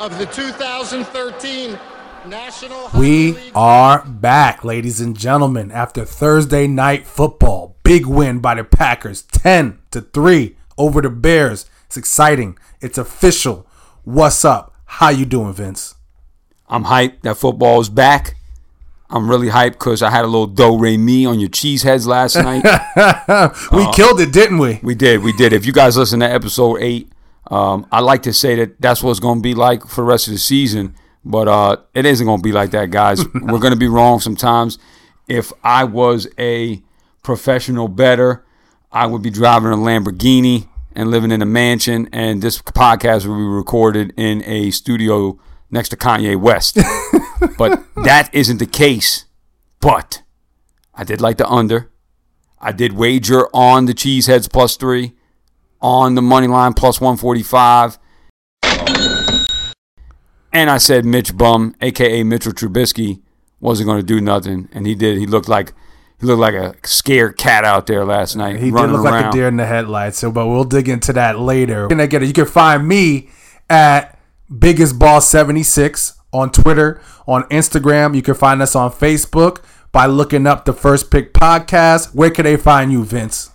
of the 2013 National We are back, ladies and gentlemen, after Thursday night football. Big win by the Packers, 10 to 3 over the Bears. It's exciting. It's official. What's up? How you doing, Vince? I'm hyped that football is back. I'm really hyped because I had a little do re mi on your cheese heads last night. we uh, killed it, didn't we? We did. We did. If you guys listen to episode eight, um, I like to say that that's what it's going to be like for the rest of the season. But uh, it isn't going to be like that, guys. We're going to be wrong sometimes. If I was a professional bettor, I would be driving a Lamborghini and living in a mansion, and this podcast would be recorded in a studio next to Kanye West. but that isn't the case. But I did like the under. I did wager on the Cheeseheads plus three, on the money line plus 145. And I said Mitch Bum, aka Mitchell Trubisky, wasn't going to do nothing, and he did. He looked like he looked like a scared cat out there last night. He did look around. like a deer in the headlights. So, but we'll dig into that later. And again, you can find me at Biggest ball seventy six on Twitter, on Instagram. You can find us on Facebook by looking up the First Pick Podcast. Where can they find you, Vince?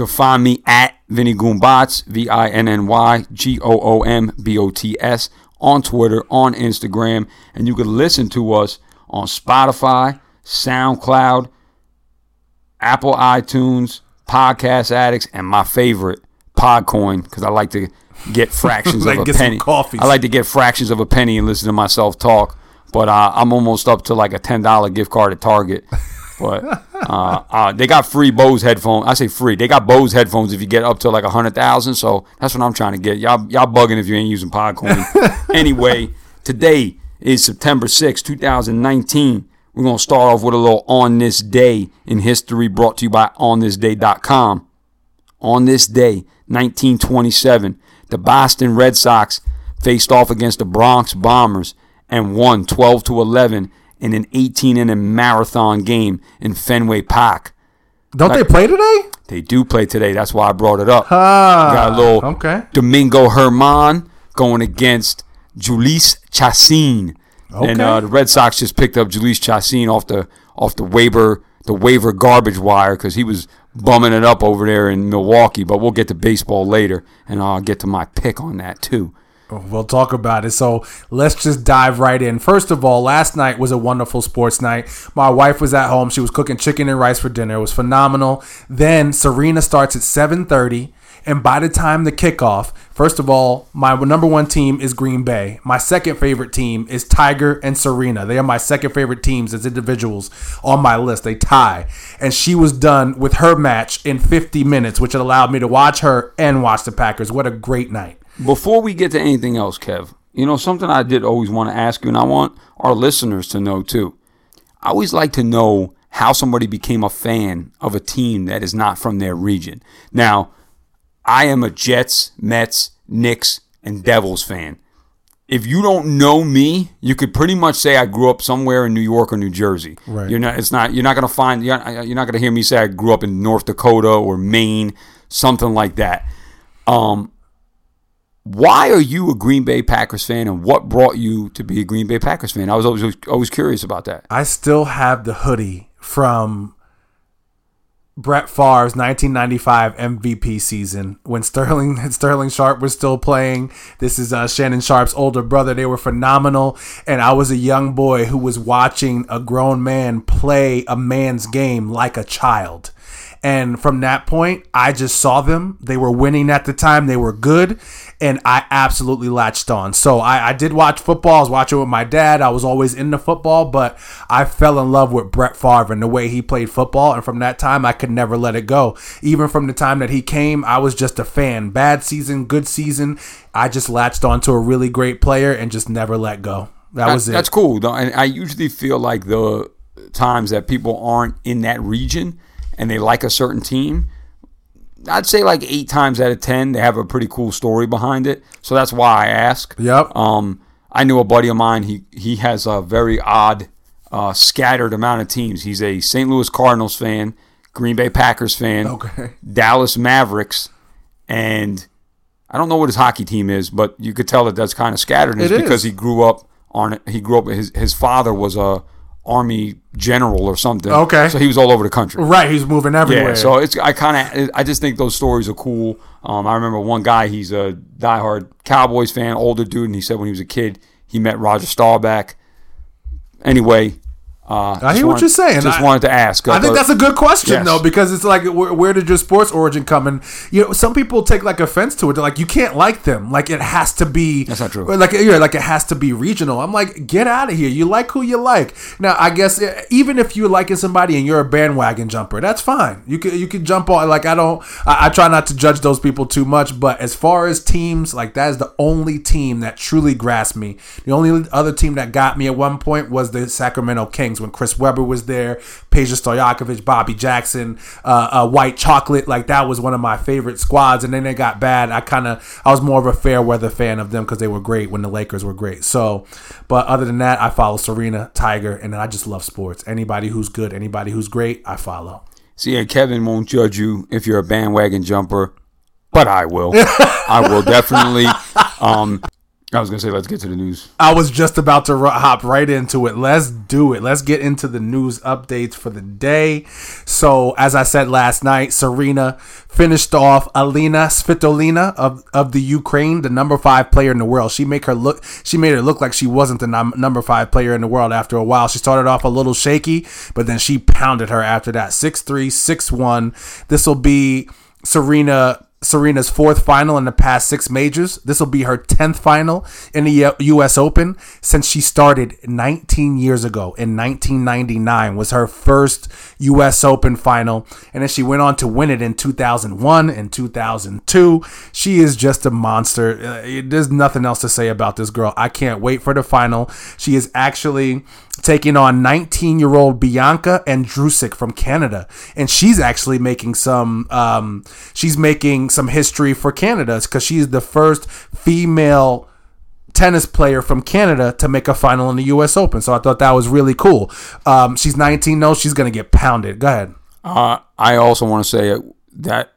You can find me at Vinny Goombots, V I N N Y G O O M B O T S on Twitter, on Instagram, and you can listen to us on Spotify, SoundCloud, Apple iTunes, Podcast Addicts, and my favorite, Podcoin, because I like to get fractions like of a penny. I like to get fractions of a penny and listen to myself talk. But uh, I'm almost up to like a ten dollar gift card at Target. But uh, uh, they got free Bose headphones. I say free. They got Bose headphones if you get up to like a hundred thousand. So that's what I'm trying to get. Y'all y'all bugging if you ain't using Podcoin. anyway, today is September 6, 2019. We're gonna start off with a little on this day in history brought to you by onthisday.com. On this day, 1927, the Boston Red Sox faced off against the Bronx Bombers and won 12 to 11 in an 18 inning marathon game in Fenway Park. Don't like, they play today? They do play today. That's why I brought it up. Ah, got a little okay. Domingo Germán going against Jhoulys Chacín. Okay. And uh, the Red Sox just picked up Jhoulys Chacín off the off the waiver the waiver garbage wire because he was bumming it up over there in Milwaukee. But we'll get to baseball later, and I'll get to my pick on that too. We'll talk about it. So let's just dive right in. First of all, last night was a wonderful sports night. My wife was at home. She was cooking chicken and rice for dinner. It was phenomenal. Then Serena starts at 7:30. And by the time the kickoff, first of all, my number one team is Green Bay. My second favorite team is Tiger and Serena. They are my second favorite teams as individuals on my list. They tie. And she was done with her match in 50 minutes, which allowed me to watch her and watch the Packers. What a great night. Before we get to anything else, Kev, you know, something I did always want to ask you, and I want our listeners to know too. I always like to know how somebody became a fan of a team that is not from their region. Now, I am a Jets, Mets, Knicks, and Devils fan. If you don't know me, you could pretty much say I grew up somewhere in New York or New Jersey. Right. You're not. It's not. You're not gonna find. You're not, you're not gonna hear me say I grew up in North Dakota or Maine, something like that. Um, why are you a Green Bay Packers fan, and what brought you to be a Green Bay Packers fan? I was always always curious about that. I still have the hoodie from Brett Favre's 1995 MVP season when Sterling Sterling Sharpe was still playing. This is uh, Shannon Sharpe's older brother. They were phenomenal, and I was a young boy who was watching a grown man play a man's game like a child. And from that point, I just saw them. They were winning at the time. They were good. And I absolutely latched on. So I, I did watch football. I was watching with my dad. I was always into football, but I fell in love with Brett Favre and the way he played football. And from that time, I could never let it go. Even from the time that he came, I was just a fan. Bad season, good season. I just latched on to a really great player and just never let go. That was it. That's cool. though. And I usually feel like the times that people aren't in that region and they like a certain team, I'd say like eight times out of ten they have a pretty cool story behind it. So that's why I ask. Yep. Um, I knew a buddy of mine. He he has a very odd, uh, scattered amount of teams. He's a St. Louis Cardinals fan, Green Bay Packers fan, Okay. Dallas Mavericks, and I don't know what his hockey team is, but you could tell that that's kind of scattered. It it's because he grew up on it. He grew up. His his father was a army general or something. Okay. so he was all over the country. Right, he's moving everywhere. Yeah, so it's I kind of I just think those stories are cool. Um, I remember one guy, he's a diehard Cowboys fan, older dude, and he said when he was a kid he met Roger Staubach. Anyway, uh, I hear what you're saying. Just I- wanted to ask. I think Uh, that's a good question Yes. though, because it's like, where, where did your sports origin come in? You know, some people take like offense to it. They're like, you can't like them. Like it has to be. That's not true. Like yeah, like it has to be regional. I'm like, get out of here. You like who you like. Now, I guess even if you're liking somebody and you're a bandwagon jumper, that's fine. You can you can jump on. Like I don't. I, I try not to judge those people too much. But as far as teams, like that is the only team that truly grasped me. The only other team that got me at one point was the Sacramento Kings when Chris Webber was there, Peja Stojakovic, Bobby Jackson, uh, uh, White Chocolate. Like that was one of my favorite squads. And then they got bad. I kind of I was more of a fair weather fan of them because they were great when the Lakers were great. So, but other than that, I follow Serena, Tiger, and I just love sports. Anybody who's good, anybody who's great, I follow. See, and Kevin won't judge you if you're a bandwagon jumper, but I will. I will definitely. Um, I was gonna say, let's get to the news. I was just about to hop right into it. Let's do it. Let's get into the news updates for the day. So, as I said last night, Serena finished off Alina Svitolina of, of the Ukraine, the number five player in the world. She make her look. She made her look like she wasn't the num- number five player in the world. After a while, she started off a little shaky, but then she pounded her after that. Six three, six one. This will be Serena Serena's fourth final in the past six majors. This will be her 10th final in the U.S. Open since she started 19 years ago. In 1999 was her first U.S. Open final, and then she went on to win it in 2001 and 2002. She is just a monster. Uh, there's nothing else to say about this girl. I can't wait for the final. She is actually taking on 19 year old Bianca and Andreescu from Canada. And she's actually making some, um, she's making some history for Canada because she's the first female tennis player from Canada to make a final in the US Open. So I thought that was really cool. Um, she's 19 though. She's going to get pounded. Go ahead. Uh, I also want to say that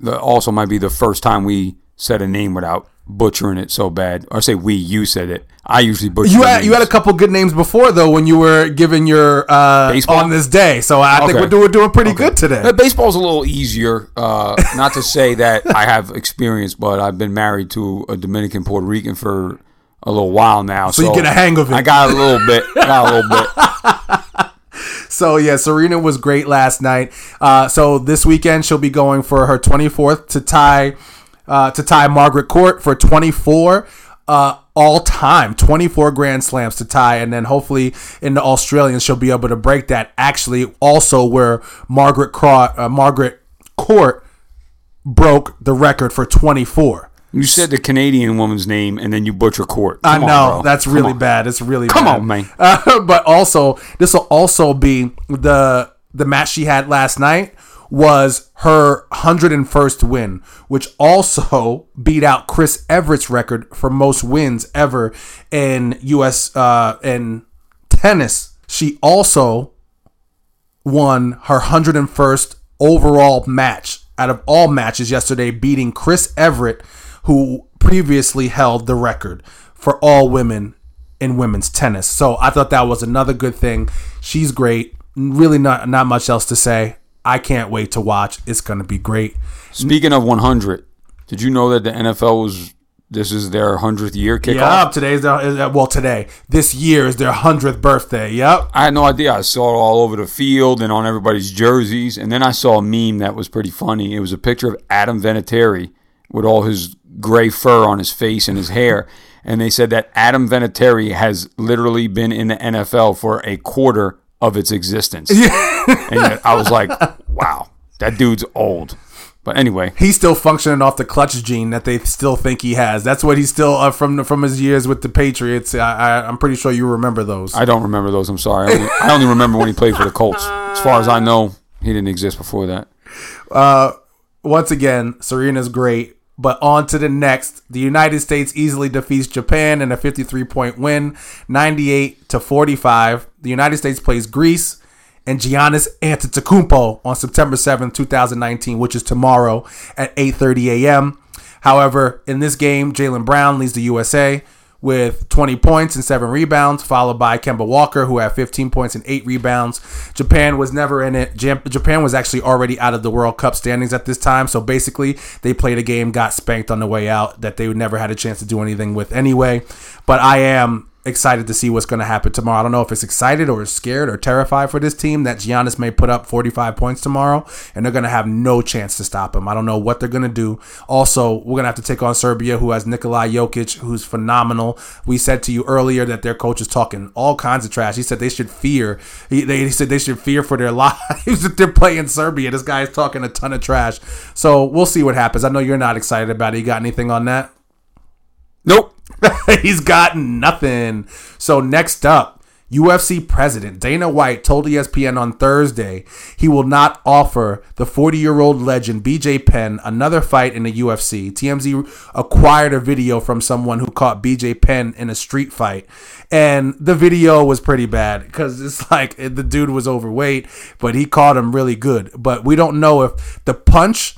that also might be the first time we said a name without butchering it so bad. Or say we, you said it. I usually butcher. You had, you had a couple good names before though when you were giving your uh, Baseball? on this day. So I think we're doing, doing pretty good today. Uh, Baseball's a little easier. Uh, not to say that I have experience, but I've been married to a Dominican Puerto Rican for a little while now. So, you get a hang of it. I got a little bit. Got a little bit. So yeah, Serena was great last night. Uh, so this weekend she'll be going for her 24th to tie uh, to tie Margaret Court for 24 uh, all time, 24 Grand Slams to tie, and then hopefully in the Australians she'll be able to break that. Actually, also where Margaret Cro- uh, Margaret Court broke the record for 24. You said the Canadian woman's name, and then you butcher court. I Come on, know bro. that's Come really on. bad. It's really Come bad. on, man. Uh, but also, this will also be the the match she had last night was her 101st win, which also beat out Chris Evert's record for most wins ever in U.S. Uh, in tennis. She also won her 101st overall match out of all matches yesterday, beating Chris Evert, who previously held the record for all women in women's tennis. So I thought that was another good thing. She's great. Really, not not much else to say. I can't wait to watch. It's going to be great. Speaking of 100, did you know that the NFL was this is their 100th year kickoff? Yup, today's the uh, well today. This year is their hundredth birthday. Yep. I had no idea. I saw it all over the field and on everybody's jerseys. And then I saw a meme that was pretty funny. It was a picture of Adam Vinatieri with all his gray fur on his face and his hair. And they said that Adam Vinatieri has literally been in the NFL for a quarter of its existence. and yet I was like, wow, that dude's old. But anyway, He's still functioning off the clutch gene that they still think he has. That's what he's still uh, from from his years with the Patriots. I, I, I'm pretty sure you remember those. I don't remember those. I'm sorry. I only, I only remember when he played for the Colts. As far as I know, he didn't exist before that. Once again, Serena's great. But on to the next. The United States easily defeats Japan in a 53 point win, 98 to 45. The United States plays Greece and Giannis Antetokounmpo on September 7th, 2019, which is tomorrow at 8:30 a.m. However, in this game, Jaylen Brown leads the USA with 20 points and 7 rebounds, followed by Kemba Walker, who had 15 points and 8 rebounds. Japan was never in it. Japan was actually already out of the World Cup standings at this time, so basically, they played a game, got spanked on the way out that they never had a chance to do anything with anyway. But I am excited to see what's going to happen tomorrow. I don't know if it's excited or scared or terrified for this team that Giannis may put up 45 points tomorrow and they're going to have no chance to stop him. I don't know what they're going to do. Also, we're going to have to take on Serbia who has Nikolai Jokic who's phenomenal. We said to you earlier that their coach is talking all kinds of trash. He said they should fear. He, they, he said they should fear for their lives if they're playing Serbia. This guy is talking a ton of trash. So, we'll see what happens. I know you're not excited about it. You got anything on that? Nope. He's got nothing. So next up, UFC president Dana White told ESPN on Thursday he will not offer the 40-year-old legend BJ Penn another fight in the UFC. TMZ acquired a video from someone who caught BJ Penn in a street fight, and the video was pretty bad because it's like the dude was overweight, but he caught him really good. But we don't know if the punch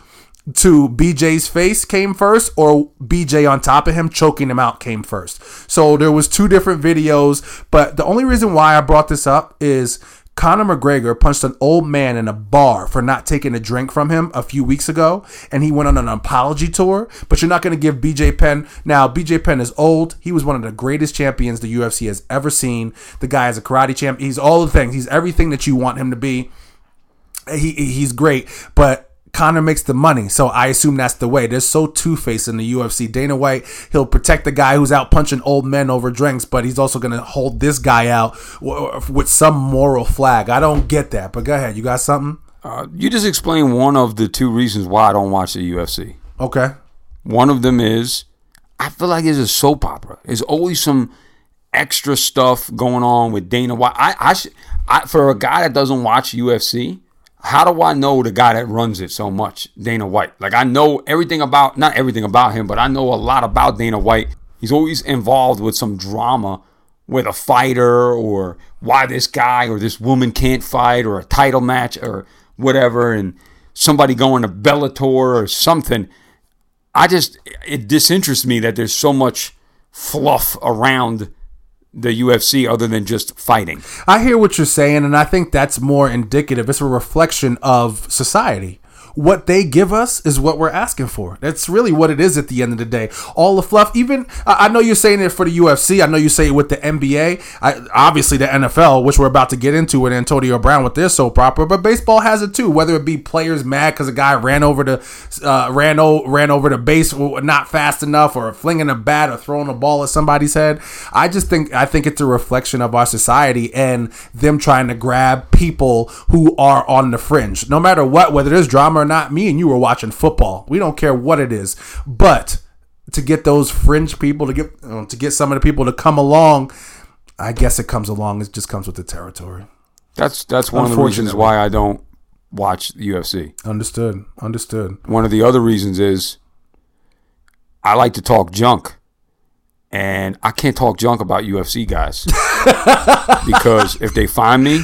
to BJ's face came first or BJ on top of him choking him out came first. So there was two different videos, but the only reason why I brought this up is Conor McGregor punched an old man in a bar for not taking a drink from him a few weeks ago, and he went on an apology tour. But you're not going to give BJ Penn. Now, BJ Penn is old. He was one of the greatest champions the UFC has ever seen. The guy is a karate champ. He's all the things. He's everything that you want him to be. He, he's great, but Conor makes the money, so I assume that's the way. They're so two faced in the UFC. Dana White, he'll protect the guy who's out punching old men over drinks, but he's also going to hold this guy out w- with some moral flag. I don't get that, but go ahead. You got something? Uh, you just explained one of the two reasons why I don't watch the UFC. Okay. One of them is I feel like it's a soap opera. There's always some extra stuff going on with Dana White. I, I, sh- I for a guy that doesn't watch UFC, how do I know the guy that runs it so much, Dana White? Like I know everything about not everything about him, but I know a lot about Dana White. He's always involved with some drama with a fighter or why this guy or this woman can't fight or a title match or whatever and somebody going to Bellator or something. I just it disinterests me that there's so much fluff around the UFC other than just fighting. I hear what you're saying, and I think that's more indicative. It's a reflection of society. What they give us is what we're asking for. That's really what it is at the end of the day. All the fluff, even I know you're saying it for the UFC. I know you say it with the NBA. I, obviously, the NFL, which we're about to get into with Antonio Brown with their soap opera. But baseball has it too. Whether it be players mad because a guy ran over the uh, ran o- ran over the base not fast enough, or flinging a bat or throwing a ball at somebody's head. I just think I think it's a reflection of our society and them trying to grab people who are on the fringe. No matter what, whether there's drama or not, me and you were watching football. We don't care what it is, but to get those fringe people to get to get some of the people to come along, I guess it comes along. It just comes with the territory. That's that's one of the reasons why I don't watch the UFC. Understood. Understood. One of the other reasons is I like to talk junk. And I can't talk junk about UFC guys. because if they find me,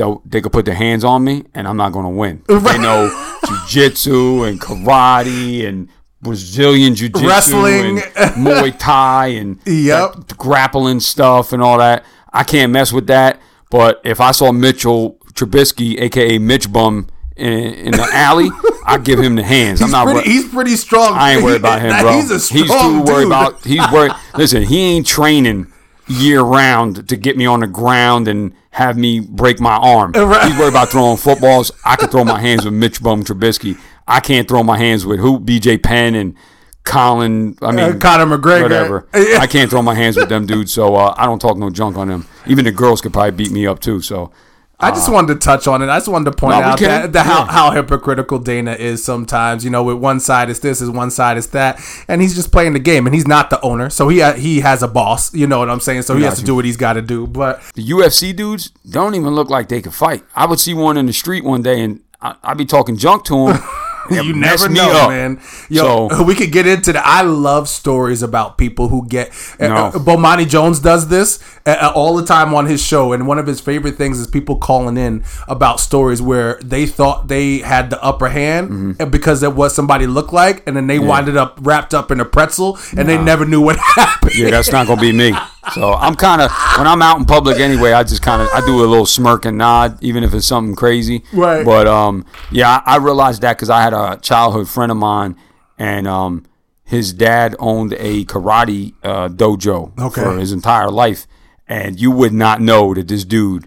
they'll, they could put their hands on me and I'm not going to win. They know jiu-jitsu and karate and Brazilian jiu-jitsu Wrestling. and Muay Thai and Yep. grappling stuff and all that. I can't mess with that. But if I saw Mitchell Trubisky, aka Mitch Bum, in, in the alley, I'd give him the hands. I'm He's not. pretty, wor- he's pretty strong. I ain't worried about him, bro. He's a too worried dude. about. He's worried. Listen, he ain't training year round to get me on the ground and have me break my arm. Right. He's worried about throwing footballs. I can throw my hands with Mitch Bum Trubisky. I can't throw my hands with who? BJ Penn and Colin. I mean, Uh, Conor McGregor. Whatever. I can't throw my hands with them dudes, so uh, I don't talk no junk on them. Even the girls could probably beat me up too. So I just uh, wanted to touch on it. I just wanted to point No, out that, that how, Yeah. how hypocritical Dana is sometimes. You know, with one side is this, is one side is that, and he's just playing the game, and he's not the owner, so he ha- he has a boss. You know what I'm saying? So he has to do what he's got to do. But The UFC dudes don't even look like they could fight. I would see one in the street one day, and I, I'd be talking junk to him. you never know, man. Yo, So- we could get into that. I love stories about people who get. Uh, No. uh, Bomani Jones does this uh, uh, all the time on his show, and one of his favorite things is people calling in about stories where they thought they had the upper hand Mm-hmm. uh, because of what somebody looked like, and then they winded up wrapped up in a pretzel, and they never knew what happened. Yeah, that's not gonna be me. So I'm kind of when I'm out in public anyway. I just kind of I do a little smirk and nod, even if it's something crazy. Right. But um, yeah, I, I realized that because I had a childhood friend of mine, and um, his dad owned a karate uh, dojo Okay. for his entire life, and you would not know that this dude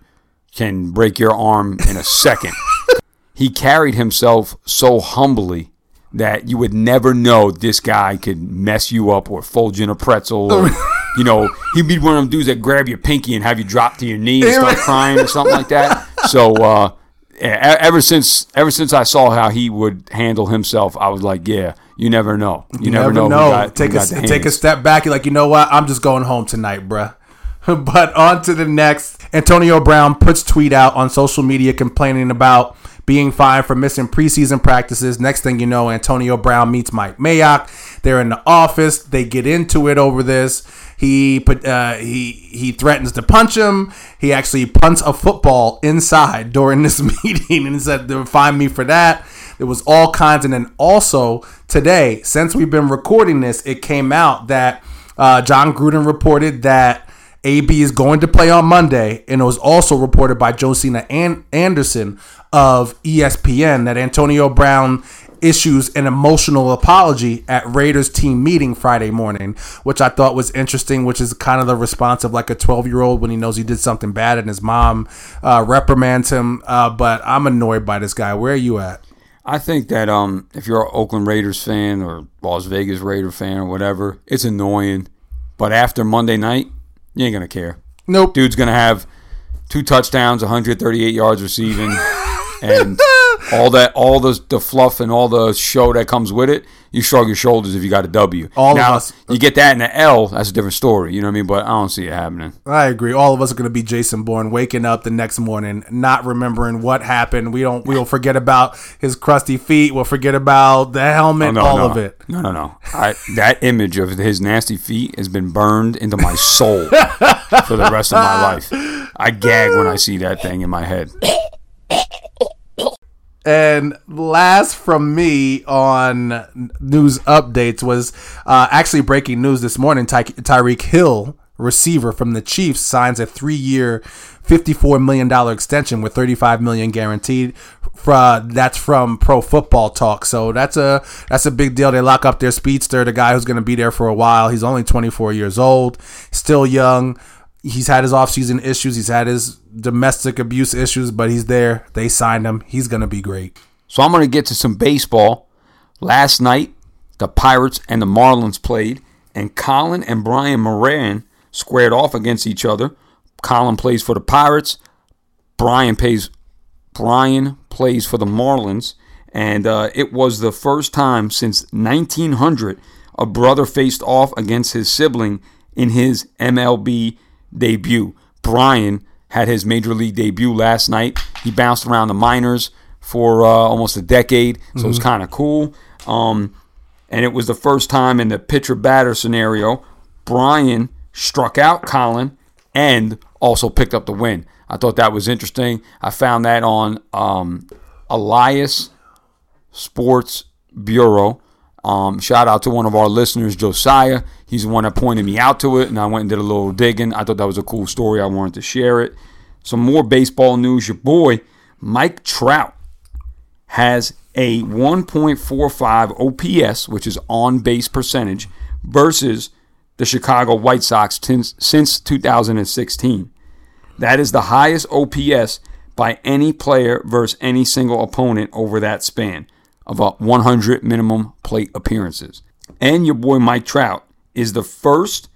can break your arm in a second. he carried himself so humbly that you would never know this guy could mess you up or fold you in a pretzel or you know he'd be one of them dudes that grab your pinky and have you drop to your knee and start crying or something like that so uh ever since ever since I saw how he would handle himself I was like yeah you never know you, never, know, who got- take a take a step back. You're like, you know what? I'm just going home tonight, bruh. but on to the next. Antonio Brown puts tweet out on social media complaining about being fined for missing preseason practices. Next thing you know, Antonio Brown meets Mike Mayock. They're in the office. They get into it over this. He put uh, he he threatens to punch him. He actually punts a football inside during this meeting and said they'll fine me for that. There was all kinds, and then also today, since we've been recording this, it came out that uh, Jon Gruden reported that AB is going to play on Monday, and it was also reported by Josina An- Anderson of ESPN that Antonio Brown issues an emotional apology at Raiders team meeting Friday morning, which I thought was interesting, which is kind of the response of like a 12 year old when he knows he did something bad and his mom uh, reprimands him. Uh, but I'm annoyed by this guy. Where are you at? I think that um, if you're an Oakland Raiders fan or Las Vegas Raider fan or whatever, it's annoying. But after Monday night, you ain't gonna care. Nope. Dude's gonna have two touchdowns, 138 yards receiving, and all that, all the the fluff and all the show that comes with it. You shrug your shoulders if you got a W. All of us- You get that in the L, that's a different story. You know what I mean? But I don't see it happening. I agree. All of us are going to be Jason Bourne, waking up the next morning, not remembering what happened. We don't. We'll forget about his crusty feet. We'll forget about the helmet. Oh, no, all no. of it. No, no, no. I, that image of his nasty feet has been burned into my soul for the rest of my life. I gag when I see that thing in my head. And last from me on news updates was uh, actually breaking news this morning. Ty- Tyreek Hill, receiver from the Chiefs, signs a three-year, fifty-four million dollar extension with thirty-five million guaranteed. For, that's from Pro Football Talk. So that's a that's a big deal. They lock up their speedster, the guy who's going to be there for a while. He's only twenty-four years old, still young. He's had his offseason issues. He's had his domestic abuse issues, but he's there. They signed him. He's going to be great. So I'm going to get to some baseball. Last night, the Pirates and the Marlins played, and Colin and Brian Moran squared off against each other. Colin plays for the Pirates. Brian plays. Brian plays for the Marlins, and uh, it was the first time since 1900 a brother faced off against his sibling in his MLB debut. Brian had his major league debut last night. He bounced around the minors for uh, almost a decade, so it's kind of cool. Um, and it was the first time in the pitcher batter scenario, Brian struck out Colin and also picked up the win. I thought that was interesting. I found that on um, Elias Sports Bureau. Um, shout out to one of our listeners, Josiah. He's the one that pointed me out to it, and I went and did a little digging. I thought that was a cool story. I wanted to share it. Some more baseball news. Your boy, Mike Trout, has a 1.45 OPS, which is on base percentage, versus the Chicago White Sox since, since 2016. That is the highest OPS by any player versus any single opponent over that span of about 100 minimum plate appearances. And your boy Mike Trout is the first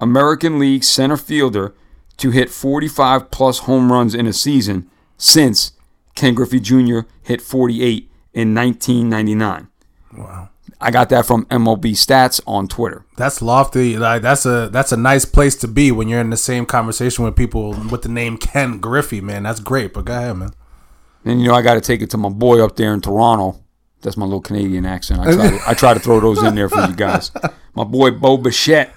American League center fielder to hit 45 plus home runs in a season since Ken Griffey Jr. hit 48 in 1999. Wow. I got that from MLB Stats on Twitter. That's lofty. Like that's a that's a nice place to be when you're in the same conversation with people with the name Ken Griffey, man. That's great. But go ahead, man. And you know, I got to take it to my boy up there in Toronto. That's my little Canadian accent. I try, to, I try to throw those in there for you guys. My boy Bo Bichette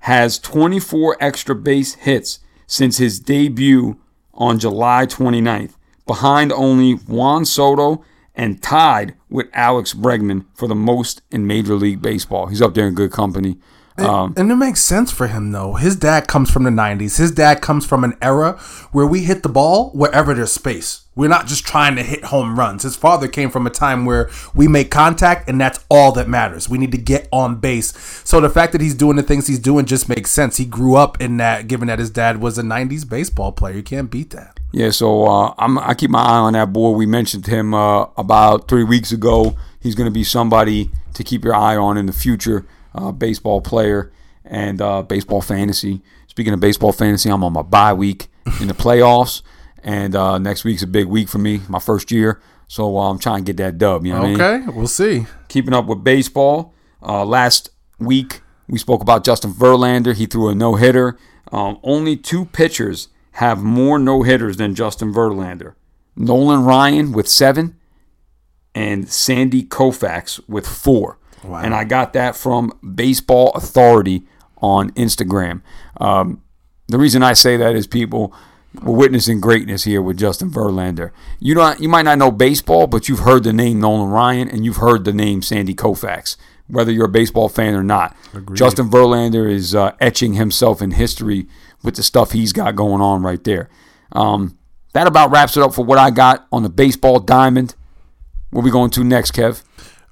has 24 extra base hits since his debut on July 29th, behind only Juan Soto and tied with Alex Bregman for the most in Major League Baseball. He's up there in good company. Um, And it makes sense for him though. His dad comes from the '90s. His dad comes from an era where we hit the ball wherever there's space. We're not just trying to hit home runs. His father came from a time where we make contact and that's all that matters. We need to get on base. So the fact that he's doing the things he's doing just makes sense. He grew up in that, given that his dad was a '90s baseball player. You can't beat that. Yeah, so uh, I keep my eye on that boy. We mentioned him uh, about three weeks ago. He's going to be somebody to keep your eye on in the future. Uh, baseball player and uh, baseball fantasy. Speaking of baseball fantasy, I'm on my bye week in the playoffs, and uh, next week's a big week for me, my first year. So uh, I'm trying to get that dub. You know what I mean? Okay, we'll see. keeping up with baseball. Uh, last week, we spoke about Justin Verlander. He threw a no hitter. Um, only two pitchers have more no hitters than Justin Verlander Nolan Ryan with seven, and Sandy Koufax with four. Wow. And I got that from Baseball Authority on Instagram. Um, the reason I say that is people we're witnessing greatness here with Justin Verlander. You don't, you might not know baseball, but you've heard the name Nolan Ryan and you've heard the name Sandy Koufax, whether you're a baseball fan or not. Justin Verlander is uh, etching himself in history with the stuff he's got going on right there. Um, that about wraps it up for what I got on the baseball diamond. Where we going to next, Kev?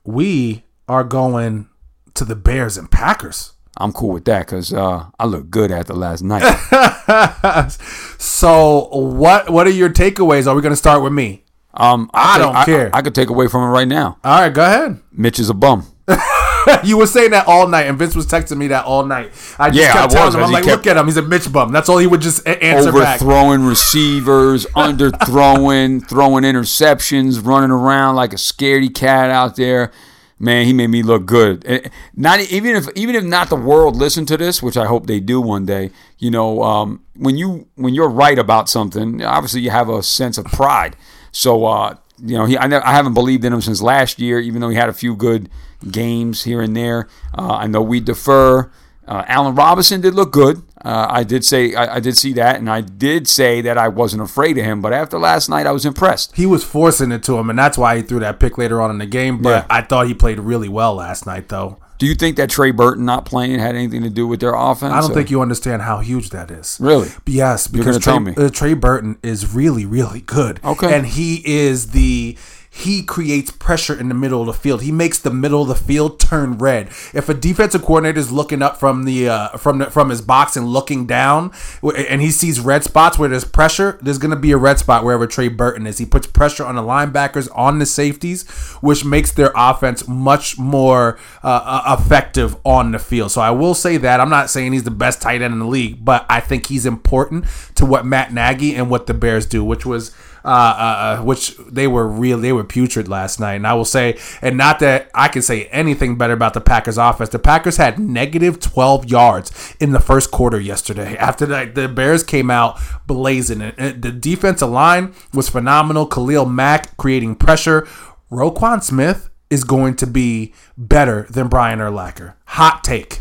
We are going to the Bears and Packers. I'm cool with that because uh, I look good after last night. So what what are your takeaways? Are we going to start with me? Um, I don't care. I, could take away from it right now. All right, go ahead. Mitch is a bum. you were saying that all night, and Vince was texting me that all night. I just Yeah, kept I telling was, him, I'm like, look at him. He's a Mitch bum. That's all he would just answer back. overthrowing receivers, underthrowing, throwing interceptions, running around like a scaredy cat out there. Man, he made me look good. Not even if even if not the world listen to this, which I hope they do one day. You know, um, when you when you're right about something, obviously you have a sense of pride. So uh, you know, he I, ne- I haven't believed in him since last year, even though he had a few good games here and there. Uh, I know we defer. Uh, Allen Robinson did look good. Uh, I did say I, I did see that, and I did say that I wasn't afraid of him. But after last night, I was impressed. He was forcing it to him, and that's why he threw that pick later on in the game. But Yeah. I thought he played really well last night, though. Do you think that Trey Burton not playing had anything to do with their offense? I don't or- think you understand how huge that is. Really? Yes, because Trey. Uh, Trey Burton is really, really good. Okay. and he is the he creates pressure in the middle of the field. He makes the middle of the field turn red. If a defensive coordinator is looking up from the uh, from the, from his box and looking down, and he sees red spots where there's pressure, there's going to be a red spot wherever Trey Burton is. He puts pressure on the linebackers, on the safeties, which makes their offense much more uh, uh, effective on the field. So I will say that I'm not saying he's the best tight end in the league, but I think he's important to what Matt Nagy and what the Bears do, which was uh, uh, uh, which they were real, they were putrid last night. And I will say, and not that I can say anything better about the Packers offense. The Packers had negative 12 yards in the first quarter yesterday. After that, the Bears came out blazing. And- the defensive line was phenomenal. Khalil Mack creating pressure. Roquan Smith is going to be better than Brian Urlacher. Hot take.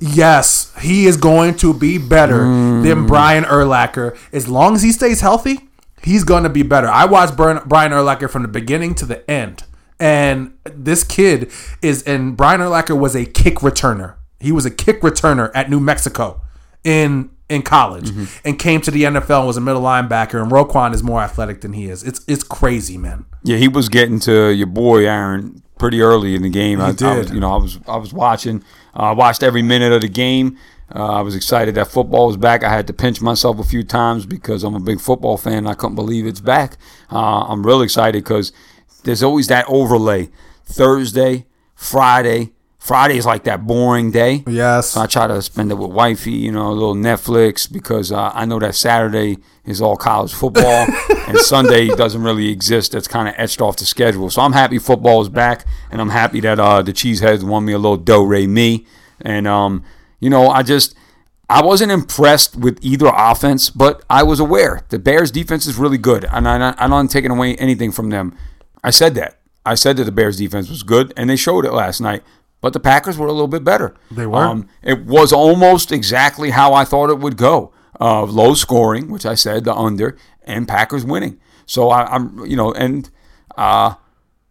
Yes, he is going to be better than Brian Urlacher. As long as he stays healthy, he's going to be better. I watched Brian Brian Urlacher from the beginning to the end. And this kid is, and Brian Urlacher was a kick returner. He was a kick returner at New Mexico in in college mm-hmm. and came to the NFL and was a middle linebacker. And Roquan is more athletic than he is. It's it's crazy, man. Yeah, he was getting to your boy Aaron pretty early in the game. I, I did. was, you know, I was I was watching. Uh, I watched every minute of the game. Uh, I was excited that football was back. I had to pinch myself a few times because I'm a big football fan. And I couldn't believe it's back. Uh, I'm real excited because there's always that overlay: Thursday, Friday, Friday is like that boring day. Yes. So I try to spend it with wifey, you know, a little Netflix because uh, I know that Saturday is all college football and Sunday doesn't really exist. That's kind of etched off the schedule. So I'm happy football is back and I'm happy that uh, the Cheeseheads won me a little do re mi. And um, you know, I just I wasn't impressed with either offense, but I was aware the Bears defense is really good, and I, I'm not taking away anything from them. I said that. I said that the Bears defense was good, and they showed it last night. But the Packers were a little bit better. They were. it was almost exactly how I thought it would go. Uh, low scoring, which I said the under, and Packers winning. So I, am you know, and uh,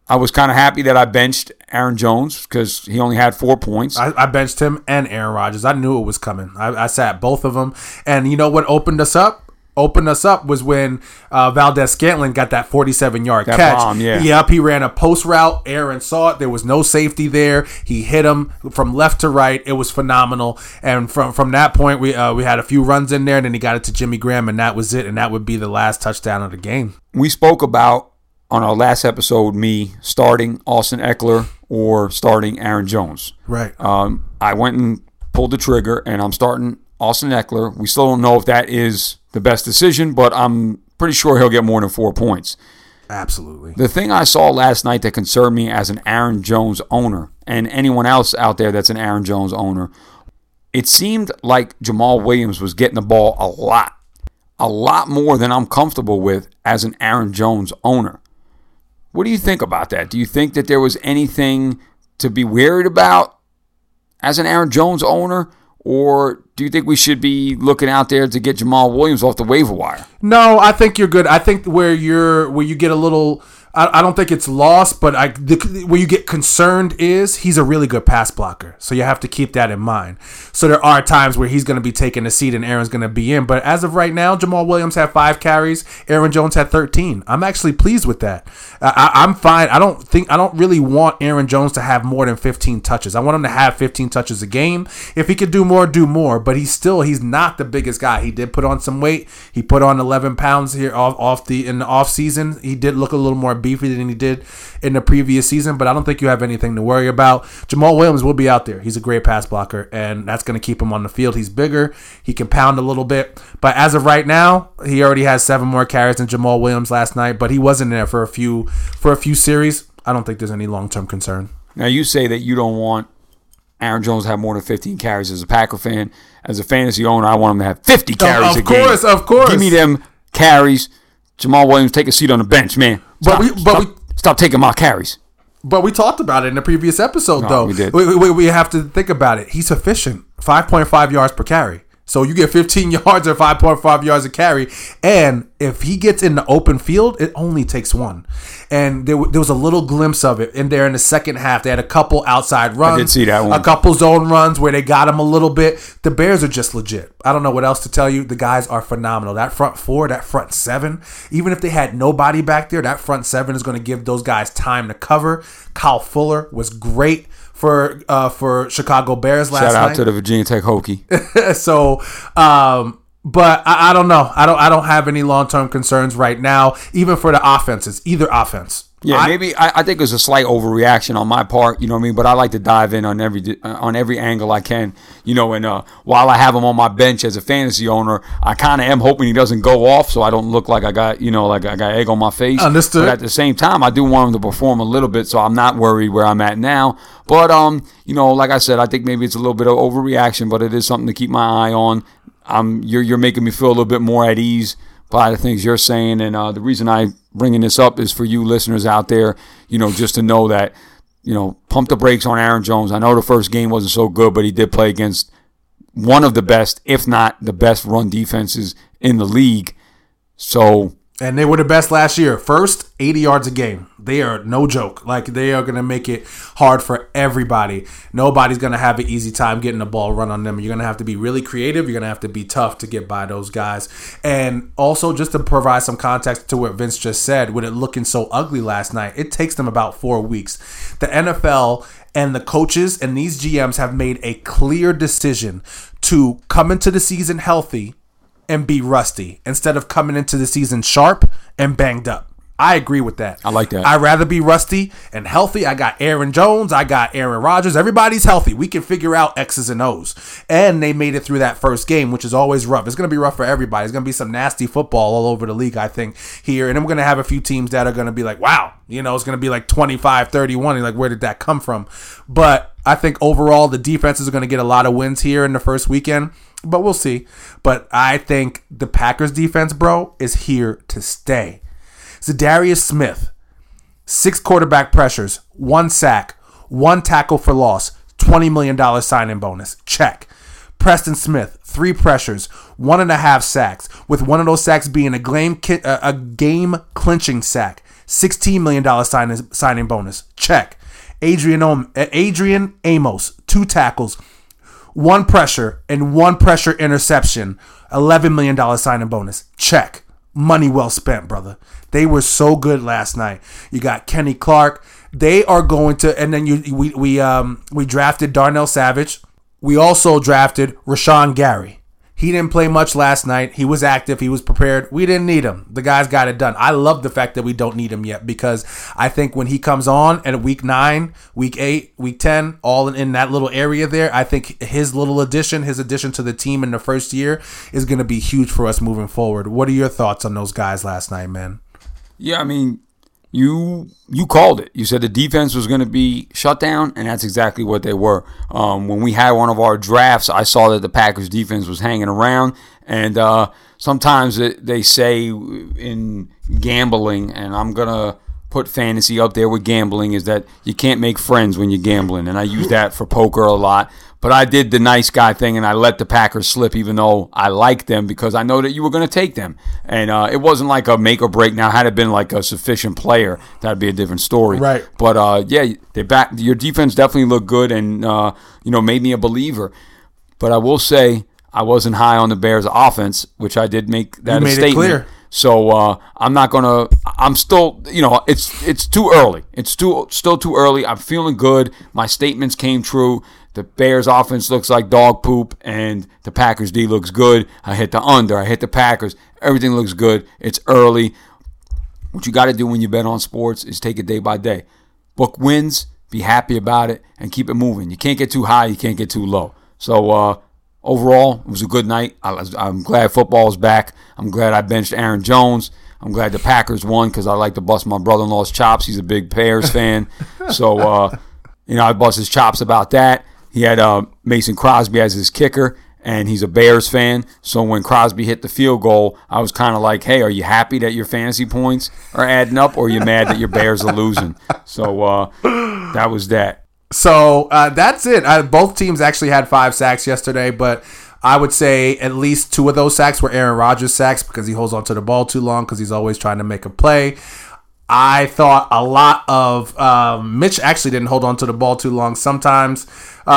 I was kind of happy that I benched Aaron Jones because he only had four points. I, I benched him and Aaron Rodgers. I knew it was coming. I, I sat both of them, and you know what opened us up? Opened us up was when uh, Valdes-Scantling got that 47 yard That catch. bomb, yeah. Yep, he ran a post route. Aaron saw it. There was no safety there. He hit him from left to right. It was phenomenal. And from from that point, we uh, we had a few runs in there, and then he got it to Jimmy Graham, and that was it. And that would be the last touchdown of the game. we spoke about on our last episode me starting Austin Ekeler or starting Aaron Jones. Right. Um, I went and pulled the trigger, and I'm starting Austin Ekeler. We still don't know if that is the best decision, but I'm pretty sure he'll get more than four points. Absolutely. The thing I saw last night that concerned me as an Aaron Jones owner, and anyone else out there that's an Aaron Jones owner, it seemed like Jamaal Williams was getting the ball a lot, a lot more than I'm comfortable with as an Aaron Jones owner. What do you think about that? Do you think that there was anything to be worried about as an Aaron Jones owner? Or do you think we should be looking out there to get Jamaal Williams off the waiver wire? No, I think you're good. I think where you're where you get a little I, I don't think it's lost, but I the, where you get concerned is he's a really good pass blocker. So you have to keep that in mind. So there are times where he's going to be taking a seat and Aaron's going to be in. But as of right now, Jamaal Williams had five carries. Aaron Jones had 13. I'm actually pleased with that. I, I'm fine. I don't think I don't really want Aaron Jones to have more than 15 touches. I want him to have 15 touches a game. If he could do more, do more. But he's still he's not the biggest guy. He did put on some weight. He put on 11 pounds here off off the in the off season. He did look a little more beefy than he did in the previous season. But I don't think you have anything to worry about. Jamaal Williams will be out there. He's a great pass blocker, and that's going to keep him on the field. He's bigger. He can pound a little bit. But as of right now, he already has seven more carries than Jamaal Williams last night. But he wasn't there for a few for a few series. I don't think there's any long term concern. Now you say that you don't want Aaron Jones to have more than 15 carries as a Packer fan. As a fantasy owner, I want him to have 50 carries of a game. course, of course. Give me them carries. Jamaal Williams, take a seat on the bench, man. But we- but stop, we- stop taking my carries. But we talked about it in the previous episode, though. we did. We, we, we have to think about it. He's efficient, five point five yards per carry. So you get 15 yards or 5.5 yards a carry, and if he gets in the open field, it only takes one. And there, there was a little glimpse of it in there in the second half. They had a couple outside runs, I did see that one. a couple zone runs where they got him a little bit. The Bears are just legit. I don't know what else to tell you. The guys are phenomenal. That front four, that front seven, even if they had nobody back there, that front seven is going to give those guys time to cover. Kyle Fuller was great for uh, for Chicago Bears last night. Shout out night. to the Virginia Tech Hokie. so, um, but I, I don't know. I don't. I don't have any long term concerns right now, even for the offenses, either offense. Yeah, I- maybe I, I think it's a slight overreaction on my part. You know what I mean? But I like to dive in on every uh, on every angle I can. You know, and uh, while I have him on my bench as a fantasy owner, I kind of am hoping he doesn't go off, so I don't look like I got you know like I got egg on my face. Understood. But at the same time, I do want him to perform a little bit, so I'm not worried where I'm at now. But um, you know, like I said, I think maybe it's a little bit of overreaction, but it is something to keep my eye on. Um, you're you're making me feel a little bit more at ease by the things you're saying. And uh, the reason I bringing this up is for you listeners out there, you know, just to know that, you know, pump the brakes on Aaron Jones. I know the first game wasn't so good, but he did play against one of the best, if not the best, run defenses in the league. So And they were the best last year. First, 80 yards a game. They are no joke. Like they are going to make it hard for everybody. Nobody's going to have an easy time getting the ball run on them. You're going to have to be really creative. You're going to have to be tough to get by those guys. And also, just to provide some context to what Vince just said, with it looking so ugly last night, it takes them about four weeks. The NFL and the coaches and these GMs have made a clear decision to come into the season healthy and be rusty instead of coming into the season sharp and banged up. I agree with that. I like that. I'd rather be rusty and healthy. I got Aaron Jones. I got Aaron Rodgers. Everybody's healthy. We can figure out X's and O's. And they made it through that first game, which is always rough. It's going to be rough for everybody. It's going to be some nasty football all over the league, I think, here. And I'm going to have a few teams that are going to be like, wow, you know, it's going to be like 25, 31. And like, where did that come from? But I think overall, the defenses are going to get a lot of wins here in the first weekend but we'll see. But I think the Packers defense, bro, is here to stay. Za'Darius Smith, six quarterback pressures, one sack, one tackle for loss, $20 million signing bonus. Check. Preston Smith, three pressures, one and a half sacks, with one of those sacks being a game, a game clinching sack. $16 million signing bonus. Check. Adrian, Adrian Amos, two tackles, one pressure and one pressure interception, $11 million signing bonus. Check. Money well spent, brother. They were so good last night. You got Kenny Clark. They are going to, and then you we we um we drafted Darnell Savage. We also drafted Rashan Gary. He didn't play much last night. He was active. He was prepared. We didn't need him. The guy's got it done. I love the fact that we don't need him yet because I think when he comes on at week nine, week eight, week 10, all in, in that little area there, I think his little addition, his addition to the team in the first year is going to be huge for us moving forward. What are your thoughts on those guys last night, man? Yeah, I mean, you you called it. You said the defense was going to be shut down, and that's exactly what they were. Um, when we had one of our drafts, I saw that the Packers defense was hanging around, and uh, sometimes it, they say in gambling, and I'm gonna put fantasy up there with gambling, is that you can't make friends when you're gambling, and I use that for poker a lot. But I did the nice guy thing and I let the Packers slip, even though I liked them because I know that you were going to take them. And uh, it wasn't like a make or break. Now, had it been like a sufficient player, that'd be a different story. Right. But uh, yeah, they back. Your defense definitely looked good and uh, you know made me a believer. But I will say I wasn't high on the Bears' offense, which I did make that You a made it statement. So uh, I'm not gonna. I'm still, you know, it's it's too early. It's too still too early. I'm feeling good. My statements came true. The Bears offense looks like dog poop, and the Packers D looks good. I hit the under. I hit the Packers. Everything looks good. It's early. What you got to do when you bet on sports is take it day by day. Book wins, be happy about it, and keep it moving. You can't get too high. You can't get too low. So uh, overall, it was a good night. I I'm glad football's back. I'm glad I benched Aaron Jones. I'm glad the Packers won because I like to bust my brother-in-law's chops. He's a big Bears fan, so uh, you know I bust his chops about that. He had uh, Mason Crosby as his kicker, and he's a Bears fan. So when Crosby hit the field goal, I was kind of like, "Hey, are you happy that your fantasy points are adding up, or are you mad that your Bears are losing?" So uh, that was that. So uh, that's it. Uh, both teams actually had five sacks yesterday, but I would say at least two of those sacks were Aaron Rodgers sacks because he holds onto the ball too long because he's always trying to make a play. I thought a lot of um, Mitch actually didn't hold on to the ball too long. Sometimes uh,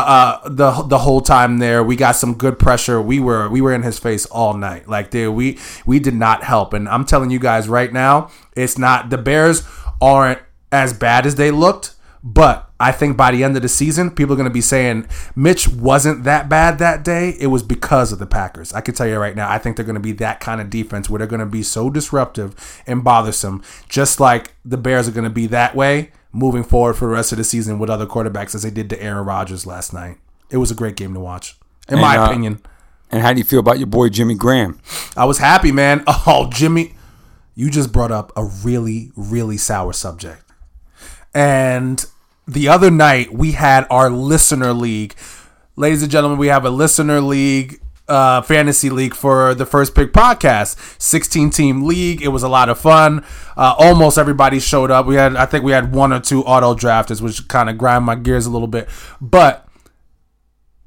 uh, the the whole time there, we got some good pressure. We were we were in his face all night. Like there, we we did not help. And I'm telling you guys right now, it's not the Bears aren't as bad as they looked. But I think by the end of the season, people are going to be saying Mitch wasn't that bad that day. It was because of the Packers. I can tell you right now, I think they're going to be that kind of defense where they're going to be so disruptive and bothersome, just like the Bears are going to be that way moving forward for the rest of the season with other quarterbacks as they did to Aaron Rodgers last night. It was a great game to watch, in my uh, opinion. And how do you feel about your boy Jimmy Graham? I was happy, man. Oh, Jimmy, you just brought up a really, really sour subject. And the other night we had our listener league. Ladies and gentlemen, we have a listener league, uh, fantasy league for the First Pick podcast. 16 team league. It was a lot of fun. Uh, almost everybody showed up. We had, I think we had one or two auto drafters, which kind of grind my gears a little bit. But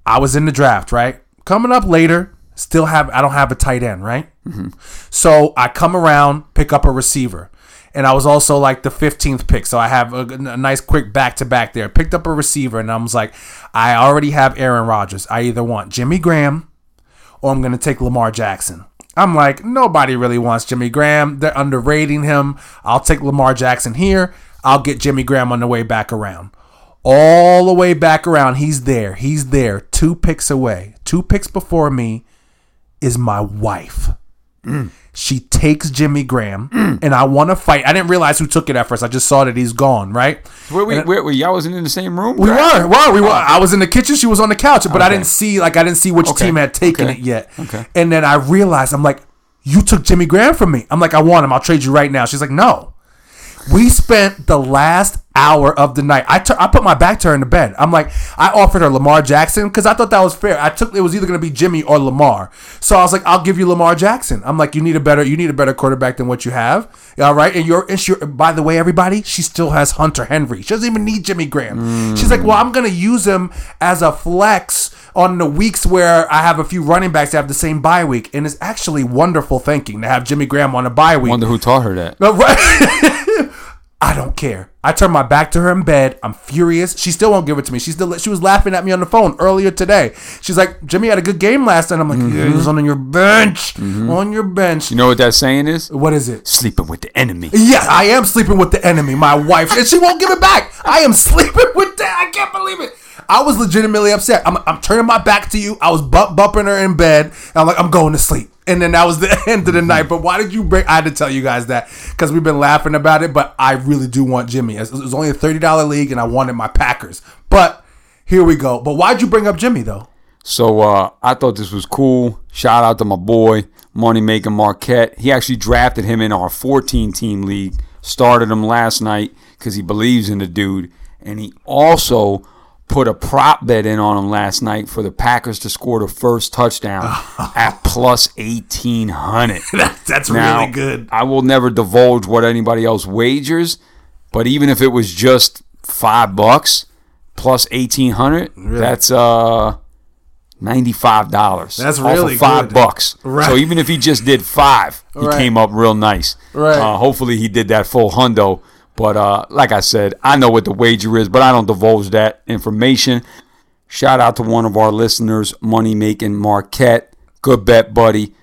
I was in the draft, right? Coming up later, still have I don't have a tight end, right? So I come around, pick up a receiver. And I was also like the 15th pick. So I have a, a nice quick back to back there. Picked up a receiver and I was like, I already have Aaron Rodgers. I either want Jimmy Graham or I'm going to take Lamar Jackson. I'm like, nobody really wants Jimmy Graham. They're underrating him. I'll take Lamar Jackson here. I'll get Jimmy Graham on the way back around. All the way back around, he's there. He's there. Two picks away. Two picks before me is my wife. She takes Jimmy Graham, and I want to fight. I didn't realize who took it at first. I just saw that he's gone. Right? Where we, where, where y'all wasn't in the same room? We were, were, we were. Oh. I was in the kitchen. She was on the couch, but I didn't see like I didn't see which Okay. team had taken Okay. it yet. Okay. And then I realized I'm like, you took Jimmy Graham from me. I'm like, I want him. I'll trade you right now. She's like, no. We spent the last hour of the night. I I put my back to her in the bed. I'm like, I offered her Lamar Jackson because I thought that was fair. I took it was either going to be Jimmy or Lamar. So I was like, I'll give you Lamar Jackson. I'm like, you need a better you need a better quarterback than what you have. All right, and you're and she, by the way, everybody, she still has Hunter Henry. She doesn't even need Jimmy Graham. Mm. She's like, well, I'm going to use him as a flex on the weeks where I have a few running backs that have the same bye week, and it's actually wonderful thinking to have Jimmy Graham on a bye week. Wonder who taught her that. No, right. I don't care. I turn my back to her in bed. I'm furious. She still won't give it to me. She still she was laughing at me on the phone earlier today. She's like, Jimmy had a good game last night. I'm like, mm-hmm. yeah, he was on your bench, mm-hmm. on your bench. You know what that saying is? what is it? Sleeping with the enemy. Yeah, I am sleeping with the enemy, my wife, and she won't give it back. I am sleeping with that. I can't believe it. I was legitimately upset. I'm, I'm turning my back to you. I was bump, bumping her in bed. And I'm like, I'm going to sleep. And then that was the end of the night. But why did you bring? I had to tell you guys that because we've been laughing about it. But I really do want Jimmy. It was only a thirty dollar league, and I wanted my Packers. But here we go. But why'd you bring up Jimmy though? So uh, I thought this was cool. Shout out to my boy, Money Making Marquette. He actually drafted him in our 14 team league, started him last night because he believes in the dude. And he also put a prop bet in on him last night for the Packers to score the first touchdown at plus 1800. That's Now, really good. I will never divulge what anybody else wagers, but even if it was just five bucks plus eighteen hundred, that's uh ninety five dollars. That's really five good. bucks. Right. So even if he just did five, he Right. came up real nice. Right. Uh, hopefully he did that full hundo. But uh, like I said, I know what the wager is, but I don't divulge that information. Shout out to one of our listeners, Money Making Marquette. Good bet, buddy.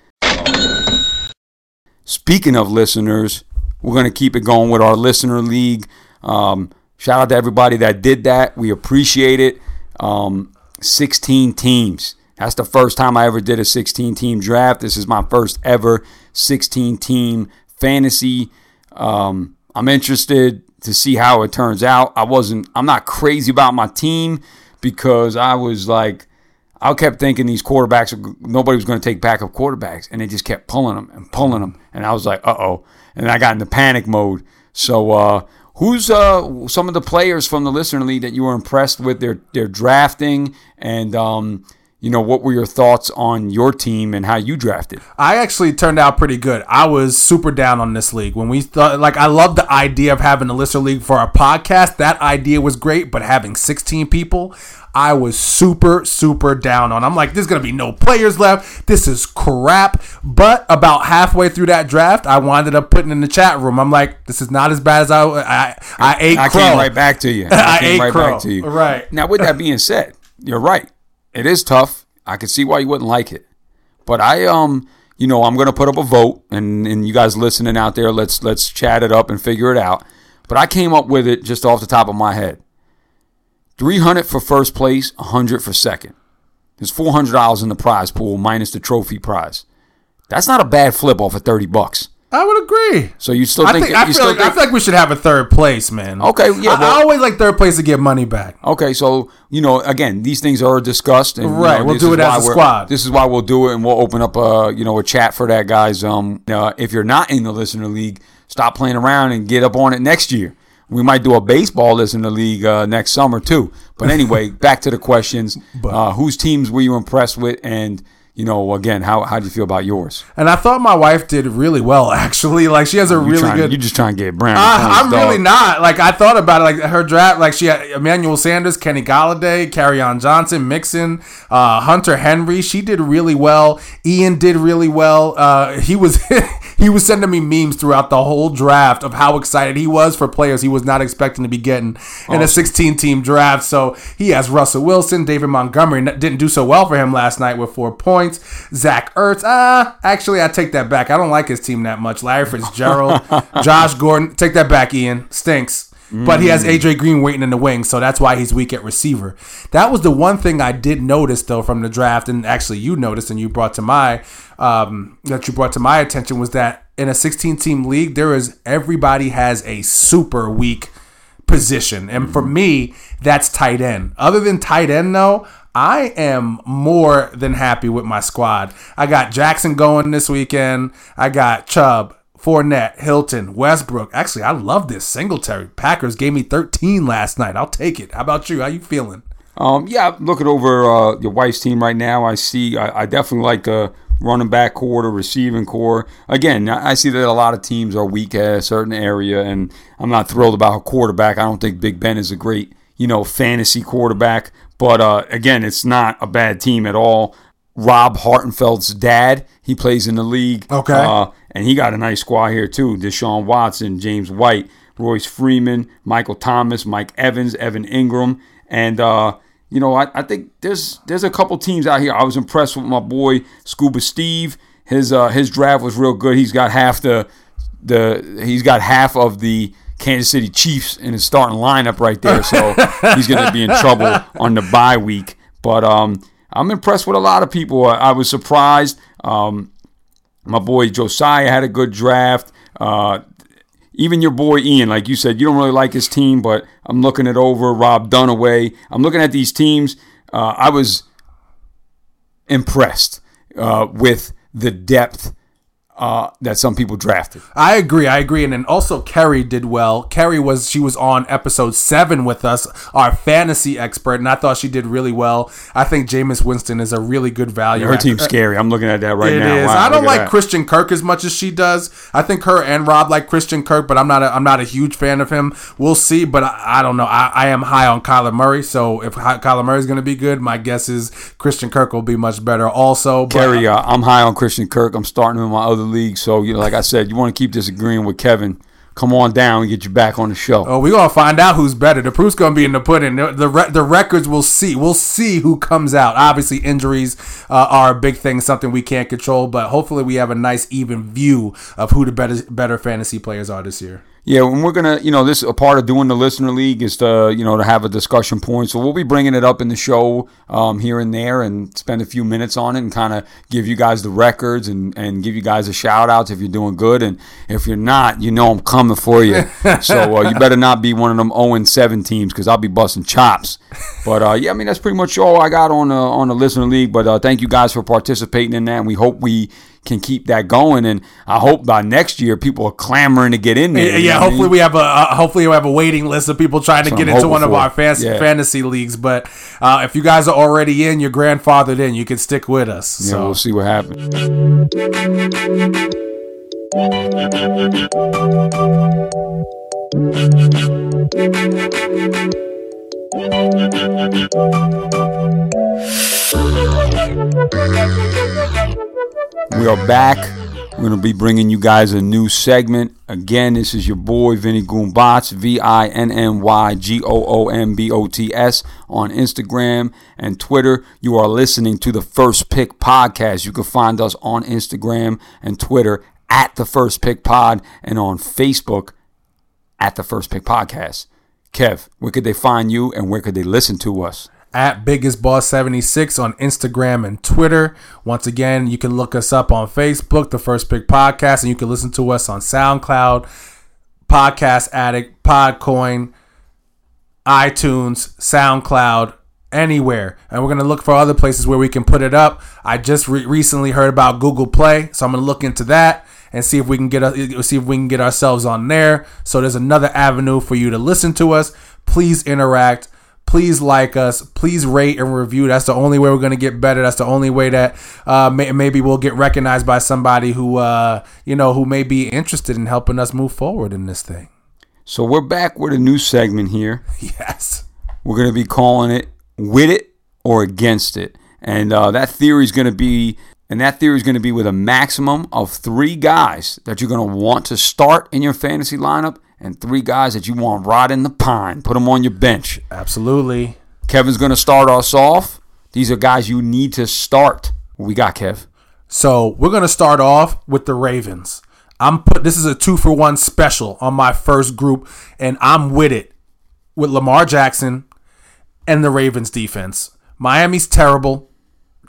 Speaking of listeners, we're going to keep it going with our listener league. Um, shout out to everybody that did that. We appreciate it. Um, 16 teams. That's the first time I ever did a 16 team draft. This is my first ever 16 team fantasy. Um, I'm interested to see how it turns out. I wasn't, I'm not crazy about my team because I was like, I kept thinking these quarterbacks, nobody was going to take backup quarterbacks, and they just kept pulling them and pulling them, and I was like, uh oh, and I got into panic mode. So, uh, who's uh, some of the players from the listener league that you were impressed with their their drafting, and um, you know, what were your thoughts on your team and how you drafted? I actually turned out pretty good. I was super down on this league when we thought like I love the idea of having a listener league for our podcast. That idea was great, but having 16 people, I was super super down on. I'm like, there's gonna be no players left. This is crap. But about halfway through that draft, I winded up putting in the chat room. I'm like, this is not as bad as I I, I ate I crow. came right back to you. I came ate right crow. back to you. Right. Now, with that being said, you're right. It is tough. I can see why you wouldn't like it. But I um, you know, I'm gonna put up a vote and, and you guys listening out there, let's let's chat it up and figure it out. But I came up with it just off the top of my head. 300 for first place, 100 for second. There's $400 in the prize pool minus the trophy prize. That's not a bad flip off of 30 bucks. I would agree. So you still I think, think I feel still like I think feel like we should have a third place, man. Okay, yeah, I, I always like third place to get money back. Okay, so you know, again, these things are discussed, and you Right, know, we'll do it as a squad. This is why we'll do it, and we'll open up a you know a chat for that, guys. Um, uh, if you're not in the listener league, stop playing around and get up on it next year. We might do a baseball listener league uh, next summer too. But anyway, back to the questions. Uh, whose teams were you impressed with, and you know, again, how how do you feel about yours? And I thought my wife did really well, actually. Like she has a You really trying, good. You just trying to get Brown. I, I'm dog. really not. Like I thought about it. Like her draft. Like she had Emmanuel Sanders, Kenny Golladay, Kerryon Johnson, Mixon, uh, Hunter Henry. She did really well. Ian did really well. Uh, he was he was sending me memes throughout the whole draft of how excited he was for players he was not expecting to be getting in a 16 team draft. So he has Russell Wilson, David Montgomery didn't do so well for him last night with four points. Zach Ertz. Ah, actually, I take that back. I don't like his team that much. Larry Fitzgerald, Josh Gordon. Take that back, Ian. Stinks. But he has AJ Green waiting in the wings, so that's why he's weak at receiver. That was the one thing I did notice though from the draft, and actually you noticed and you brought to my um, that you brought to my attention was that in a 16 team league, there is everybody has a super weak position, and for me, that's tight end. Other than tight end, though. I am more than happy with my squad. I got Jackson going this weekend. I got Chubb, Fournette, Hilton, Westbrook. Actually, I love this Singletary. Packers gave me 13 last night. I'll take it. How about you? How you feeling? Um, yeah, looking over uh, your wife's team right now, I see. I, I definitely like the running back core, the receiving core. Again, I see that a lot of teams are weak at a certain area, and I'm not thrilled about quarterback. I don't think Big Ben is a great, you know, fantasy quarterback. But uh, again, it's not a bad team at all. Rob Hartenfeld's dad, he plays in the league. Okay. Uh, and he got a nice squad here too. Deshaun Watson, James White, Royce Freeman, Michael Thomas, Mike Evans, Evan Engram, and uh, you know I, I think there's there's a couple teams out here. I was impressed with my boy Scuba Steve. His uh, his draft was real good. He's got half the the he's got half of the Kansas City Chiefs in his starting lineup right there. So he's going to be in trouble on the bye week. But um, I'm impressed with a lot of people. I, I was surprised. Um, my boy Josiah had a good draft. Uh, even your boy Ian, like you said, you don't really like his team, but I'm looking it over. Rob Dunaway. I'm looking at these teams. Uh, I was impressed uh, with the depth uh, that some people drafted. I agree. I agree. And then also Kerry did well. Kerry was she was on episode seven with us, our fantasy expert, and I thought she did really well. I think Jameis Winston is a really good value. Her team's scary. I'm looking at that right It now. is. Wow, I don't like. Christian Kirk as much as she does. I think her and Rob like Christian Kirk, but I'm not. A, I'm not a huge fan of him. We'll see, but I, I don't know. I, I am high on Kyler Murray, so if Kyler Murray is going to be good, my guess is Christian Kirk will be much better. Also, but- Kerry, uh, I'm high on Christian Kirk. I'm starting him my other league. So, you know, like I said, you want to keep disagreeing with Kevin. Come on down and get you back on the show. Oh, we're gonna find out who's better. The proof's gonna be in the pudding. The the, re- the records will see. We'll see who comes out. Obviously, injuries uh, are a big thing, something we can't control. But hopefully, we have a nice even view of who the better better fantasy players are this year. Yeah, and we're gonna, you know, this a part of doing the listener league is to, you know, to have a discussion point. So we'll be bringing it up in the show um, here and there, and spend a few minutes on it, and kind of give you guys the records and and give you guys a shout outs if you're doing good, and if you're not, you know, I'm coming for you. so uh, you better not be one of them 0 and 7 teams because I'll be busting chops. But uh, yeah, I mean that's pretty much all I got on the on the listener league. But uh, thank you guys for participating in that, and we hope we can keep that going. And I hope by next year people are clamoring to get in there. Yeah, you yeah know I hopefully mean? we have a uh, hopefully we have a waiting list of people trying to get into one of our for. fantasy Yeah. fantasy leagues. But uh, if you guys are already in, your grandfathered in, you can stick with us. Yeah, so we'll see what happens. We are back. We're going to be bringing you guys a new segment. Again, this is your boy Vinny Goombots, V I N N Y G O O M B O T S on Instagram and Twitter. You are listening to the First Pick Podcast. You can find us on Instagram and Twitter at the First Pick Pod and on Facebook at the First Pick Podcast. Kev, where could they find you and where could they listen to us? At biggest boss 76 on instagram and twitter. Once again you can look us up on facebook the first pick podcast and you can listen to us on soundcloud podcast addict podcoin itunes soundcloud anywhere. And we're going to look for other places where we can put it up. I just re- recently heard about google play so i'm going to look into that and see if we can get us see if we can get ourselves on there. So there's another avenue for you to listen to us. Please interact please like us please rate and review that's the only way we're going to get better that's the only way that uh, may, maybe we'll get recognized by somebody who uh, you know who may be interested in helping us move forward in this thing So we're back with a new segment here. yes We're going to be calling it with it or against it. And uh, that theory is going to be, and that theory is going to be with a maximum of three guys that you're going to want to start in your fantasy lineup and three guys that you want rot in the pine. Put them on your bench. absolutely Kevin's going to start us off. These are guys you need to start. What we got, Kev? So we're gonna start off with the Ravens. I'm put this is a two for one special on my first group, and I'm with it with Lamar Jackson and the Ravens defense. Miami's terrible.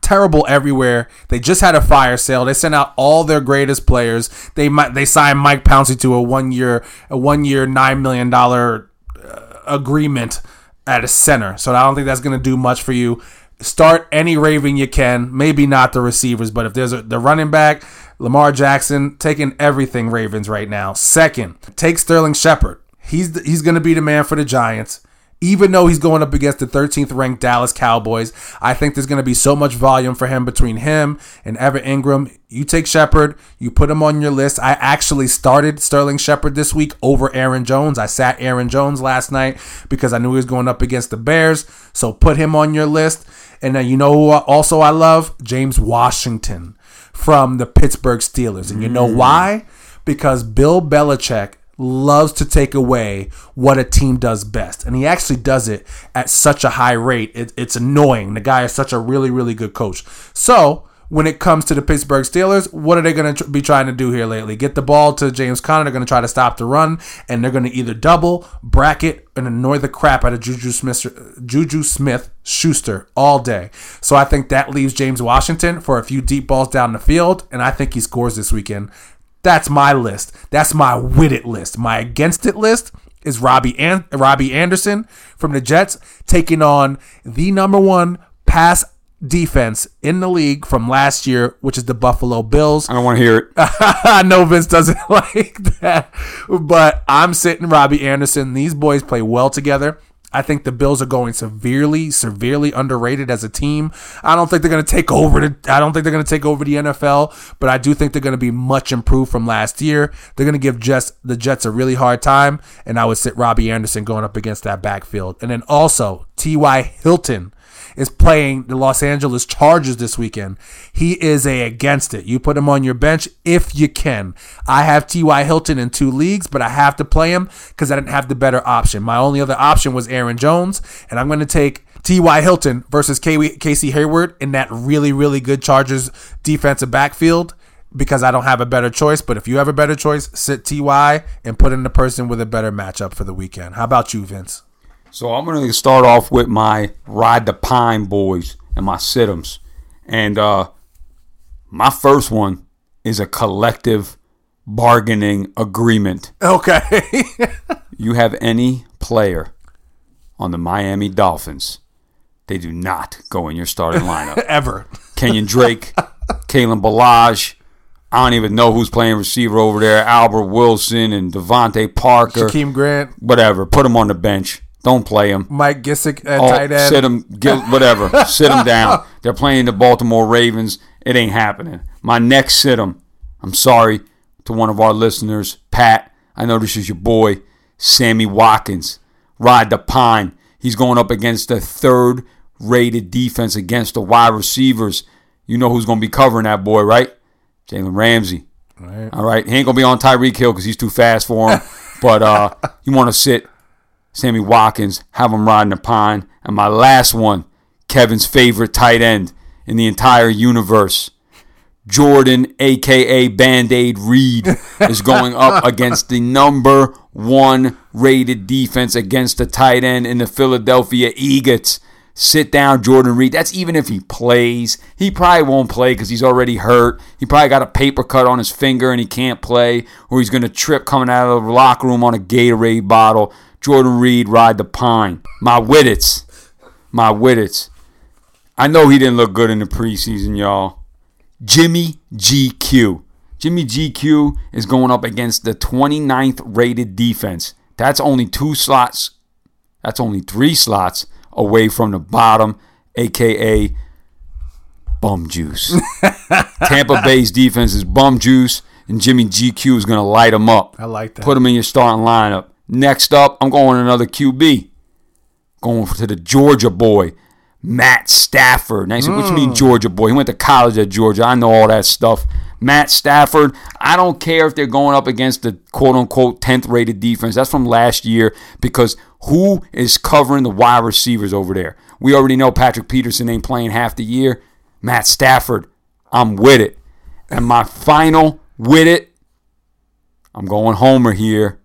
Terrible everywhere. They just had a fire sale. They sent out all their greatest players. They they signed Mike Pouncey to a one year a one year nine million dollar uh, agreement at a center. So I don't think that's going to do much for you. Start any Raven you can. Maybe not the receivers, but if there's a the running back, Lamar Jackson taking everything Ravens right now. Second, take Sterling Shepard. He's the, he's going to be the man for the Giants. Even though he's going up against the 13th ranked Dallas Cowboys, I think there's going to be so much volume for him between him and Evan Engram. You take Shepard, you put him on your list. I actually started Sterling Shepard this week over Aaron Jones. I sat Aaron Jones last night because I knew he was going up against the Bears. So put him on your list. And then you know who also I love? James Washington from the Pittsburgh Steelers. And you know mm. why? Because Bill Belichick loves to take away what a team does best. And he actually does it at such a high rate. It, it's annoying. The guy is such a really, really good coach. So when it comes to the Pittsburgh Steelers, what are they going to tr- be trying to do here lately? Get the ball to James Conner. They're going to try to stop the run, and they're going to either double, bracket, and annoy the crap out of Juju Smith, Juju Smith Schuster all day. So I think that leaves James Washington for a few deep balls down the field, and I think he scores this weekend. That's my list. That's my with it list. My against it list is Robbie and Robbie Anderson from the Jets taking on the number one pass defense in the league from last year, which is the Buffalo Bills. I don't want to hear it. I know Vince doesn't like that, but I'm sitting Robbie Anderson. These boys play well together. I think the Bills are going severely, severely underrated as a team. I don't think they're going to take over the. I don't think they're going to take over the NFL, but I do think they're going to be much improved from last year. They're going to give Jets the Jets a really hard time, and I would sit Robbie Anderson going up against that backfield, and then also T.Y. Hilton is playing the Los Angeles Chargers this weekend. He is a against it. You put him on your bench if you can. I have T.Y. Hilton in two leagues, but I have to play him because I didn't have the better option. My only other option was Aaron Jones, and I'm going to take T.Y. Hilton versus K- Casey Hayward in that really, really good Chargers defensive backfield because I don't have a better choice. But if you have a better choice, sit Ty and put in the person with a better matchup for the weekend. How about you, Vince? So I'm going to start off with my Ride the Pine boys and my sit-ems. And uh, my first one is a collective bargaining agreement. Okay. You have any player on the Miami Dolphins, they do not go in your starting lineup. Ever. Kenyan Drake, Kalen Ballage. I don't even know who's playing receiver over there. Albert Wilson and DeVante Parker. Shaquem Grant, Whatever. Put them on the bench. Don't play them. Mike Gesicki at Oh, tight end. sit them, whatever. sit them down. They're playing the Baltimore Ravens. It ain't happening. My next sit 'em. I'm sorry to one of our listeners, Pat. I know this is your boy, Sammy Watkins. Ride the pine. He's going up against the third rated defense against the wide receivers. You know who's going to be covering that boy, right? Jalen Ramsey. All right. He ain't going to be on Tyreek Hill because he's too fast for him. but uh, you want to sit Sammy Watkins, have him riding the pine. And my last one, Kevin's favorite tight end in the entire universe, Jordan, aka Band Aid Reed, is going up against the number one rated defense against the tight end in the Philadelphia Eagles. Sit down, Jordan Reed. That's even if he plays. He probably won't play because he's already hurt. He probably got a paper cut on his finger and he can't play, or he's going to trip coming out of the locker room on a Gatorade bottle. Jordan Reed, ride the pine. My Wittets. My Wittets. I know he didn't look good in the preseason, y'all. Jimmy GQ. Jimmy GQ is going up against the 29th rated defense. That's only two slots. That's only three slots away from the bottom, aka bum juice. Tampa Bay's defense is bum juice, and Jimmy GQ is going to light them up. I like that. Put him in your starting lineup. Next up, I'm going another QB. Going to the Georgia boy, Matt Stafford. Now you say, what you mean mm. Georgia boy? He went to college at Georgia. I know all that stuff. Matt Stafford, I don't care if they're going up against the quote unquote 10th rated defense. That's from last year because who is covering the wide receivers over there? We already know Patrick Peterson ain't playing half the year. Matt Stafford, I'm with it. And my final with it I'm going Homer here.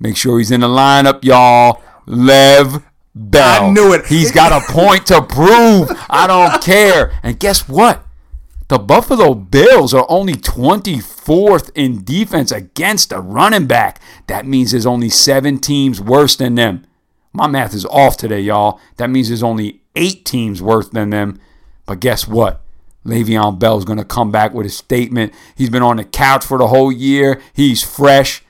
Make sure he's in the lineup, y'all. Lev Bell. I knew it. He's got a point to prove. I don't care. And guess what? The Buffalo Bills are only 24th in defense against a running back. That means there's only seven teams worse than them. My math is off today, y'all. That means there's only eight teams worse than them. But guess what? Le'Veon Bell is going to come back with a statement. He's been on the couch for the whole year. He's fresh.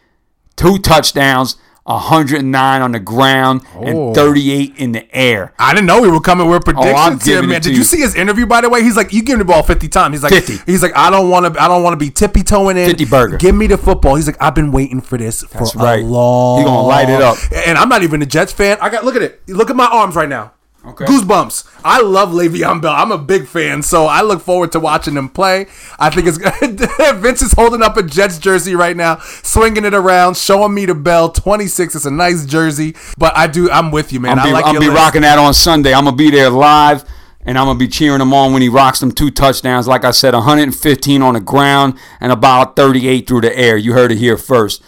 Two touchdowns, 109 on the ground, Oh. and 38 in the air. I didn't know we were coming with Oh, predictions here, man. Did you you. see his interview by the way? He's like, you give me the ball 50 times. He's like 50. He's like, I don't want to I don't want to be tippy toeing in. 50 burger. Give me the football. He's like, I've been waiting for this for That's a right. long He gonna light it up. And I'm not even a Jets fan. I got look at it. Look at my arms right now. Okay. Goosebumps. I love Le'Veon Bell. I'm a big fan, so I look forward to watching him play. I think it's Vince is holding up a Jets jersey right now, swinging it around, showing me the bell. 26. It's a nice jersey, but I do. I'm with you, man. I'm I be, like I'm be rocking that on Sunday. I'm gonna be there live, and I'm gonna be cheering him on when he rocks them two touchdowns. Like I said, 115 on the ground and about 38 through the air. You heard it here first.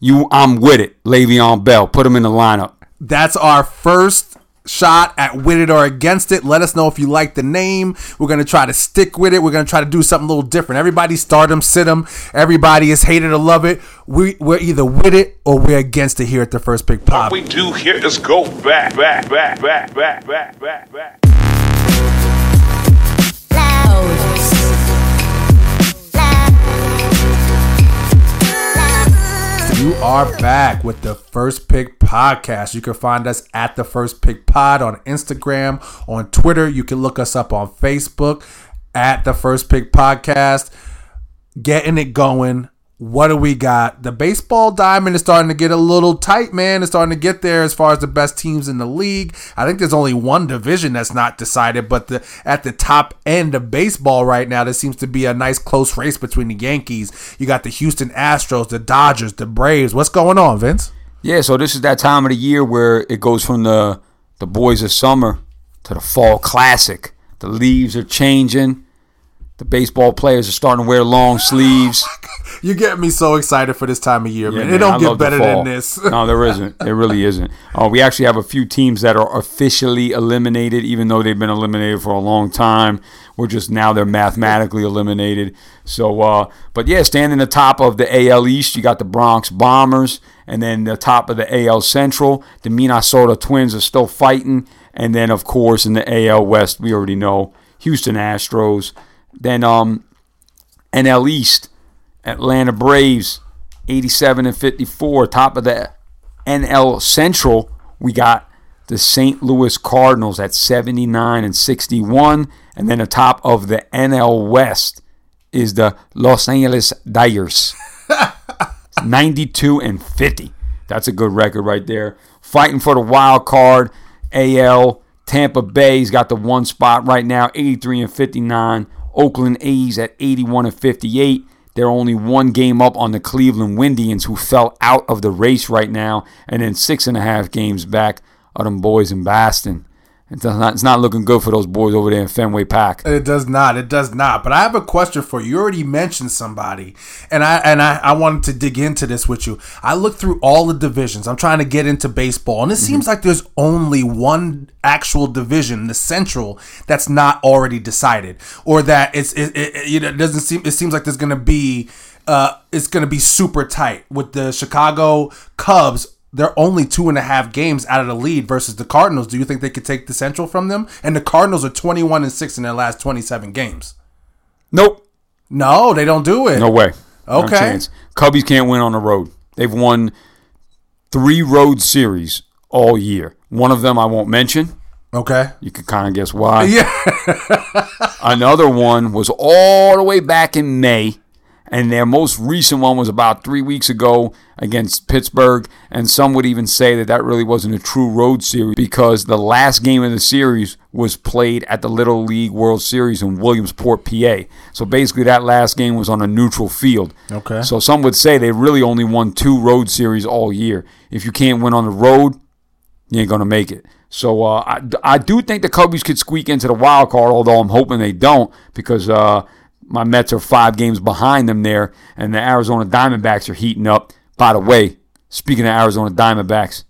You, I'm with it. Le'Veon Bell, put him in the lineup. That's our first shot at with it or against it. Let us know if you like the name. We're gonna try to stick with it. We're gonna try to do something a little different. Everybody stardom, sit them. Everybody is hated or love it. We we're either with it or we're against it here at the first pick pop. we do here is go back, back, back, back, back, back, back, back. You are back with the First Pick Podcast. You can find us at the First Pick Pod on Instagram, on Twitter. You can look us up on Facebook at the First Pick Podcast. Getting it going. What do we got? The baseball diamond is starting to get a little tight, man. It's starting to get there as far as the best teams in the league. I think there's only one division that's not decided, but the at the top end of baseball right now, there seems to be a nice close race between the Yankees. You got the Houston Astros, the Dodgers, the Braves. What's going on, Vince? Yeah, so this is that time of the year where it goes from the the boys of summer to the fall classic. The leaves are changing. The baseball players are starting to wear long sleeves. Oh You get me so excited for this time of year, Yeah, man. man, It don't I get better than this. no, there isn't. It really isn't. Uh, we actually have a few teams that are officially eliminated, even though they've been eliminated for a long time. We're just now they're mathematically eliminated. So, uh, but yeah, standing the top of the AL East, you got the Bronx Bombers, and then the top of the AL Central, the Minnesota Twins are still fighting, and then of course in the AL West, we already know Houston Astros. Then um, NL East, Atlanta Braves, 87 and 54. Top of the NL Central, we got the St. Louis Cardinals at 79 and 61. And then the top of the NL West is the Los Angeles Dyers, 92 and 50. That's a good record right there. Fighting for the wild card, AL. Tampa Bay's got the one spot right now, 83 and 59. Oakland A's at 81 and 58. They're only one game up on the Cleveland Indians, who fell out of the race right now, and then six and a half games back of them boys in Boston. It's not, it's not looking good for those boys over there in Fenway Park. It does not. It does not. But I have a question for you. You already mentioned somebody, and I and I, I wanted to dig into this with you. I looked through all the divisions. I'm trying to get into baseball, and it seems like there's only one actual division, the Central, that's not already decided, or that it's it, it, it, you know, it doesn't seem. It seems like there's going to be uh, it's going to be super tight with the Chicago Cubs. They're only two and a half games out of the lead versus the Cardinals. Do you think they could take the Central from them? And the Cardinals are 21 and 6 in their last 27 games. Nope. No, they don't do it. No way. Okay. chance. Cubbies can't win on the road. They've won three road series all year. One of them I won't mention. Okay. You can kind of guess why. Yeah. Another one was all the way back in May, and their most recent one was about three weeks ago against Pittsburgh. And some would even say that that really wasn't a true road series because the last game of the series was played at the Little League World Series in Williamsport, PA. So basically, that last game was on a neutral field. Okay. So some would say they really only won two road series all year. If you can't win on the road, you ain't gonna make it. So uh, I, I do think the Cubbies could squeak into the wild card, although I'm hoping they don't because uh, my Mets are five games behind them there, and the Arizona Diamondbacks are heating up. By the way, speaking of Arizona Diamondbacks,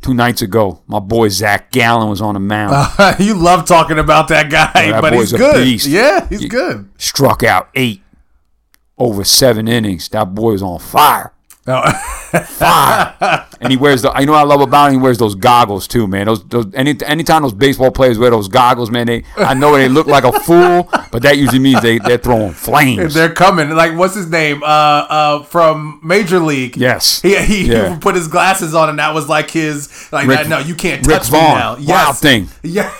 two nights ago, my boy Zach Gallen was on the mound. you love talking about that guy, that but he's good. beast. Yeah, he's He- good. Struck out eight over seven innings. That boy was on fire. Fire. and he wears the. I know what I love about him. He wears those goggles too, man. Those, those any anytime those baseball players wear those goggles, man. They I know they look like a fool, but that usually means they they're throwing flames. they're coming. Like, what's his name? Uh, uh, from Major League. Yes. He he Yeah. put his glasses on, and that was like his like Rick- that. No, you can't Rick touch me Vaughn. now. Wild thing. Yeah.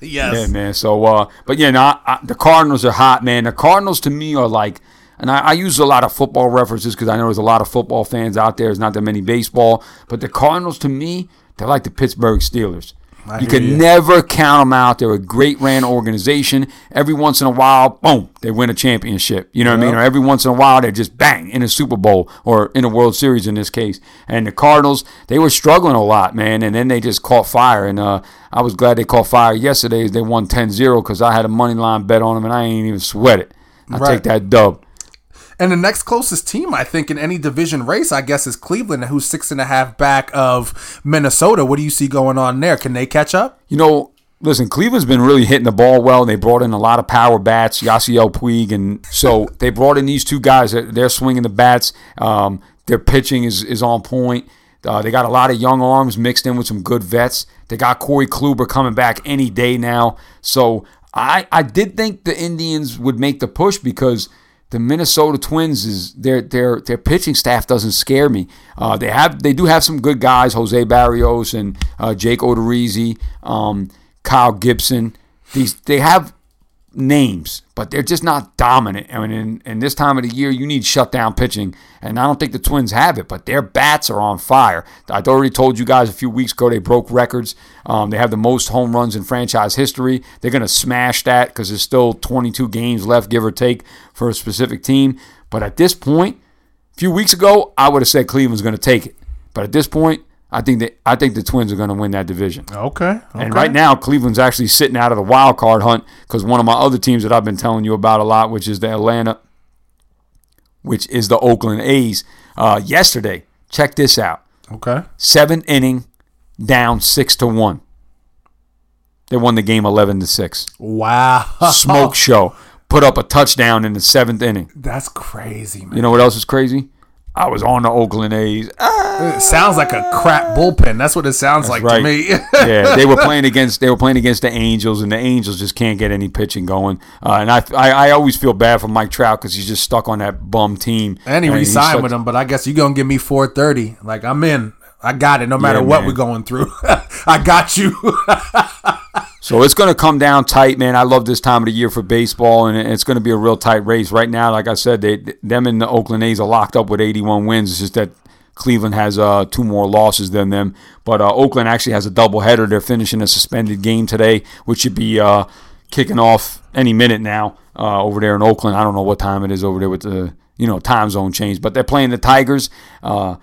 yes. Yeah, man. So, uh, but yeah, no, I, I, the Cardinals are hot, man. The Cardinals to me are like, and I, I use a lot of football references because I know there's a lot of football fans out there. There's not that many baseball, but the Cardinals to me, they're like the Pittsburgh Steelers. you can you. never count them out. They're a great ran organization. Every once in a while, boom, they win a championship. You know what I mean? Or every once in a while, they're just bang in a Super Bowl or in a World Series in this case. And the Cardinals, they were struggling a lot, man. And then they just caught fire. And uh, I was glad they caught fire yesterday. They won 10-0 because I had a money line bet on them and I ain't even sweat it. I Right. take that dub. And the next closest team, I think, in any division race, I guess, is Cleveland, who's six and a half back of Minnesota. What do you see going on there? Can they catch up? You know, listen, Cleveland's been really hitting the ball well. They brought in a lot of power bats, Yasiel Puig, and so they brought in these two guys. They're, swinging the bats. Um, their pitching is, is on point. Uh, they got a lot of young arms mixed in with some good vets. They got Corey Kluber coming back any day now. So I, I did think the Indians would make the push because the Minnesota Twins is their their their pitching staff doesn't scare me. Uh, they have they do have some good guys, Jose Berrios and uh, Jake Odorizzi, um, Kyle Gibson. These they have names, but they're just not dominant. I mean, in, in this time of the year, you need shutdown pitching, and I don't think the Twins have it. But their bats are on fire. I already told you guys a few weeks ago they broke records. Um, they have the most home runs in franchise history. They're going to smash that because there's still 22 games left, give or take, for a specific team. But at this point, a few weeks ago, I would have said Cleveland's going to take it. But at this point, I think that I think the Twins are going to win that division. Okay. And right now, Cleveland's actually sitting out of the wild card hunt because one of my other teams that I've been telling you about a lot, which is the Atlanta, which is the Oakland A's. Uh, yesterday, check this out: Okay. seventh inning, down six to one. They won the game eleven to six. Wow. Smoke show. Put up a touchdown in the seventh inning. That's crazy, man. You know what else is crazy? I was on the Oakland A's. Ah, It sounds like a crap bullpen. That's what it sounds like right. to me. yeah, they were playing against they were playing against the Angels, and the Angels just can't get any pitching going. Uh, and I, I I always feel bad for Mike Trout because he's just stuck on that bum team. and he he's re-signed such- with him, but I guess you're gonna give me 430. Like I'm in. I got it. No matter Yeah, what man. we're going through, I got you. So it's going to come down tight, man. I love this time of the year for baseball, and it's going to be a real tight race. Right now, like I said, they them and the Oakland A's are locked up with 81 wins. It's just that Cleveland has uh, two more losses than them. But uh, Oakland actually has a doubleheader. They're finishing a suspended game today, which should be uh, kicking off any minute now uh, over there in Oakland. I don't know what time it is over there with the you know time zone change, but they're playing the Tigers. Uh,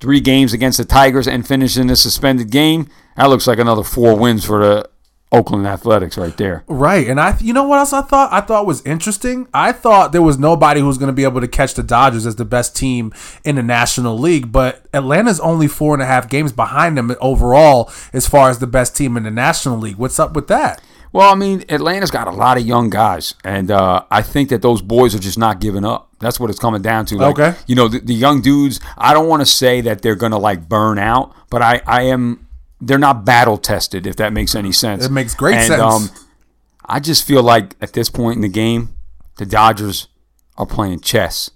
three games against the Tigers and finishing a suspended game. That looks like another four wins for the Oakland Athletics right there. Right, and I, you know what else I thought? I thought was interesting. I thought there was nobody who was going to be able to catch the Dodgers as the best team in the National League, but Atlanta's only four and a half games behind them overall as far as the best team in the National League. What's up with that? Well, I mean, Atlanta's got a lot of young guys, and uh, I think that those boys are just not giving up. That's what it's coming down to. Like, Okay. You know, the, the young dudes. I don't want to say that they're gonna like burn out, but I, I am. They're not battle tested, if that makes any sense. It makes great And, sense. Um, I just feel like at this point in the game, the Dodgers are playing chess,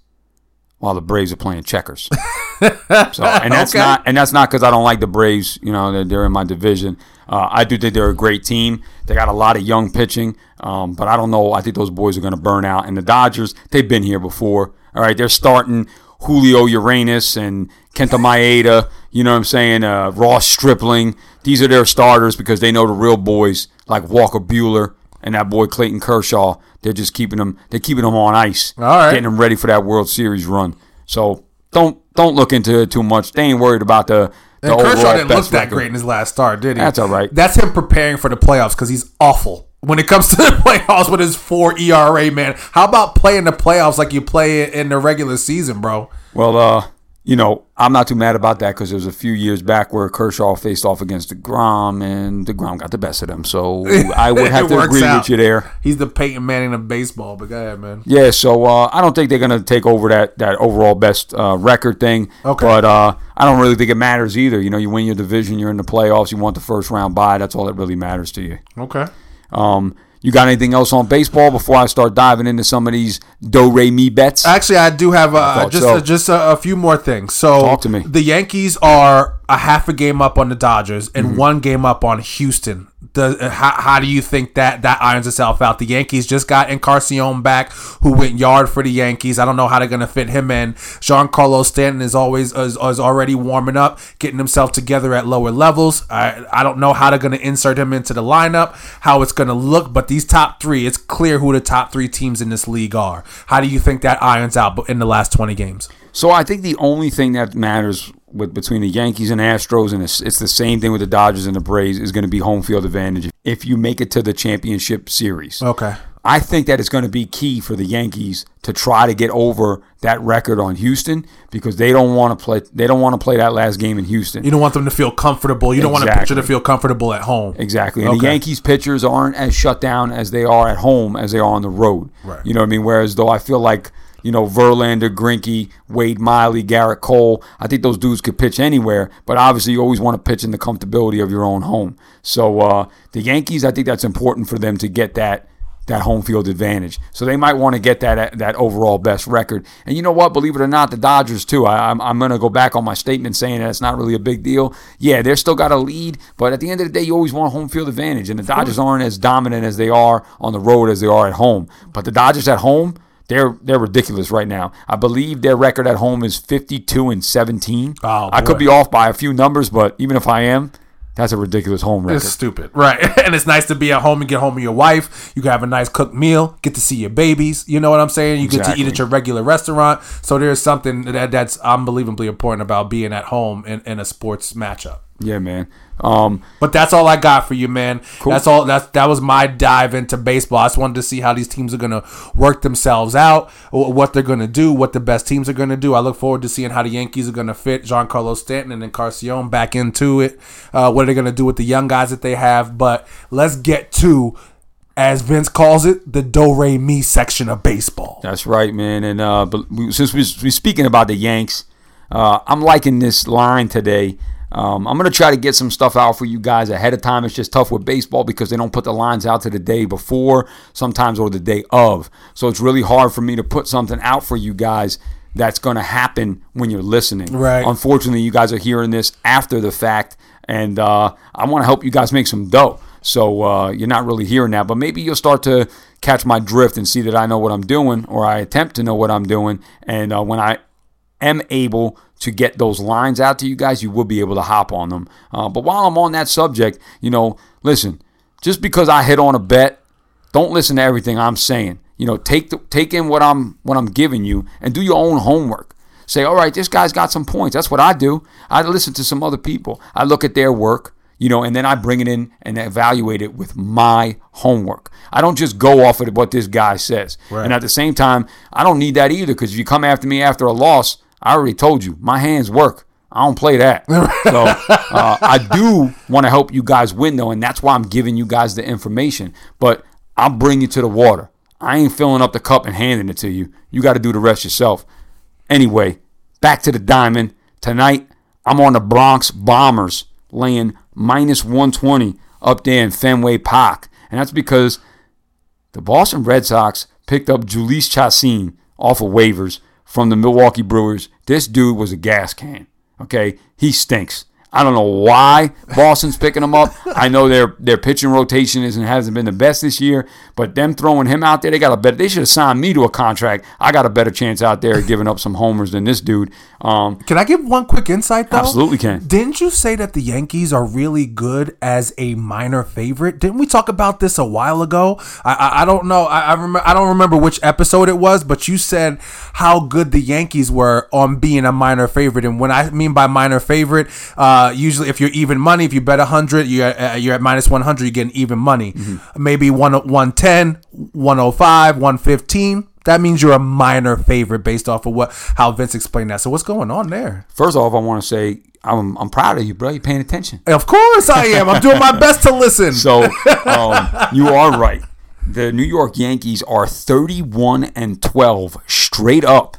while the Braves are playing checkers. So, and that's Okay. not and that's not because I don't like the Braves. You know, they're, they're in my division. Uh, I do think they're a great team. They got a lot of young pitching, um, but I don't know. I think those boys are going to burn out. And the Dodgers, they've been here before. All right, they're starting Julio Urias and Kenta Maeda. You know what I'm saying? Uh, Ross Stripling. These are their starters because they know the real boys like Walker Buehler and that boy Clayton Kershaw. They're just keeping them. They're keeping them on ice. All right. getting them ready for that World Series run. So don't don't look into it too much. They ain't worried about the the And Kershaw didn't look that record. great in his last start, did he? That's all right. That's him preparing for the playoffs because he's awful. When it comes to the playoffs with his four ERA, man. How about playing the playoffs like you play it in the regular season, bro? Well, uh, you know, I'm not too mad about that because there was a few years back where Kershaw faced off against DeGrom and DeGrom got the best of them. So I would have to agree out. with you there. He's the Peyton Manning of baseball, but go ahead, man. Yeah, so uh, I don't think they're going to take over that, that overall best uh, record thing. Okay. But uh, I don't really think it matters either. You know, you win your division, you're in the playoffs, you want the first round bye. That's all that really matters to you. Okay. Um, you got anything else on baseball before I start diving into some of these do re mi bets? Actually, I do have uh, thought just so. uh, just a, a few more things. So, Talk to me. The Yankees are a half a game up on the Dodgers and Mm-hmm. one game up on Houston. Uh, how, how do you think that that irons itself out? The Yankees just got Encarnacion back, who went yard for the Yankees. I don't know how they're going to fit him in. Giancarlo Stanton is always is, is already warming up, getting himself together at lower levels. I I don't know how they're going to insert him into the lineup, how it's going to look. But these top three, it's clear who the top three teams in this league are. How do you think that irons out in the last twenty games? So I think the only thing that matters with between the Yankees and Astros, and it's, it's the same thing with the Dodgers and the Braves, is going to be home field advantage if you make it to the championship series. Okay. I think that it's going to be key for the Yankees to try to get over that record on Houston because they don't want to play. They don't want to play that last game in Houston. You don't want them to feel comfortable. You don't want a pitcher to feel comfortable at home. Exactly. And the Yankees pitchers aren't as shut down as they are at home as they are on the road. Right. You know what I mean? Whereas though I feel like, you know, Verlander, Greinke, Wade Miley, Gerrit Cole, I think those dudes could pitch anywhere, but obviously you always want to pitch in the comfortability of your own home. So uh, the Yankees, I think that's important for them to get that that home field advantage. So they might want to get that that overall best record. And you know what? Believe it or not, the Dodgers too. I, I'm I'm going to go back on my statement saying that it's not really a big deal. Yeah, they're still got a lead, but at the end of the day, you always want home field advantage. And the Dodgers aren't as dominant as they are on the road as they are at home. But the Dodgers at home. They're they're ridiculous right now. I believe their record at home is 52 and 17. Oh, I could be off by a few numbers, but even if I am, that's a ridiculous home record. It's stupid, right? and it's nice to be at home and get home with your wife. You can have a nice cooked meal, get to see your babies. You know what I'm saying? You get to eat at your regular restaurant. So there's something that that's unbelievably important about being at home in, in a sports matchup. Yeah, man. Um, But that's all I got for you, man. That's all. That's that was my dive into baseball. I just wanted to see how these teams are gonna work themselves out, what they're gonna do, what the best teams are gonna do. I look forward to seeing how the Yankees are gonna fit Giancarlo Stanton and Encarnacion back into it. Uh, what are they gonna do with the young guys that they have? But let's get to, as Vince calls it, the do re mi section of baseball. That's right, man. And uh, but we, since we, we're speaking about the Yanks, uh, I'm liking this line today. Um, I'm gonna try to get some stuff out for you guys ahead of time. It's just tough with baseball because they don't put the lines out to the day before, sometimes or the day of. So it's really hard for me to put something out for you guys that's gonna happen when you're listening. Right. Unfortunately, you guys are hearing this after the fact, and uh, I want to help you guys make some dough. So uh, you're not really hearing that, but maybe you'll start to catch my drift and see that I know what I'm doing, or I attempt to know what I'm doing. And uh, when I am able to get those lines out to you guys, you will be able to hop on them. Uh, but while I'm on that subject, you know, listen, just because I hit on a bet, don't listen to everything I'm saying. You know, take the, take in what I'm what I'm giving you and do your own homework. Say, all right, this guy's got some points. That's what I do. I listen to some other people. I look at their work, you know, and then I bring it in and evaluate it with my homework. I don't just go off of what this guy says. And at the same time, I don't need that either because if you come after me after a loss, I already told you my hands work. I don't play that. so uh, I do want to help you guys win though, and that's why I'm giving you guys the information. But I'll bring you to the water. I ain't filling up the cup and handing it to you. You got to do the rest yourself. Anyway, back to the diamond. Tonight, I'm on the Bronx Bombers laying minus 120 up there in Fenway Park. And that's because the Boston Red Sox picked up Jhoulys Chacin off of waivers from the Milwaukee Brewers. This dude was a gas can. Okay, he stinks. I don't know why Boston's picking him up. I know their their pitching rotation isn't hasn't been the best this year, but them throwing him out there, they got a better. They should have signed me to a contract. I got a better chance out there of giving up some homers than this dude. Um, Can I give one quick insight though? Absolutely can. Didn't you say that the Yankees are really good as a minor favorite? Didn't we talk about this a while ago? I I, I don't know. I I, remember, I don't remember which episode it was, but you said how good the Yankees were on being a minor favorite. And when I mean by minor favorite, uh, Uh, usually, if you're even money, if you bet 100, you're at, uh, you're at minus 100, you're getting even money. Mm-hmm. Maybe one 110, 105, 115. That means you're a minor favorite based off of what how Vince explained that. So what's going on there? First off, I want to say I'm I'm proud of you, bro. You're paying attention. Of course I am. I'm doing my best to listen. So um, you are right. The New York Yankees are 31 and 12 straight up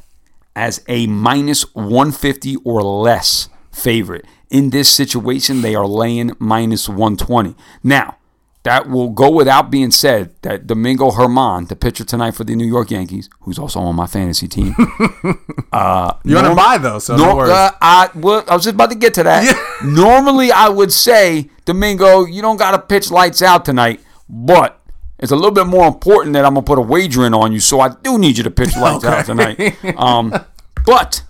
as a minus 150 or less favorite. In this situation, they are laying minus 120. Now, that will go without being said that Domingo Germán, the pitcher tonight for the New York Yankees, who's also on my fantasy team, uh, You're on a buy though, so no uh, I, well, I was just about to get to that. Normally, I would say, Domingo, you don't got to pitch lights out tonight, but it's a little bit more important that I'm going to put a wager in on you, so I do need you to pitch lights out tonight. Um, but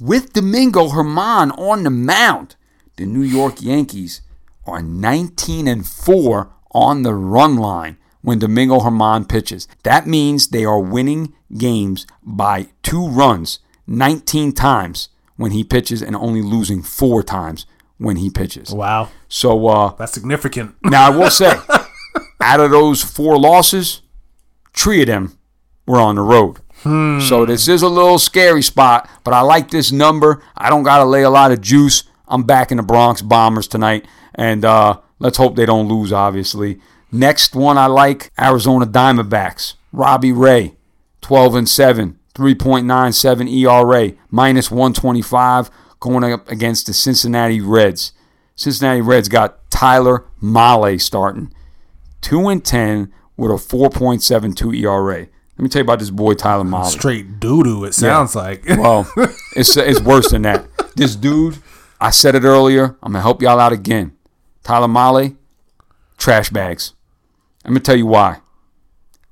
with Domingo Germán on the mound, the New York Yankees are 19 and 4 on the run line when Domingo Germán pitches. That means they are winning games by two runs 19 times when he pitches and only losing four times when he pitches. wow, So uh, that's significant. now I will say, out of those four losses, three of them were on the road. So this is a little scary spot, but I like this number. I don't got to lay a lot of juice. I'm back in the Bronx Bombers tonight, and uh, let's hope they don't lose. Obviously, next one I like Arizona Diamondbacks. Robbie Ray, 12 and seven, 3.97 ERA, minus 125, going up against the Cincinnati Reds. Cincinnati Reds got Tyler Mahle starting. 2 and 10 with a 4.72 ERA. Let me tell you about this boy Tyler Mahle. Straight doo doo. It sounds like. Well, it's it's worse than that. This dude, I said it earlier. I'm gonna help y'all out again. Tyler Mahle, trash bags. I'm gonna tell you why.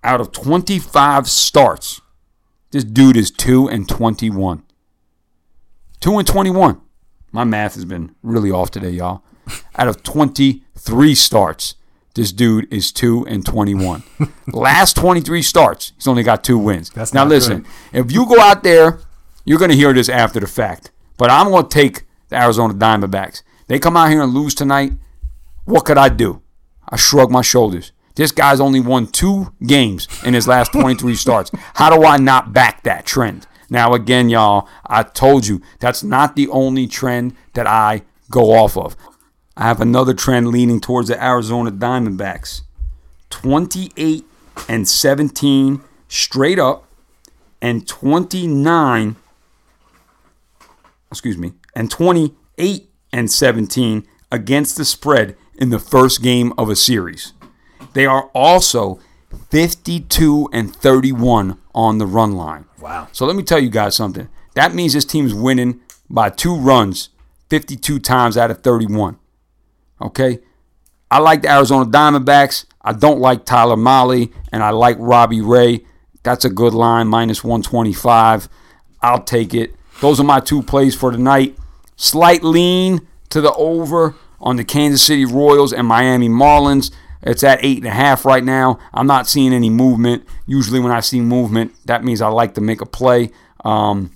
Out of 25 starts, this dude is two and 21. Two and 21. My math has been really off today, y'all. Out of 23 starts, this dude is 2 and 21. Last 23 starts, he's only got two wins. That's now listen, good. if you go out there, you're going to hear this after the fact. But I'm going to take the Arizona Diamondbacks. They come out here and lose tonight. What could I do? I shrug my shoulders. This guy's only won two games in his last 23 starts. How do I not back that trend? Now, again, y'all, I told you that's not the only trend that I go off of. I have another trend leaning towards the Arizona Diamondbacks 28 and 17 straight up, and 29 excuse me, and 28 and 17 against the spread in the first game of a series. They are also 52 and 31 on the run line. Wow. So let me tell you guys something. That means this team's winning by two runs 52 times out of 31. Okay? I like the Arizona Diamondbacks. I don't like Tyler Mahle, and I like Robbie Ray. That's a good line, minus 125. I'll take it. Those are my two plays for tonight. Slight lean to the over on the Kansas City Royals and Miami Marlins. It's at eight and a half right now. I'm not seeing any movement. Usually, when I see movement, that means I like to make a play. Um,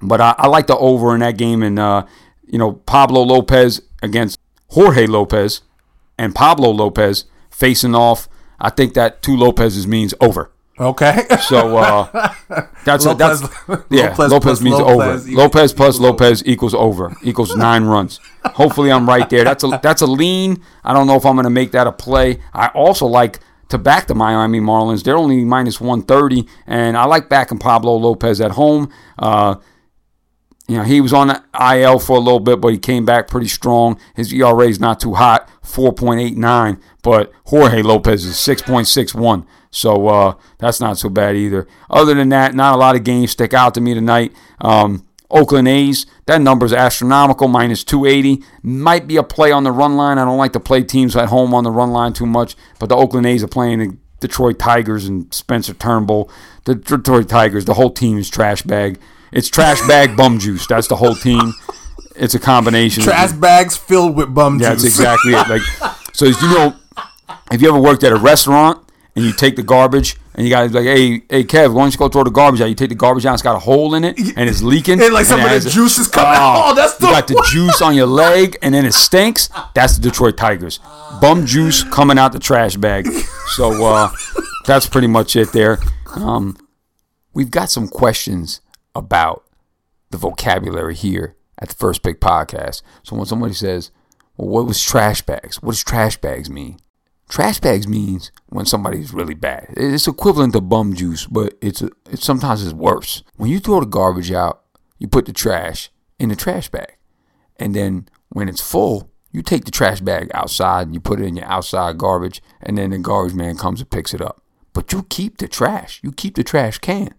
but I, I like the over in that game, and uh, you know Pablo Lopez against Jorge Lopez, and Pablo Lopez facing off. I think that two Lopez's means over. Okay. So uh, that's a, that's Lopez- yeah. Lopez Lopez, means Lopez over. equals- Lopez plus equals Lopez equals over equals nine runs. Hopefully, I'm right there. That's a that's a lean. I don't know if I'm going to make that a play. I also like to back the Miami Marlins. They're only minus 130, and I like backing Pablo Lopez at home. Uh, you know, he was on the IL for a little bit, but he came back pretty strong. His ERA is not too hot, 4.89, but Jorge Lopez is 6.61. So uh, that's not so bad either. Other than that, not a lot of games stick out to me tonight. Um, Oakland A's, that number's astronomical, minus 280. Might be a play on the run line. I don't like to play teams at home on the run line too much, but the Oakland A's are playing the Detroit Tigers and Spencer Turnbull. The Detroit Tigers, the whole team is trash bag. It's trash bag bum juice. That's the whole team. It's a combination. Trash bags filled with bum yeah, juice. that's exactly it. Like, so you know, if you ever worked at a restaurant and you take the garbage and you guys like, hey, hey, Kev, why don't you go throw the garbage out? You take the garbage out, it's got a hole in it, and it's leaking, And, like, some of the juice is coming out. Oh, that's you the got the juice on your leg, and then it stinks. That's the Detroit Tigers. Bum juice coming out the trash bag. So uh, that's pretty much it there. Um, we've got some questions about the vocabulary here at the First Pick Podcast. So when somebody says, "Well, what was trash bags? What does trash bags mean?" Trash bags means when somebody's really bad. It's equivalent to bum juice, but it's, sometimes it's worse. When you throw the garbage out, you put the trash in the trash bag, and then when it's full, you take the trash bag outside and you put it in your outside garbage, and then the garbage man comes and picks it up. But you keep the trash. You keep the trash can.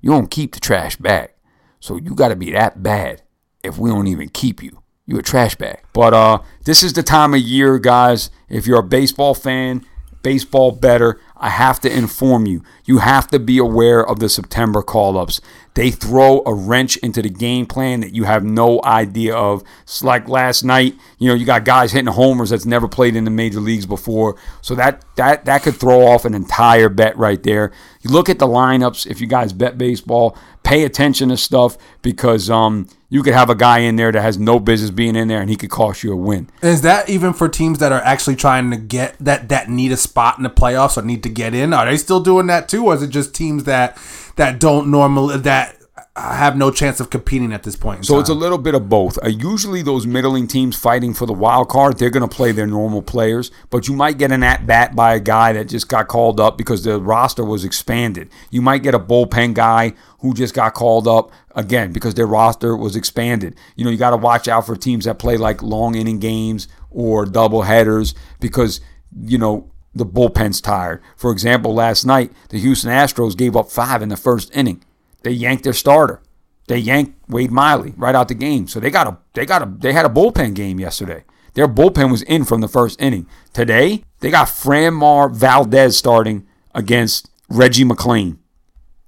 You don't keep the trash bag. So you got to be that bad if we don't even keep you. You a trash bag. But uh, this is the time of year, guys. If you're a baseball fan, baseball better, I have to inform you. You have to be aware of the September call ups. They throw a wrench into the game plan that you have no idea of. It's like last night, you know, you got guys hitting homers that's never played in the major leagues before. So that that that could throw off an entire bet right there. You look at the lineups if you guys bet baseball, pay attention to stuff because um you could have a guy in there that has no business being in there and he could cost you a win. Is that even for teams that are actually trying to get that that need a spot in the playoffs or need to get in? Are they still doing that too, or is it just teams that that don't normally that have no chance of competing at this point? In So time? it's a little bit of both. Uh, usually, those middling teams fighting for the wild card, they're going to play their normal players, but you might get an at bat by a guy that just got called up because the roster was expanded. You might get a bullpen guy who just got called up again because their roster was expanded. You know, you got to watch out for teams that play like long inning games or double headers because you know the bullpen's tired. For example, last night the Houston Astros gave up five in the first inning. They yanked their starter. They yanked Wade Miley right out the game. So they got a they got a they had a bullpen game yesterday. Their bullpen was in from the first inning. Today, they got Framber Valdez starting against Reggie McClain.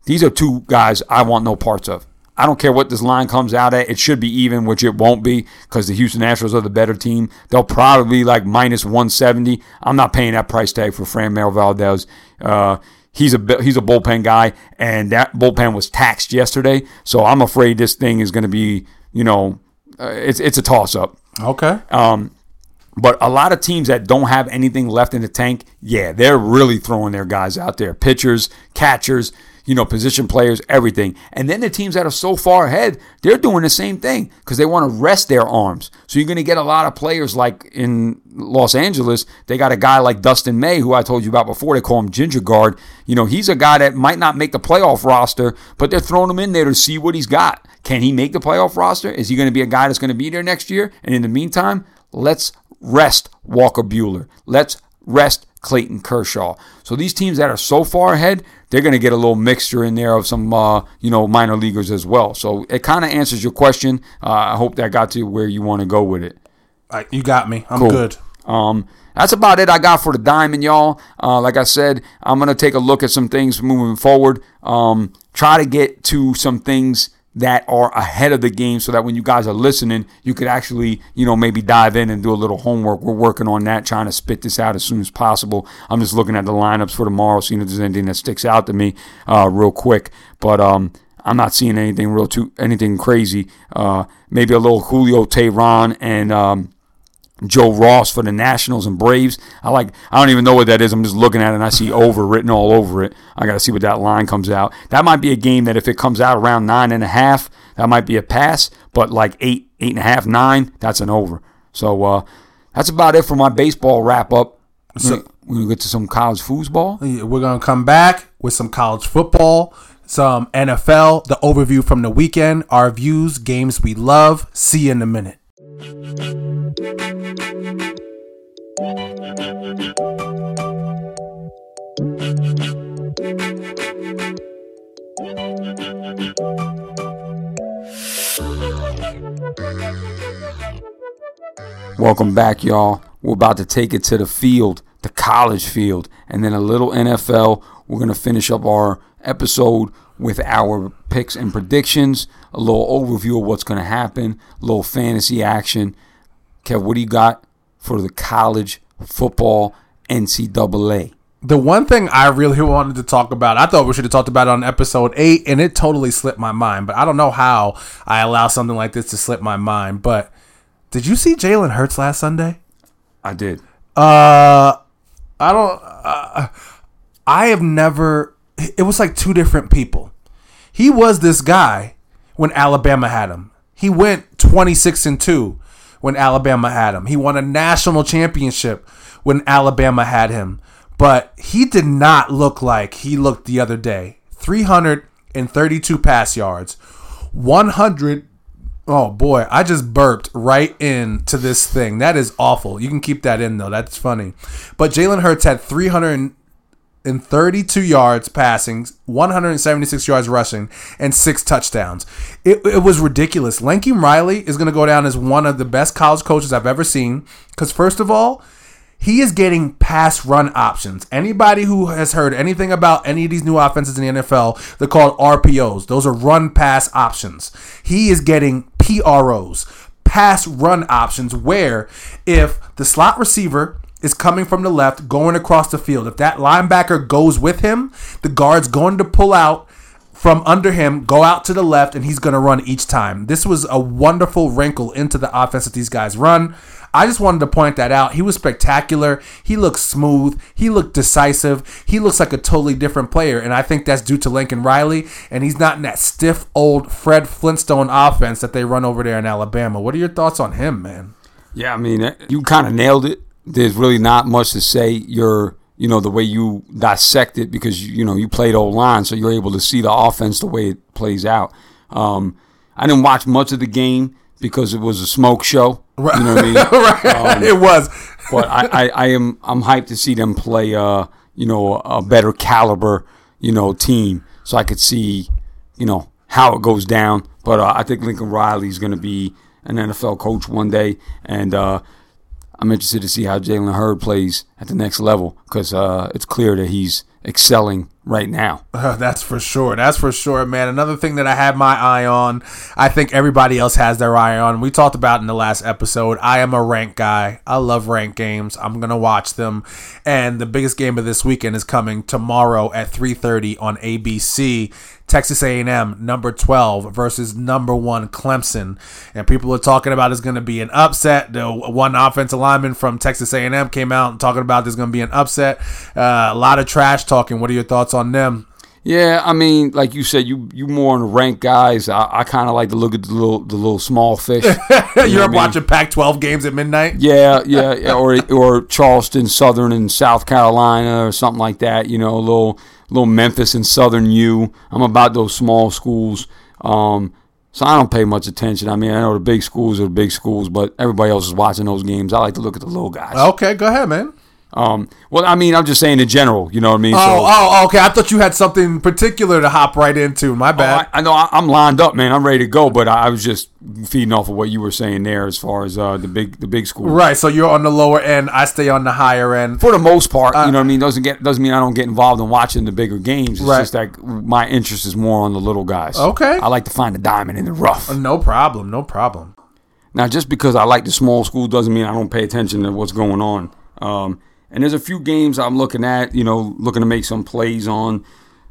These are two guys I want no parts of. I don't care what this line comes out at. It should be even, which it won't be because the Houston Astros are the better team. They'll probably be like minus 170. I'm not paying that price tag for Fran Framber Valdez. Uh, he's a he's a bullpen guy, and that bullpen was taxed yesterday. So I'm afraid this thing is going to be, you know, uh, it's it's a toss up. okay. Um, but a lot of teams that don't have anything left in the tank, yeah, they're really throwing their guys out there. Pitchers, catchers, you know, position players, everything. And then the teams that are so far ahead, they're doing the same thing because they want to rest their arms. So you're going to get a lot of players like in Los Angeles, they got a guy like Dustin May, who I told you about before. They call him Ginger Guard. You know, he's a guy that might not make the playoff roster, but they're throwing him in there to see what he's got. Can he make the playoff roster? Is he going to be a guy that's going to be there next year? And in the meantime, let's rest Walker Buehler. Let's rest Clayton Kershaw. So these teams that are so far ahead, they're going to get a little mixture in there of some, uh, you know, minor leaguers as well. So it kind of answers your question. Uh, I hope that got to where you want to go with it. All right, you got me. I'm Cool. good. Um, that's about it I got for the diamond, y'all. Uh, like I said, I'm gonna take a look at some things moving forward. Um, try to get to some things that are ahead of the game, so that when you guys are listening, you could actually, you know, maybe dive in and do a little homework. We're working on that, trying to spit this out as soon as possible. I'm just looking at the lineups for tomorrow, seeing if there's anything that sticks out to me, uh, real quick. But um, I'm not seeing anything real too anything crazy. Uh, maybe a little Julio Teheran and um, Joe Ross for the Nationals and Braves. I like. I don't even know what that is. I'm just looking at it and I see over written all over it. I got to see what that line comes out. That might be a game that if it comes out around nine and a half, that might be a pass. But like eight, eight and a half, nine, that's an over. So uh, that's about it for my baseball wrap up. So- we're gonna get to some college foosball. We're gonna come back with some college football, some NFL, the overview from the weekend, our views, games we love. See you in a minute. Welcome back, y'all. We're about to take it to the field, the college field, and then a little NFL. We're going to finish up our episode with our picks and predictions, a little overview of what's going to happen, a little fantasy action. Kev, what do you got for the college football NCAA? The one thing I really wanted to talk about, I thought we should have talked about it on episode eight, and it totally slipped my mind. But I don't know how I allow something like this to slip my mind. But did you see Jalen Hurts last Sunday? I did. Uh, I don't. Uh, I have never. It was like two different people. He was this guy when Alabama had him. He went twenty six and two when Alabama had him. He won a national championship when Alabama had him. But he did not look like he looked the other day. Three hundred and thirty two pass yards, 100 Oh boy, I just burped right into this thing. That is awful. You can keep that in though. That's funny. But Jalen Hurts had 332 yards passing, 176 yards rushing, and six touchdowns. It, it was ridiculous. Lincoln Riley is going to go down as one of the best college coaches I've ever seen. Because first of all, he is getting pass run options. Anybody who has heard anything about any of these new offenses in the NFL, they're called RPOs. Those are run pass options. He is getting PROs, pass run options, where if the slot receiver is coming from the left, going across the field, if that linebacker goes with him, the guard's going to pull out from under him, go out to the left, and he's going to run each time. This was a wonderful wrinkle into the offense that these guys run. I just wanted to point that out. He was spectacular. He looked smooth. He looked decisive. He looks like a totally different player, and I think that's due to Lincoln Riley. And he's not in that stiff old Fred Flintstone offense that they run over there in Alabama. What are your thoughts on him, man? Yeah, I mean, you kind of nailed it. There's really not much to say. You're, you know, the way you dissect it because you, you know you played old line, so you're able to see the offense the way it plays out. Um, I didn't watch much of the game because it was a smoke show. Right. You know what I mean? right. it was. but I, I, I am I'm hyped to see them play uh you know a better caliber you know team so I could see you know how it goes down. But uh, I think Lincoln Riley is going to be an NFL coach one day, and uh, I'm interested to see how Jalen Hurts plays at the next level because uh, it's clear that he's excelling right now. Uh, that's for sure. That's for sure, man. Another thing that I had my eye on, I think everybody else has their eye on. We talked about in the last episode. I am a rank guy. I love rank games. I'm gonna watch them, and the biggest game of this weekend is coming tomorrow at 3:30 on ABC. Texas A&M number 12 versus number 1 Clemson and people are talking about it's going to be an upset the one offensive lineman from Texas A&M came out and talking about there's going to be an upset uh, a lot of trash talking what are your thoughts on them Yeah, I mean, like you said, you you more on the rank guys. I, I kind of like to look at the little the little small fish. You you're what I mean? watching Pac-12 games at midnight Yeah, yeah, yeah, or or Charleston, Southern, and South Carolina, or something like that. You know, a little little Memphis and Southern U. I'm about those small schools. Um, so I don't pay much attention. I mean, I know the big schools are the big schools, but everybody else is watching those games. I like to look at the little guys. okay go ahead man Um, well, I mean, I'm just saying in general. You know what I mean? Oh, So- oh, okay. I thought you had something particular to hop right into. My Oh, bad. I, I know I, I'm lined up, man. I'm ready to go, but I, I was just feeding off of what you were saying there, as far as uh, the big the big schools. right. So you're on the lower end. I stay on the higher end. For the most part, you know what I mean. Doesn't get doesn't mean I don't get involved in watching the bigger games. It's Right. just that my interest is more on the little guys. Okay. I like to find the diamond in the rough. No problem. No problem. Now, just because I like the small school doesn't mean I don't pay attention to what's going on. Um, and there's a few games I'm looking at, you know, looking to make some plays on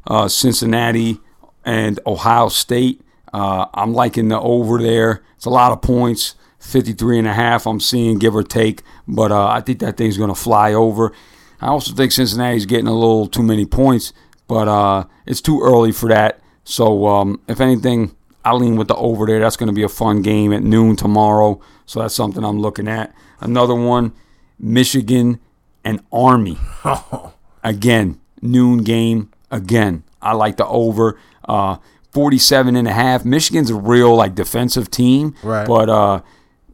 uh, Cincinnati and Ohio State. Uh, I'm liking the over there. It's a lot of points, 53 and a half I'm seeing, give or take. But uh, I think that thing's going to fly over. I also think Cincinnati's getting a little too many points, but uh, it's too early for that. So, um, if anything, I lean with the over there. That's going to be a fun game at noon tomorrow. So that's something I'm looking at. Another one, Michigan and Army. Again, noon game. Again, I like the over. Uh, 47 and a half. Michigan's a real like defensive team. Right. But uh,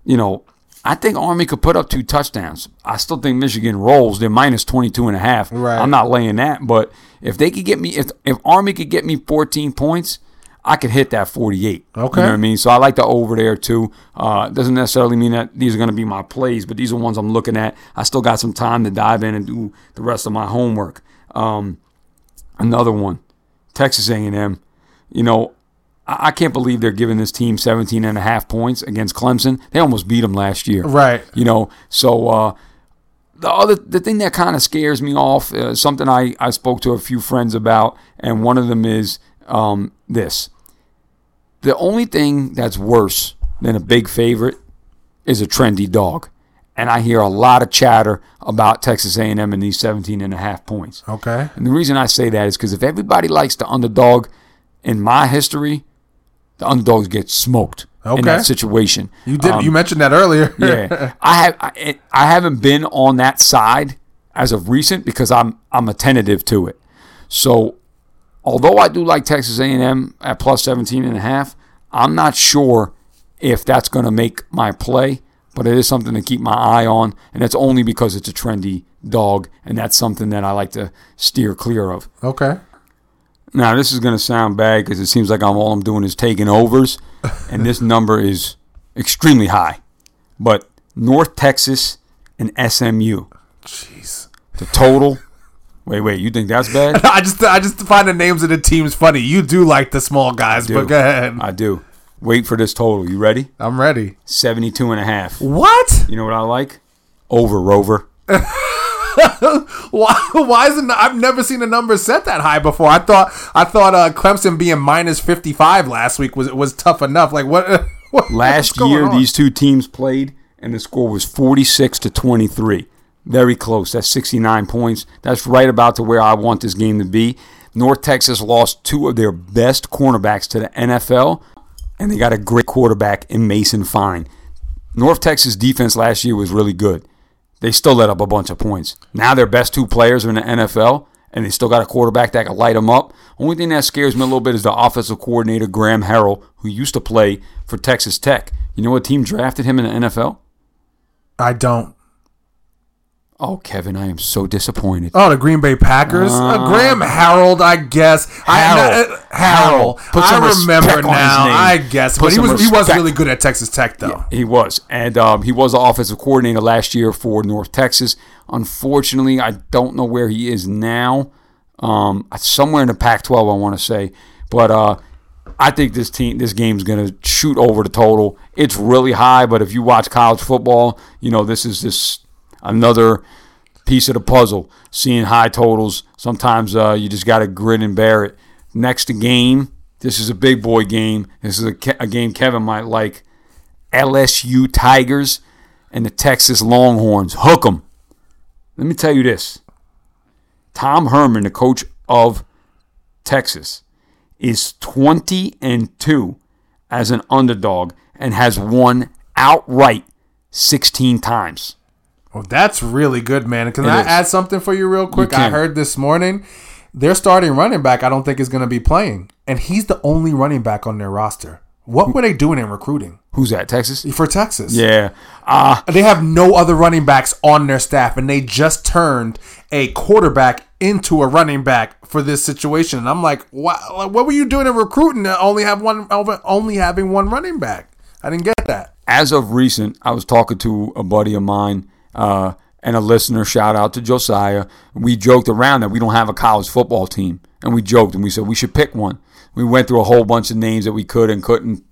you know, I think Army could put up two touchdowns. I still think Michigan rolls. They're minus 22 and a half. Right. I'm not laying that, but if they could get me if if Army could get me 14 points, I could hit that 48. Okay. You know what I mean? So I like the over there too. Uh, doesn't necessarily mean that these are going to be my plays, but these are ones I'm looking at. I still got some time to dive in and do the rest of my homework. Um, another one, Texas A&M. You know, I, I can't believe they're giving this team 17 and a half points against Clemson. They almost beat them last year. Right. You know, so uh, the other the thing that kind of scares me off uh, something I, I spoke to a few friends about and one of them is um, this the only thing that's worse than a big favorite is a trendy dog and i hear a lot of chatter about texas a&m and these 17 and a half points Okay. and the reason i say that is because if everybody likes the underdog in my history the underdogs get smoked Okay. in that situation You did. Um, you mentioned that earlier. yeah, I have. I, I haven't been on that side as of recent because I'm I'm attentive to it. So, although I do like Texas A&M at plus 17 and a half, I'm not sure if that's going to make my play. But it is something to keep my eye on, and it's only because it's a trendy dog, and that's something that I like to steer clear of. okay. Now, this is going to sound bad because it seems like I'm all I'm doing is taking overs, and this number is extremely high. But North Texas and SMU, Jeez. the total. Wait, wait, you think that's bad? I just I just find the names of the teams funny. You do like the small guys, but go ahead. I do. Wait for this total. You ready? I'm ready. 72 and a half. What? You know what I like? Over, Rover. Why? Why is it? I've never seen a number set that high before. I thought I thought uh, Clemson being minus 55 last week was was tough enough. Like what? what Last year, on? these two teams played, and the score was 46 to 23. Very close. That's 69 points. That's right about to where I want this game to be. North Texas lost two of their best cornerbacks to the NFL, and they got a great quarterback in Mason Fine. North Texas defense last year was really good. They still let up a bunch of points. Now their best two players are in the NFL, and they still got a quarterback that can light them up. Only thing that scares me a little bit is the offensive coordinator Graham Harrell, who used to play for Texas Tech. You know what team drafted him in the NFL? I don't. Oh, Kevin, I am so disappointed. Oh, the Green Bay Packers. Uh, Graham Harold, I guess. I, uh, Harold. Harrell. Put some I remember respect now. I guess, Put but he was he was really good at Texas Tech though. He was, and um, he was the offensive coordinator last year for North Texas. Unfortunately, I don't know where he is now. Um, somewhere in the Pac-12, I want to say, but uh, I think this team, this game's going to shoot over the total. It's really high, but if you watch college football, you know this is this another piece of the puzzle. Seeing high totals, sometimes uh, you just got to grin and bear it. Next game, this is a big boy game. This is a, a game Kevin might like. LSU Tigers and the Texas Longhorns. Hook 'em. Let me tell you this. Tom Herman, the coach of Texas, is 20 and 2 as an underdog and has won outright 16 times. Well, that's really good, man. Can It I is. add something for you real quick? I can. heard this morning their starting running back. I don't think is going to be playing, and he's the only running back on their roster. What were they doing in recruiting Who's that? Texas? for Texas? Yeah. Uh, They have no other running backs on their staff, and they just turned a quarterback into a running back for this situation. And I'm like, what? What were you doing in recruiting to only have one, only having one running back? I didn't get that. as of recent, I was talking to a buddy of mine uh, and a listener. Shout out to Josiah. We joked around that we don't have a college football team, and we joked and we said we should pick one. We went through a whole bunch of names that we could and couldn't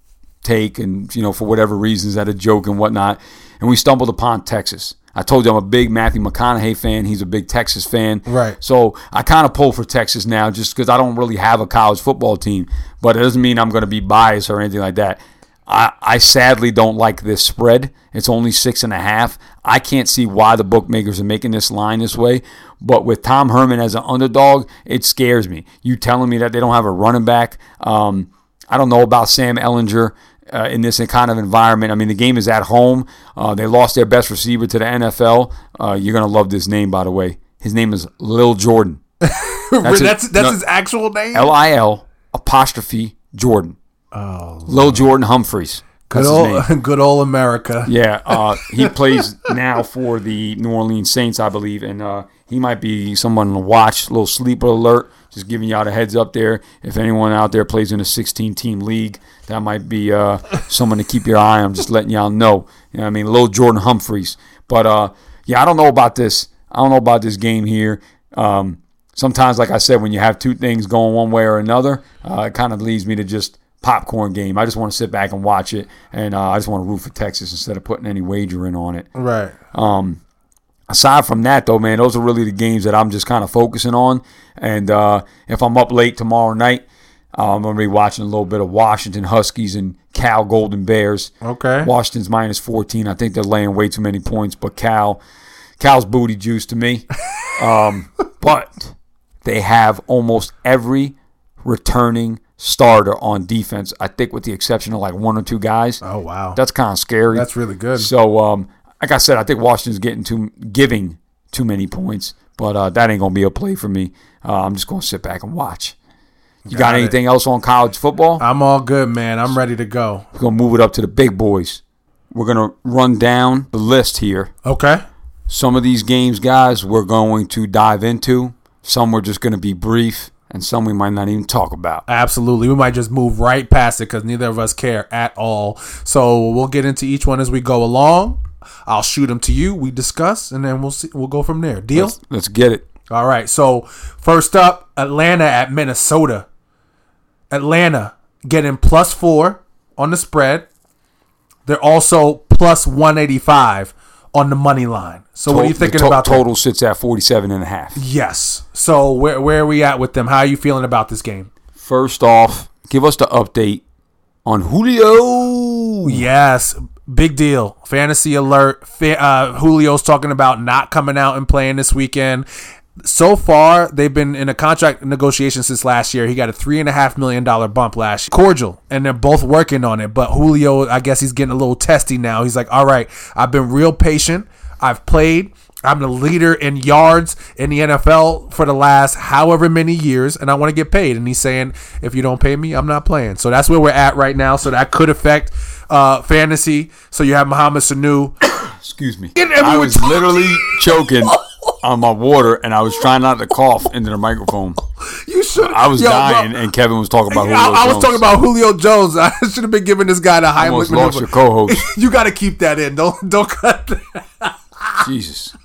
take, and you know for whatever reasons, that a joke and whatnot, and we stumbled upon Texas. I told you I'm a big Matthew McConaughey fan. He's a big Texas fan. Right. So I kind of pull for Texas now just because I don't really have a college football team. But it doesn't mean I'm going to be biased or anything like that. I, I sadly don't like this spread. It's only six and a half. I can't see why the bookmakers are making this line this way. But with Tom Herman as an underdog, it scares me. You telling me that they don't have a running back? Um, I don't know about Sam Ehlinger uh, in this kind of environment. I mean, the game is at home. Uh, they lost their best receiver to the NFL. Uh, you're gonna love this name, by the way. His name is Lil Jordan. That's a- that's, no- his actual name. L I L apostrophe Jordan. Oh, Lil Jordan Humphreys. good That's his name. old, good old America. Yeah, uh, he plays now for the New Orleans Saints, I believe, and uh, he might be someone to watch. little sleeper alert, just giving y'all the heads up there. If anyone out there plays in a 16-team league, that might be uh, someone to keep your eye on. Just letting y'all know. You know what I mean, little Jordan Humphreys. But uh, yeah, I don't know about this. I don't know about this game here. Um, sometimes, like I said, when you have two things going one way or another, uh, it kind of leads me to just popcorn game. I just want to sit back and watch it, and uh, I just want to root for Texas instead of putting any wager in on it. Right. aside from that, though, man, those are really the games that I'm just kind of focusing on. And uh, if I'm up late tomorrow night, uh, I'm gonna be watching a little bit of Washington Huskies and Cal Golden Bears. Okay. Washington's minus 14. I think they're laying way too many points, but Cal, Cal's booty juice to me. Um, but they have almost every returning starter on defense. I think, with the exception of like one or two guys. Oh wow. That's kind of scary. That's really good. So, um, like I said, I think Washington's getting too giving too many points, but uh, that ain't gonna be a play for me. Uh, I'm just gonna sit back and watch. You got, Got it. anything else on college football? I'm all good, man. I'm ready to go. We're gonna move it up to the big boys. We're gonna run down the list here. Okay. Some of these games, guys, we're going to dive into. Some we're just gonna be brief, and some we might not even talk about. Absolutely. We might just move right past it because neither of us care at all. So we'll get into each one as we go along. I'll shoot them to you. We discuss, and then we'll see. We'll go from there. Deal. Let's, let's get it. All right. So first up, Atlanta at Minnesota. Atlanta getting plus four on the spread. They're also plus one eighty five on the money line. So what are you thinking to- about that? total sits at 47 and a half. Yes. So where where are we at with them? How are you feeling about this game? First off, give us the update on Julio. Yes, big deal. Fantasy alert. Fa- uh, Julio's talking about not coming out and playing this weekend. So far, they've been in a contract negotiation since last year. He got a three and a half million dollar bump last year. Cordial, and they're both working on it. But Julio, I guess he's getting a little testy now. He's like, "All right, I've been real patient. I've played. I'm the leader in yards in the NFL for the last however many years, and I want to get paid." And he's saying, "If you don't pay me, I'm not playing." So that's where we're at right now. So that could affect uh, fantasy. So you have Mohamed Sanu. Excuse me. I was literally choking on my water, and I was trying not to cough into the microphone. You should. I was Yo, bro, dying, and Kevin was talking about Julio I, I was talking about Julio Jones. I should have been giving this guy the high. almost lost your co-host. you got to keep that in. Don't don't cut. That. Jesus.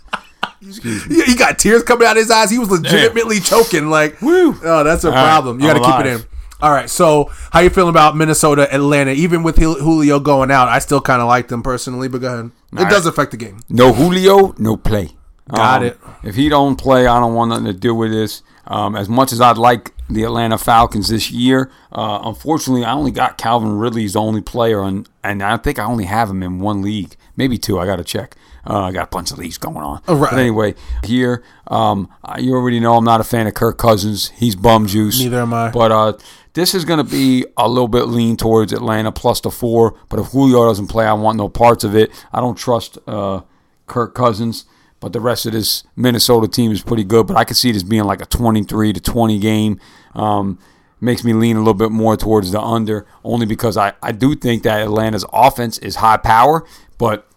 Excuse me. He he got tears coming out of his eyes. He was legitimately choking. Like, Woo. oh, that's a All right, problem. You got to keep it in. All right. So, how you feeling about Minnesota, Atlanta? Even with Julio going out, I still kind of like them personally. But go ahead. It does affect the game. No Julio, no play. Got it. If he don't play, I don't want nothing to do with this. Um, as much as I'd like the Atlanta Falcons this year, uh, unfortunately, I only got Calvin Ridley's only player, and and I think I only have him in one league, maybe two. I got to check. Uh, I got a bunch of leagues going on. Oh, right. But anyway, here, um, you already know I'm not a fan of Kirk Cousins. He's bum juice. Neither am I. But uh, this is going to be a little bit lean towards Atlanta plus the four. But if Julio doesn't play, I want no parts of it. I don't trust uh, Kirk Cousins. But the rest of this Minnesota team is pretty good. But I could see this being like a 23 to 20 game. Um, makes me lean a little bit more towards the under, only because I, I do think that Atlanta's offense is high power, but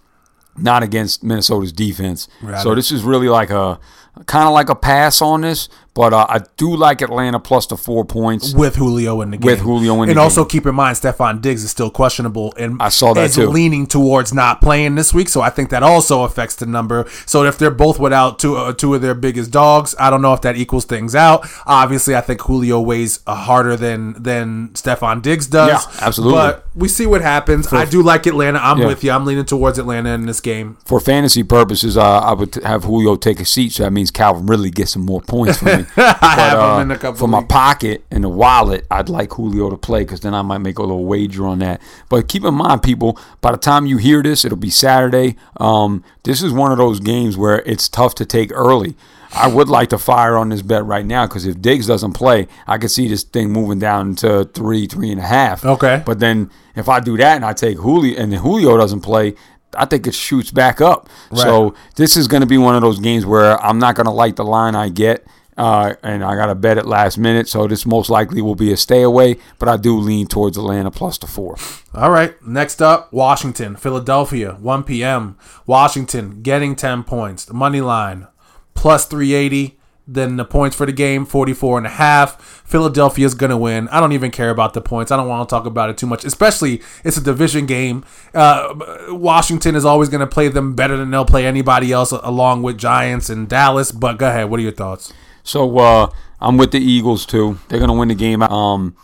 not against Minnesota's defense. So this is really like a kind of like a pass on this, but uh, I do like Atlanta plus the four points. with Julio in the game. With Julio in and the also keep in mind Stefon Diggs is still questionable and I saw that is too. leaning towards not playing this week. So I think that also affects the number. So if they're both without two uh, two of their biggest dogs, I don't know if that equals things out. Obviously, I think Julio weighs uh, harder than than Stefon Diggs does. Yeah, absolutely. But we see what happens. I do like Atlanta. I'm Yeah. with you. I'm leaning towards Atlanta in this game. For fantasy purposes, uh, I would have Julio take a seat, so that means Calvin really gets some more points for me. I have him in a couple For my pocket and the wallet, I'd like Julio to play because then I might make a little wager on that. But keep in mind, people, by the time you hear this, it'll be Saturday. Um, this is one of those games where it's tough to take early. I would like to fire on this bet right now because if Diggs doesn't play, I could see this thing moving down to three, three and a half. Okay. But then if I do that and I take Julio and then Julio doesn't play, I think it shoots back up. So this is going to be one of those games where I'm not going to like the line I get. Uh, and I got to bet it last minute, so this most likely will be a stay away. But I do lean towards Atlanta plus the four. All right. Next up, Washington, Philadelphia, 1 p.m. Washington getting 10 points. The money line plus 380. Then the points for the game, 44 and a half. Philadelphia's going to win. I don't even care about the points. I don't want to talk about it too much, especially it's a division game. Uh, Washington is always going to play them better than they'll play anybody else along with Giants and Dallas. But go ahead. What are your thoughts? So uh, I'm with the Eagles too. They're going to win the game. Um,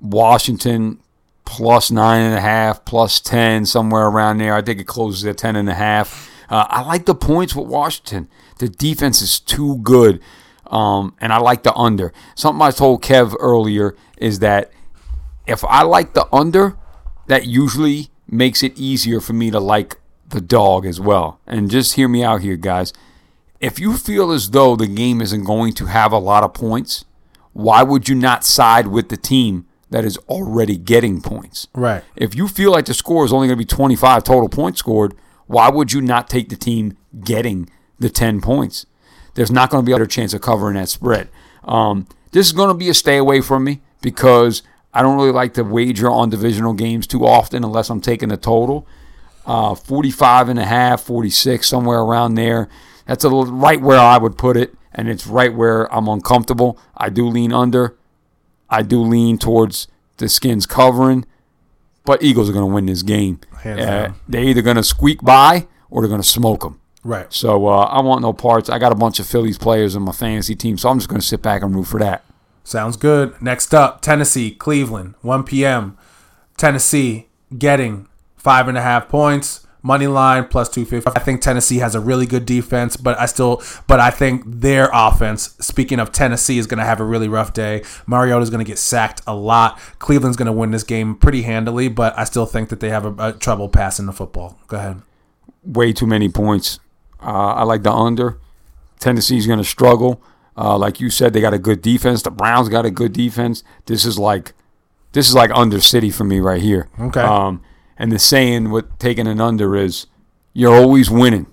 Washington plus nine and a half, plus ten, somewhere around there. I think it closes at ten and a half. Uh, I like the points with Washington. The defense is too good, um, and I like the under. Something I told Kev earlier is that if I like the under, that usually makes it easier for me to like the dog as well. And just hear me out here, guys. If you feel as though the game isn't going to have a lot of points, why would you not side with the team that is already getting points? Right. If you feel like the score is only going to be 25 total points scored, why would you not take the team getting the 10 points? There's not going to be a better chance of covering that spread. Um, this is going to be a stay away from me because I don't really like to wager on divisional games too often unless I'm taking the total. Uh, 45 and a half, 46, somewhere around there. That's a little, right where I would put it, and it's right where I'm uncomfortable. I do lean under. I do lean towards the Skins covering, but Eagles are going to win this game. Uh, they're either going to squeak by or they're going to smoke them. Right. So uh, I want no parts. I got a bunch of Phillies players in my fantasy team, so I'm just going to sit back and root for that. Sounds good. Next up, Tennessee, Cleveland, 1 p.m. Tennessee getting five and a half points. Money line plus 250. I think Tennessee has a really good defense, but I still, but I think their offense, speaking of Tennessee, is going to have a really rough day. Mariota's going to get sacked a lot. Cleveland's going to win this game pretty handily, but I still think that they have a, a trouble passing the football. Go ahead. way too many points. Uh, I like the under. Tennessee's going to struggle. Uh, like you said, they got a good defense. The Browns got a good defense. This is like, this is like under city for me right here. Okay. Um, and the saying with taking an under is, you're always winning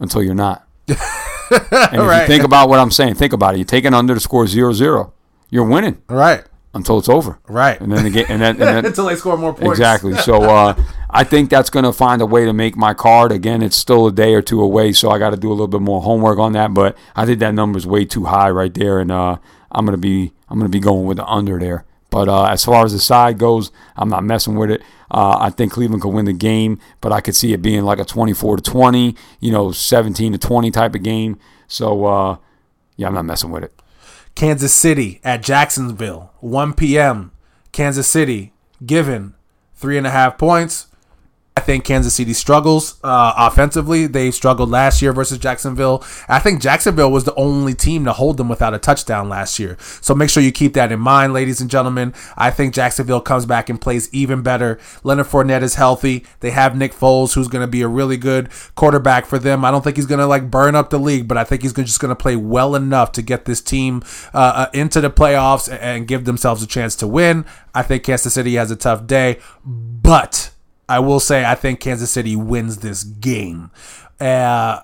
until you're not. and if Right. you think about what I'm saying, think about it. You take an under to score 0-0. You're winning All right. Until it's over. Right. And then the game, and then, and then Until they score more points. Exactly. So uh, I think that's going to find a way to make my card. Again, it's still a day or two away, so I got to do a little bit more homework on that. But I think that number is way too high right there, and uh, I'm gonna be I'm gonna be going with the under there. But uh, as far as the side goes, I'm not messing with it. Uh, I think Cleveland could win the game, but I could see it being like a 24 to 20, you know, 17 to 20 type of game. So uh, yeah, I'm not messing with it. Kansas City at Jacksonville, 1 p.m. Kansas City given three and a half points. I think Kansas City struggles uh, offensively. They struggled last year versus Jacksonville. I think Jacksonville was the only team to hold them without a touchdown last year. So make sure you keep that in mind, ladies and gentlemen. I think Jacksonville comes back and plays even better. Leonard Fournette is healthy. They have Nick Foles, who's going to be a really good quarterback for them. I don't think he's going to like burn up the league, but I think he's just going to play well enough to get this team uh, uh, into the playoffs and- and give themselves a chance to win. I think Kansas City has a tough day, but. I will say I think Kansas City wins this game. Uh,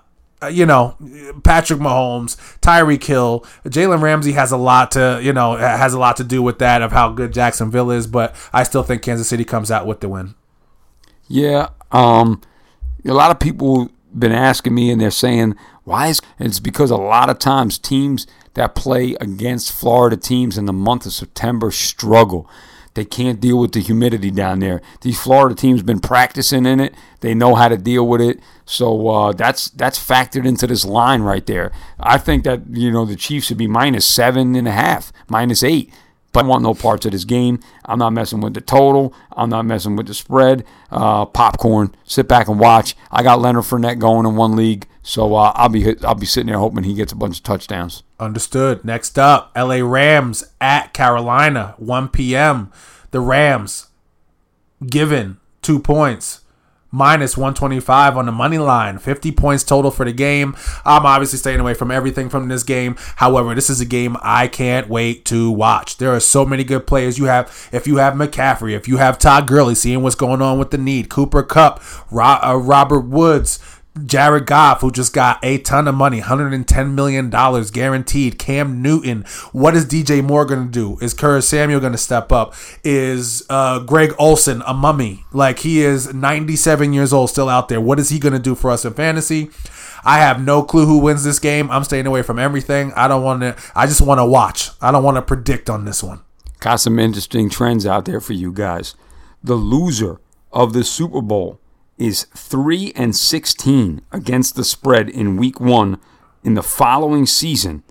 you know, Patrick Mahomes, Tyreek Hill, Jalen Ramsey has a lot to, you know, has a lot to do with that of how good Jacksonville is, but I still think Kansas City comes out with the win. Yeah, um, a lot of people been asking me, and they're saying why is it's because a lot of times teams that play against Florida teams in the month of September struggle. They can't deal with the humidity down there. These Florida teams been practicing in it. They know how to deal with it. So uh, that's that's factored into this line right there. I think that you know the Chiefs should be minus seven and a half, minus eight. But I want no parts of this game. I'm not messing with the total. I'm not messing with the spread. Uh, popcorn. Sit back and watch. I got Leonard Fournette going in one league, so uh, I'll be I'll be sitting there hoping he gets a bunch of touchdowns. Understood. Next up, LA Rams at Carolina, 1 p.m. The Rams given two points, minus 125 on the money line, 50 points total for the game. I'm obviously staying away from everything from this game. However, this is a game I can't wait to watch. There are so many good players. You have, if you have McCaffrey, if you have Todd Gurley, seeing what's going on with the need, Cooper Kupp, uh, Robert Woods. Jared Goff, who just got a ton of money, $110 million guaranteed. Cam Newton. What is DJ Moore going to do? Is Curtis Samuel going to step up? Is uh, Greg Olsen a mummy? Like he is 97 years old, still out there. What is he going to do for us in fantasy? I have no clue who wins this game. I'm staying away from everything. I don't want to, I just want to watch. I don't want to predict on this one. Got some interesting trends out there for you guys. The loser of the Super Bowl is 3 and 16 against the spread in week 1 in the following season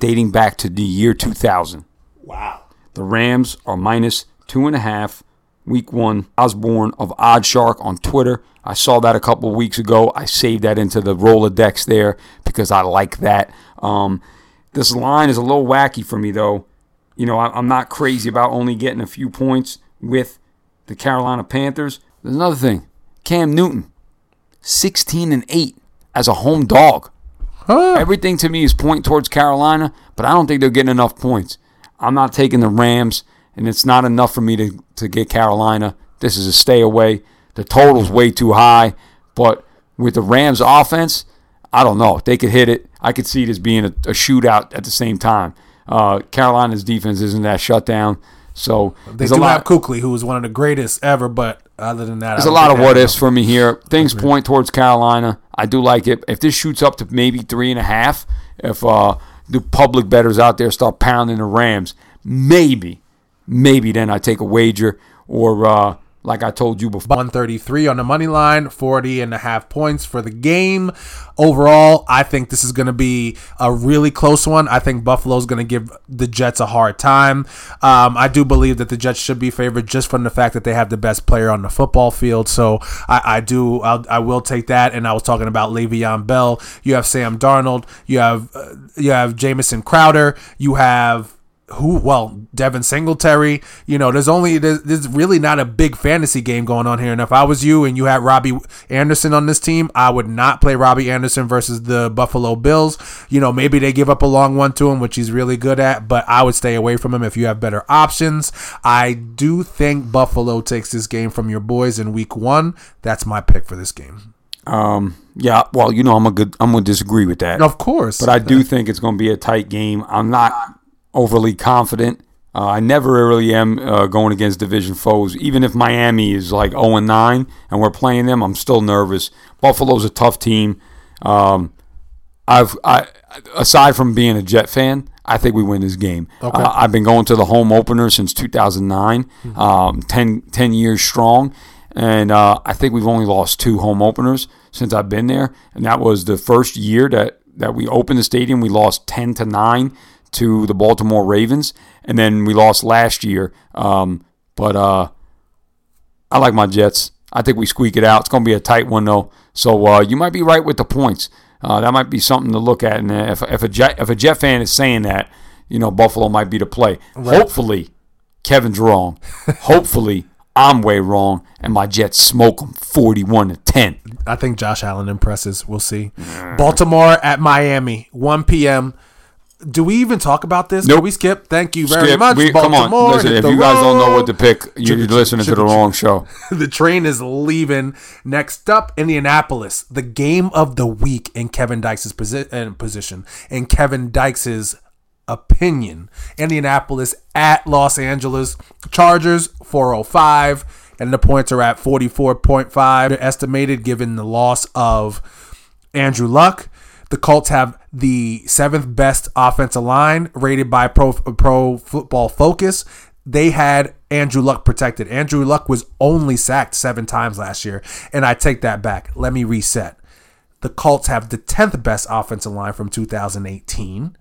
dating back to the year 2000. Wow. The Rams are minus two and a half Week one, Osborne of Oddshark on Twitter. I saw that a couple of weeks ago. I saved that into the Rolodex there because I like that. Um, this line is a little wacky for me, though. You know, I- I'm not crazy about only getting a few points with the Carolina Panthers. There's another thing Cam Newton, 16 and 8 as a home dog. Everything to me is point towards Carolina, but I don't think they're getting enough points. I'm not taking the Rams, and it's not enough for me to, to get Carolina. This is a stay away. The total's way too high, but with the Rams offense, I don't know. They could hit it. I could see it as being a, a shootout at the same time. Uh, Carolina's defense isn't that shut down, so They there's do a lot. have Kuechly, who is one of the greatest ever, but other than that, There's a lot of what ifs for me here. Things point towards Carolina. I do like it. If this shoots up to maybe three and a half, if uh, the public bettors out there start pounding the Rams, maybe, maybe then I take a wager. Or uh, like I told you before, 133 on the money line, 40 and a half points for the game. Overall, I think this is going to be a really close one. I think Buffalo's going to give the Jets a hard time. Um, I do believe that the Jets should be favored just from the fact that they have the best player on the football field. So I, I do, I'll, I will take that. And I was talking about Le'Veon Bell. You have Sam Darnold. You have uh, you have Jamison Crowder. You have who well Devin Singletary you know there's only there's, there's really not a big fantasy game going on here and if I was you and you had Robby Anderson on this team I would not play Robby Anderson versus the Buffalo Bills you know maybe they give up a long one to him which he's really good at but I would stay away from him if you have better options I do think Buffalo takes this game from your boys in week 1 that's my pick for this game um, yeah. Well, you know, I'm a good. I'm gonna disagree with that. of course but I do think it's going to be a tight game. I'm not overly confident. Uh, I never really am uh, going against division foes. Even if Miami is like 0 and 9 and we're playing them, I'm still nervous. Buffalo's a tough team. Um, I've I aside from being a Jet fan, I think we win this game. Uh, I've been going to the home opener since 2009, um, 10, 10 years strong, and uh, I think we've only lost two home openers since I've been there, and that was the first year that that we opened the stadium. We lost 10 to nine to the Baltimore Ravens, and then we lost last year. Um, but uh, I like my Jets. I think we squeak it out. It's going to be a tight one though. So uh, you might be right with the points. Uh, that might be something to look at. And uh, if, if a Jet if a Jet fan is saying that, you know Buffalo might be the play. Hopefully, Kevin's wrong. Hopefully, I'm way wrong, and my Jets smoke them 41 to 10. I think Josh Allen impresses. We'll see. Baltimore at Miami, 1 p.m. Do we even talk about this? Nope. We skip? Thank you very Skip. much. We- come on, listen. If you guys don't know what to pick, you're Chugga, listening to the chugga. wrong show. the train is leaving. Next up, Indianapolis, the game of the week in Kevin Dykes' posi- uh, position. In Kevin Dykes' opinion, Indianapolis at Los Angeles Chargers, 405, and the points are at 44.5. They're estimated given the loss of Andrew Luck. The Colts have the seventh best offensive line rated by Pro, Pro Football Focus. They had Andrew Luck protected. Andrew Luck was only sacked seven times last year, and I take that back. Let me reset. The Colts have the 10th best offensive line from 2018.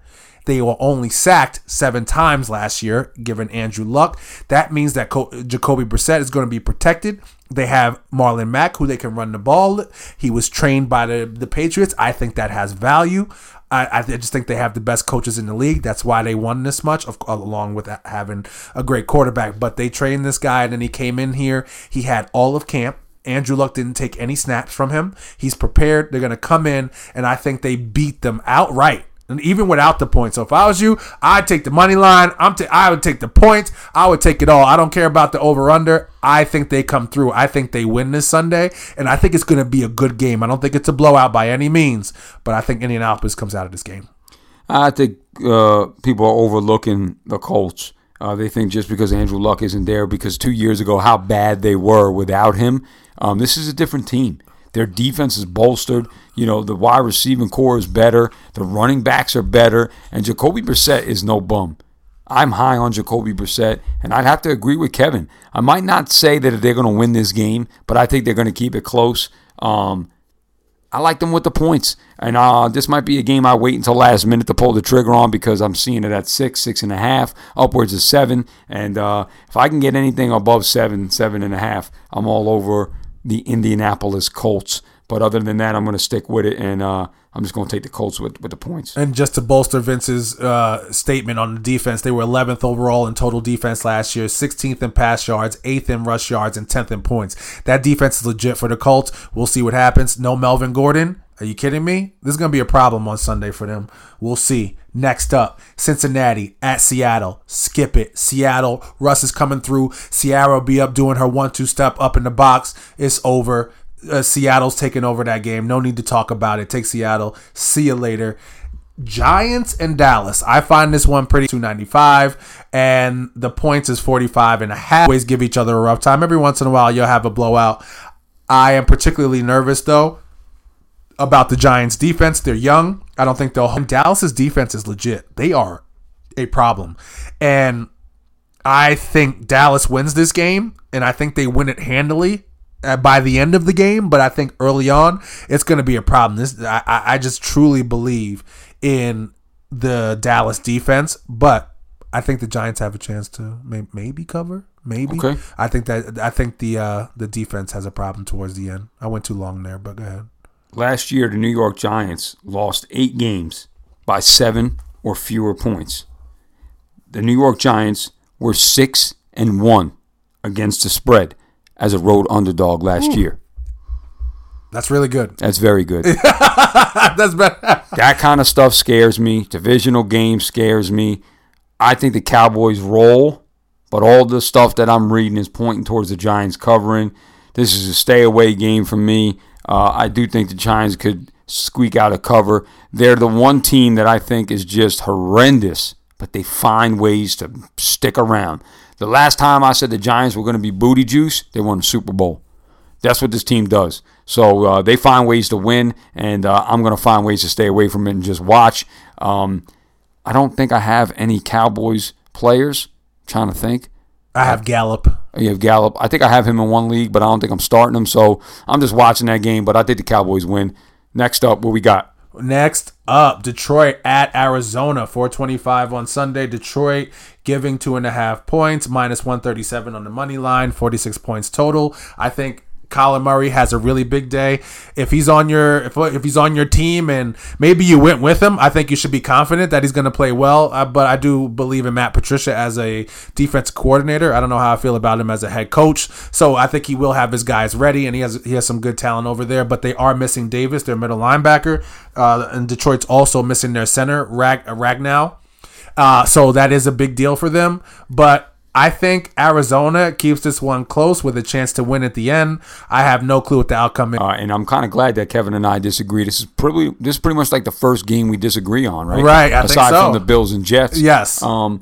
They were only sacked seven times last year, given Andrew Luck. That means that Co- Jacoby Brissett is going to be protected. They have Marlon Mack, who they can run the ball. He was trained by the, the Patriots. I think that has value. I, I just think they have the best coaches in the league. That's why they won this much, of, along with having a great quarterback. But they trained this guy, and then he came in here. He had all of camp. Andrew Luck didn't take any snaps from him. He's prepared. They're going to come in, and I think they beat them outright. And even without the points. So if I was you, I'd take the money line. I'm ta- I would take the points. I would take it all. I don't care about the over under. I think they come through. I think they win this Sunday, and I think it's going to be a good game. I don't think it's a blowout by any means, but I think Indianapolis comes out of this game. I think uh, people are overlooking the Colts. Uh, they think just because Andrew Luck isn't there, because two years ago how bad they were without him. Um, this is a different team. Their defense is bolstered. You know the wide receiving core is better. The running backs are better, and Jacoby Brissett is no bum. I'm high on Jacoby Brissett, and I'd have to agree with Kevin. I might not say that they're going to win this game, but I think they're going to keep it close. Um, I like them with the points. And uh, this might be a game I wait until last minute to pull the trigger on because I'm seeing it at six, six and a half, upwards of seven. And uh, if I can get anything above seven, seven and a half, I'm all over the Indianapolis Colts. But other than that, I'm going to stick with it, and uh, I'm just going to take the Colts with, with the points. And just to bolster Vince's uh, statement on the defense, they were 11th overall in total defense last year, 16th in pass yards, 8th in rush yards, and 10th in points. That defense is legit for the Colts. We'll see what happens. No Melvin Gordon. Are you kidding me? This is going to be a problem on Sunday for them. We'll see. Next up, Cincinnati at Seattle. Skip it. Seattle. Russ is coming through. Will be up doing her one two step up in the box. It's over. Uh, Seattle's taking over that game. No need to talk about it. Take Seattle. See you later. Giants and Dallas. I find this one pretty 295 and the points is 45 and a half. Always give each other a rough time. Every once in a while you'll have a blowout. I am particularly nervous though about the Giants defense. They're young. I don't think they'll Dallas's defense is legit. They are a problem. And I think Dallas wins this game and I think they win it handily uh, by the end of the game, but I think early on it's going to be a problem. This I, I just truly believe in the Dallas defense, but I think the Giants have a chance to may, maybe cover. Maybe Okay. I think that I think the uh, the defense has a problem towards the end. I went too long there, but go ahead. Last year, the New York Giants lost eight games by seven or fewer points. The New York Giants were six and one against the spread as a road underdog last year. That's really good. That's very good. That's better. that kind of stuff scares me. Divisional game scares me. I think the Cowboys roll, but all the stuff that I'm reading is pointing towards the Giants covering. This is a stay away game for me. Uh, I do think the Giants could squeak out a cover. They're the one team that I think is just horrendous, but they find ways to stick around. The last time I said the Giants were going to be booty juice, they won the Super Bowl. That's what this team does. So uh, they find ways to win, and uh, I'm going to find ways to stay away from it and just watch. Um, I don't think I have any Cowboys players. I'm trying to think. I have Gallup. You have Gallup. I think I have him in one league, but I don't think I'm starting him. So I'm just watching that game. But I think the Cowboys win. Next up, what we got? Next up, Detroit at Arizona, 425 on Sunday. Detroit giving two and a half points, minus 137 on the money line, 46 points total. I think Kyler Murray has a really big day. If he's on your if, if he's on your team and maybe you went with him, I think you should be confident that he's going to play well. Uh, but I do believe in Matt Patricia as a defense coordinator. I don't know how I feel about him as a head coach. So I think he will have his guys ready, and he has he has some good talent over there. But they are missing Davis, their middle linebacker, uh, and Detroit's also missing their center Rag Ragnow. Uh, so that is a big deal for them. But I think Arizona keeps this one close with a chance to win at the end. I have no clue what the outcome is. Uh, and I'm kind of glad that Kevin and I disagree. This is probably this is pretty much like the first game we disagree on, right? Right, I think Aside so. from the Bills and Jets. Yes. Um,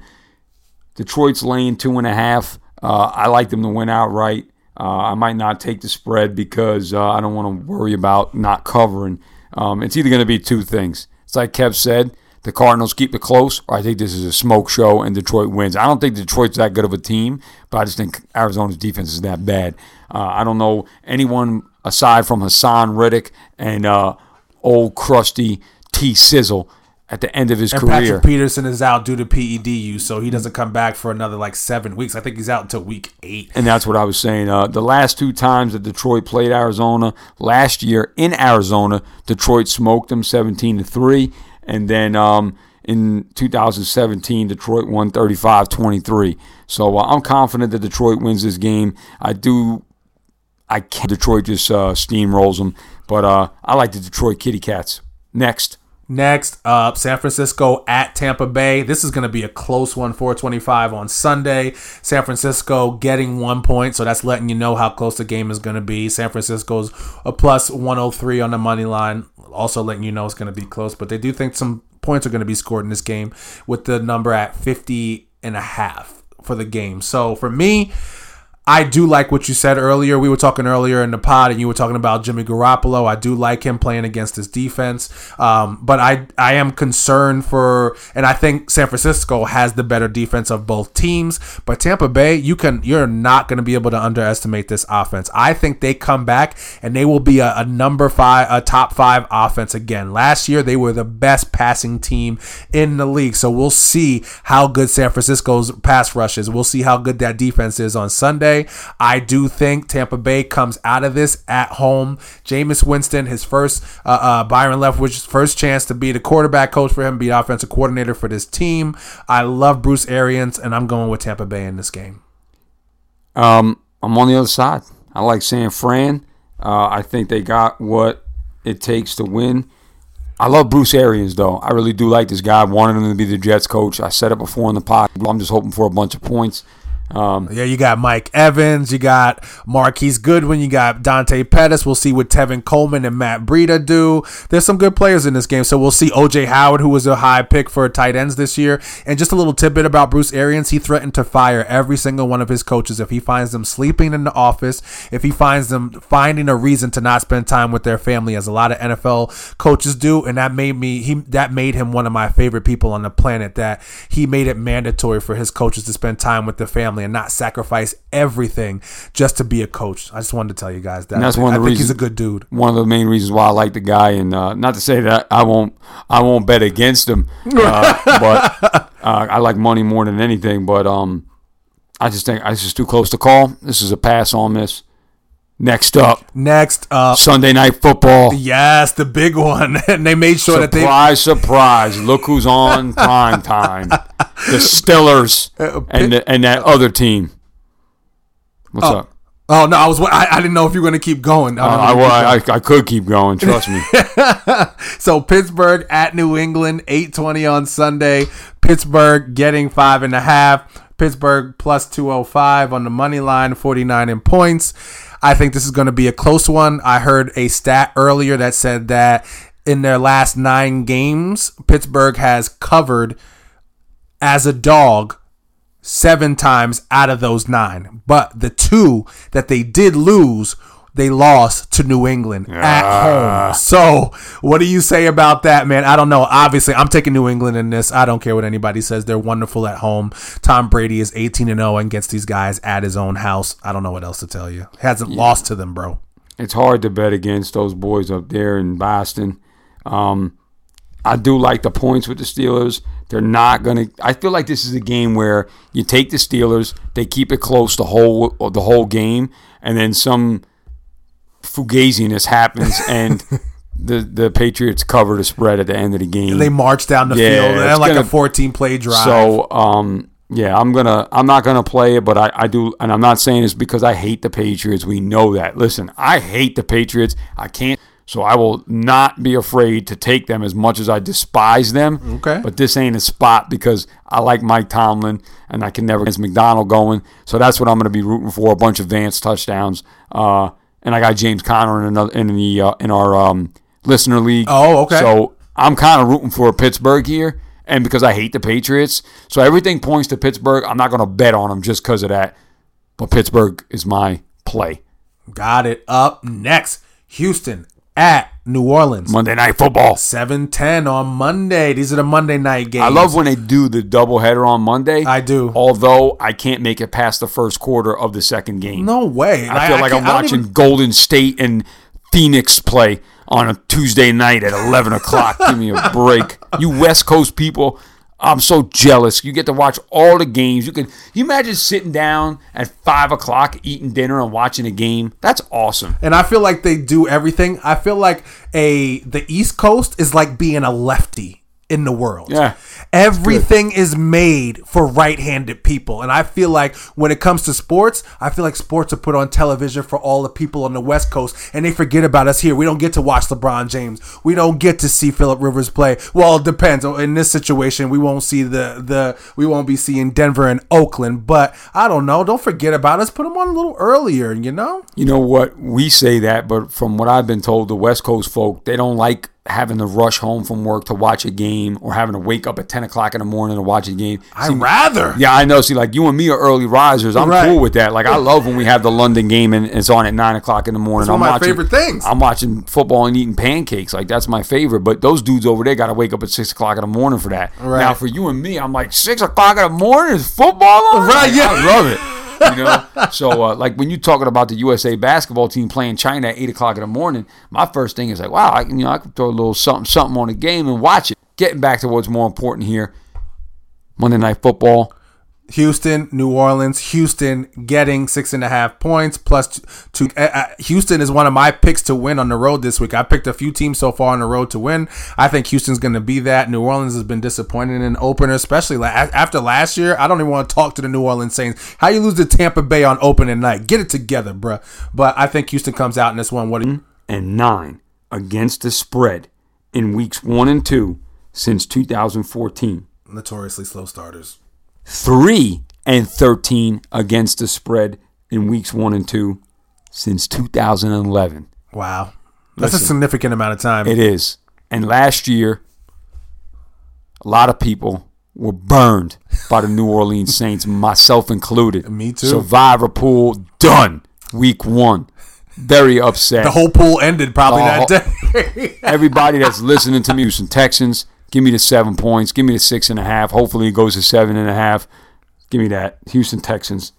Detroit's laying two and a half. Uh, I like them to win outright. Uh, I might not take the spread because uh, I don't want to worry about not covering. Um, it's either going to be two things. It's like Kev said. The Cardinals keep it close, or I think this is a smoke show and Detroit wins. I don't think Detroit's that good of a team, but I just think Arizona's defense is that bad. Uh, I don't know anyone aside from Haason Reddick and uh, old crusty T Sizzle at the end of his and career. Patrick Peterson is out due to PED use, so he doesn't come back for another like seven weeks. I think he's out until week eight. And that's what I was saying. Uh, the last two times that Detroit played Arizona last year in Arizona, Detroit smoked them 17 to 3. And then um, in 2017, Detroit won 35 23. So uh, I'm confident that Detroit wins this game. I do. I can't. Detroit just uh, steamrolls them. But uh, I like the Detroit Kitty Cats. Next. Next up, San Francisco at Tampa Bay. This is going to be a close one, 425 on Sunday. San Francisco getting one point, so that's letting you know how close the game is going to be. San Francisco's a plus 103 on the money line, also letting you know it's going to be close, but they do think some points are going to be scored in this game with the number at 50 and a half for the game. So for me, I do like what you said earlier. We were talking earlier in the pod, and you were talking about Jimmy Garoppolo. I do like him playing against his defense, um, but I I am concerned for, and I think San Francisco has the better defense of both teams. But Tampa Bay, you can you're not going to be able to underestimate this offense. I think they come back and they will be a, a number five, a top five offense again. Last year they were the best passing team in the league, so we'll see how good San Francisco's pass rush is. We'll see how good that defense is on Sunday. I do think Tampa Bay comes out of this at home. Jameis Winston, his first, uh, uh, Byron Leftwich's first chance to be the quarterback coach for him, be offensive coordinator for this team. I love Bruce Arians, and I'm going with Tampa Bay in this game. Um, I'm on the other side. I like San Fran. Uh, I think they got what it takes to win. I love Bruce Arians, though. I really do like this guy. I wanted him to be the Jets coach. I said it before in the pod. I'm just hoping for a bunch of points. Um, yeah, you got Mike Evans, you got Marquise Goodwin, you got Dante Pettis. We'll see what Tevin Coleman and Matt Breida do. There's some good players in this game, so we'll see OJ Howard, who was a high pick for tight ends this year. And just a little tidbit about Bruce Arians: he threatened to fire every single one of his coaches if he finds them sleeping in the office, if he finds them finding a reason to not spend time with their family, as a lot of NFL coaches do. And that made me he that made him one of my favorite people on the planet. That he made it mandatory for his coaches to spend time with their family family and not sacrifice everything just to be a coach. I just wanted to tell you guys that. And that's I, one of I the think reasons- he's a good dude. one of the main reasons why I like the guy, and uh, not to say that I won't I won't bet against him, uh, but uh, I like money more than anything. But um, I just think it's just too close to call. This is a pass on this. Next up, Next up, Sunday night football. yes, the big one, and they made sure that they Surprise, surprise! Look who's on prime time. The Stillers Uh, and the, and that other team. What's up? Oh no, I was. I, I didn't know if you were going to keep going. I Uh, I, well, I, I could keep going. Trust me. so Pittsburgh at New England, eight twenty on Sunday. Pittsburgh getting five and a half. Pittsburgh plus two hundred five on the money line, forty nine in points. I think this is going to be a close one. I heard a stat earlier that said that in their last nine games, Pittsburgh has covered as a dog seven times out of those nine. But the two that they did lose, they lost to New England at home. So, what do you say about that, man? I don't know. Obviously, I'm taking New England in this. I don't care what anybody says. They're wonderful at home. Tom Brady is 18 and 0 and gets these guys at his own house. I don't know what else to tell you. Hasn't lost to them, bro. it's hard to bet against those boys up there in Boston. Um, I do like the points with the Steelers. They're not gonna. I feel like this is a game where you take the Steelers, they keep it close the whole the whole game, and then some fugaziness happens, and the the Patriots cover the spread at the end of the game. And they march down the Yeah, field. Had like gonna- a 14 play drive. So, um, yeah, I'm gonna I'm not gonna play it, but I, I do, and I'm not saying it's because I hate the Patriots. We know that. Listen, I hate the Patriots. I can't. So I will not be afraid to take them as much as I despise them. Okay. But this ain't a spot because I like Mike Tomlin and I can never get McDonald going. So that's what I'm going to be rooting for: a bunch of Vance touchdowns. Uh, and I got James Conner in another in the uh, in our um, listener league. Oh, okay. So I'm kind of rooting for Pittsburgh here, and because I hate the Patriots, so everything points to Pittsburgh. I'm not going to bet on them just because of that. But Pittsburgh is my play. Got it. Up next, Houston at New Orleans. Monday Night Football. 7-10 on Monday. These are the Monday night games. I love when they do the doubleheader on Monday. I do. Although I can't make it past the first quarter of the second game. No way. I feel like can't- I'm watching even- Golden State and Phoenix play on a Tuesday night at 11 o'clock. Give me a break. You West Coast people, I'm so jealous. You get to watch all the games. You can you imagine sitting down at 5 o'clock eating dinner and watching a game? That's awesome. and I feel like they do everything. I feel like a the East Coast is like being a lefty in the world. Yeah. Everything is made for right-handed people. And I feel like when it comes to sports, I feel like sports are put on television for all the people on the West Coast and they forget about us here. We don't get to watch LeBron James. We don't get to see Philip Rivers play. Well, it depends. Oh, in this situation, we won't see the the we won't be seeing Denver and Oakland, but I don't know. Don't forget about us. Put them on a little earlier, you know? You know what? We say that, but from what I've been told, the West Coast folk, they don't like having to rush home from work to watch a game or having to wake up at 10 o'clock in the morning to watch a game. I'd See, rather. yeah, I know. See, like you and me are early risers. I'm Right. cool with that. Like I love when we have the London game and it's on at nine o'clock in the morning. One I'm my watching, favorite things. I'm watching football and eating pancakes. Like that's my favorite. But those dudes over there got to wake up at six o'clock in the morning for that. Right. Now for you and me, I'm like six o'clock in the morning is football on. Right, Like, yeah. I love it. You know, so uh, like when you're talking about the USA basketball team playing China at eight o'clock in the morning, my first thing is like, wow, I you know I can throw a little something something on the game and watch it. Getting back to what's more important here, Monday Night Football. Houston, New Orleans, Houston getting six and a half points plus two. two uh, uh, Houston is one of my picks to win on the road this week. I picked a few teams so far on the road to win. I think Houston's going to be that. New Orleans has been disappointing in opener, especially la- after last year. I don't even want to talk to the New Orleans Saints. How you lose to Tampa Bay on opening night? Get it together, bruh. But I think Houston comes out in this one. What? you- and 9 against the spread in weeks 1 and 2 since 2014. Notoriously slow starters. 3 and 13 against the spread in weeks 1 and 2 since 2011. Wow, that's a significant amount of time. It is. And last year a lot of people were burned by the New Orleans Saints, myself included. Me too. Survivor pool done week 1. Very upset. the whole pool ended probably that day. Everybody that's listening to me, Houston Texans, give me the seven points. Give me the six and a half. Hopefully it goes to seven and a half. Give me that. Houston Texans.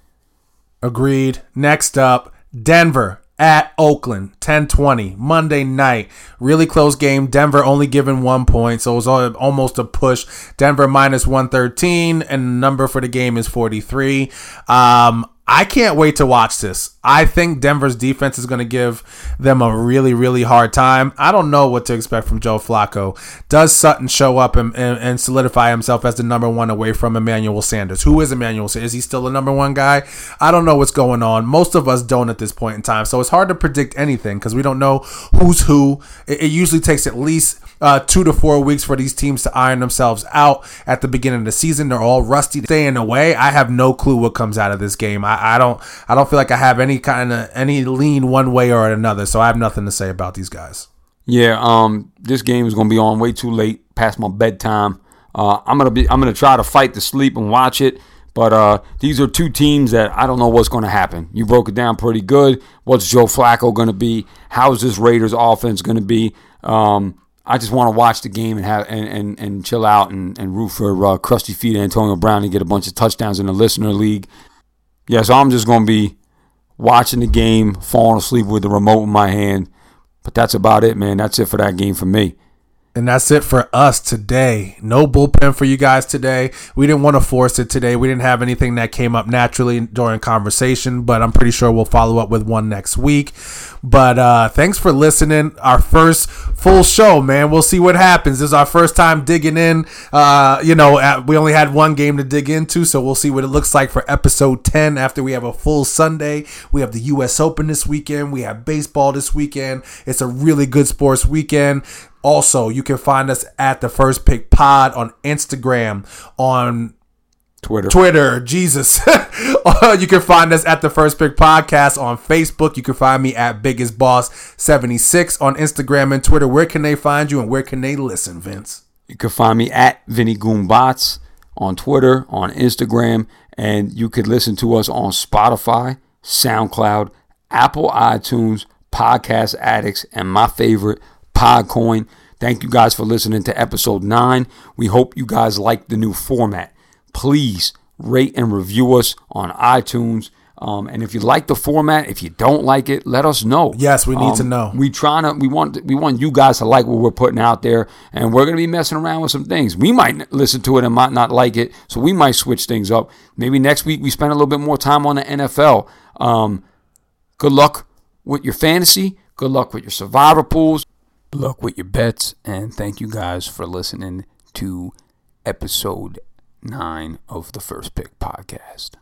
Agreed. Next up, Denver at Oakland, 10-20, Monday night. Really close game. Denver only given one point, so it was almost a push. Denver minus 113, and the number for the game is 43. Um, I can't wait to watch this. I think Denver's defense is going to give them a really, really hard time. I don't know what to expect from Joe Flacco. Does Sutton show up and, and, and solidify himself as the number one away from Emmanuel Sanders? Who is Emmanuel Sanders? Is he still the number one guy? I don't know what's going on. Most of us don't at this point in time. So it's hard to predict anything because we don't know who's who. It, it usually takes at least uh, two to four weeks for these teams to iron themselves out at the beginning of the season. They're all rusty, staying away. I have no clue what comes out of this game. I, I don't. I don't feel like I have any kind of any lean one way or another. So I have nothing to say about these guys. Yeah, um, this game is gonna be on way too late, past my bedtime. Uh, I'm gonna be I'm gonna try to fight to sleep and watch it. But uh, these are two teams that I don't know what's going to happen. You broke it down pretty good. What's Joe Flacco going to be? How's this Raiders offense going to be? Um, I just want to watch the game and have and, and, and chill out and, and root for uh, crusty feet Antonio Brown to get a bunch of touchdowns in the listener league. Yeah, so I'm just to be watching the game, falling asleep with the remote in my hand. But that's about it, man. That's it for that game for me. And that's it for us today. No bullpen for you guys today. We didn't want to force it today. We didn't have anything that came up naturally during conversation, but I'm pretty sure we'll follow up with one next week. But uh, thanks for listening. Our first full show, man. We'll see what happens. This is our first time digging in. Uh, you know, uh, we only had one game to dig into, so we'll see what it looks like for episode 10 after we have a full Sunday. We have the U.S. Open this weekend. We have baseball this weekend. It's a really good sports weekend. Also, you can find us at the First Pick Pod on Instagram, on Twitter. Twitter, Jesus. You can find us at the First Pick Podcast on Facebook. You can find me at Biggest Boss 76 on Instagram and Twitter. Where can they find you and where can they listen, Vince? You can find me at Vinny Goombots on Twitter, on Instagram, and you could listen to us on Spotify, SoundCloud, Apple iTunes, Podcast Addicts, and my favorite, Podcoin. Thank you guys for listening to episode 9. We hope you guys like the new format. Please rate and review us on iTunes. Um, and if you like the format, if you don't like it, let us know. Yes, we need to Um, know. We trying to we want we want you guys to like what we're putting out there, and we're gonna be messing around with some things. We might listen to it and might not like it, so we might switch things up. Maybe next week we spend a little bit more time on the NFL. Um, good luck with your fantasy. Good luck with your survivor pools. Good luck with your bets, and thank you guys for listening to episode nine of the First Pick podcast.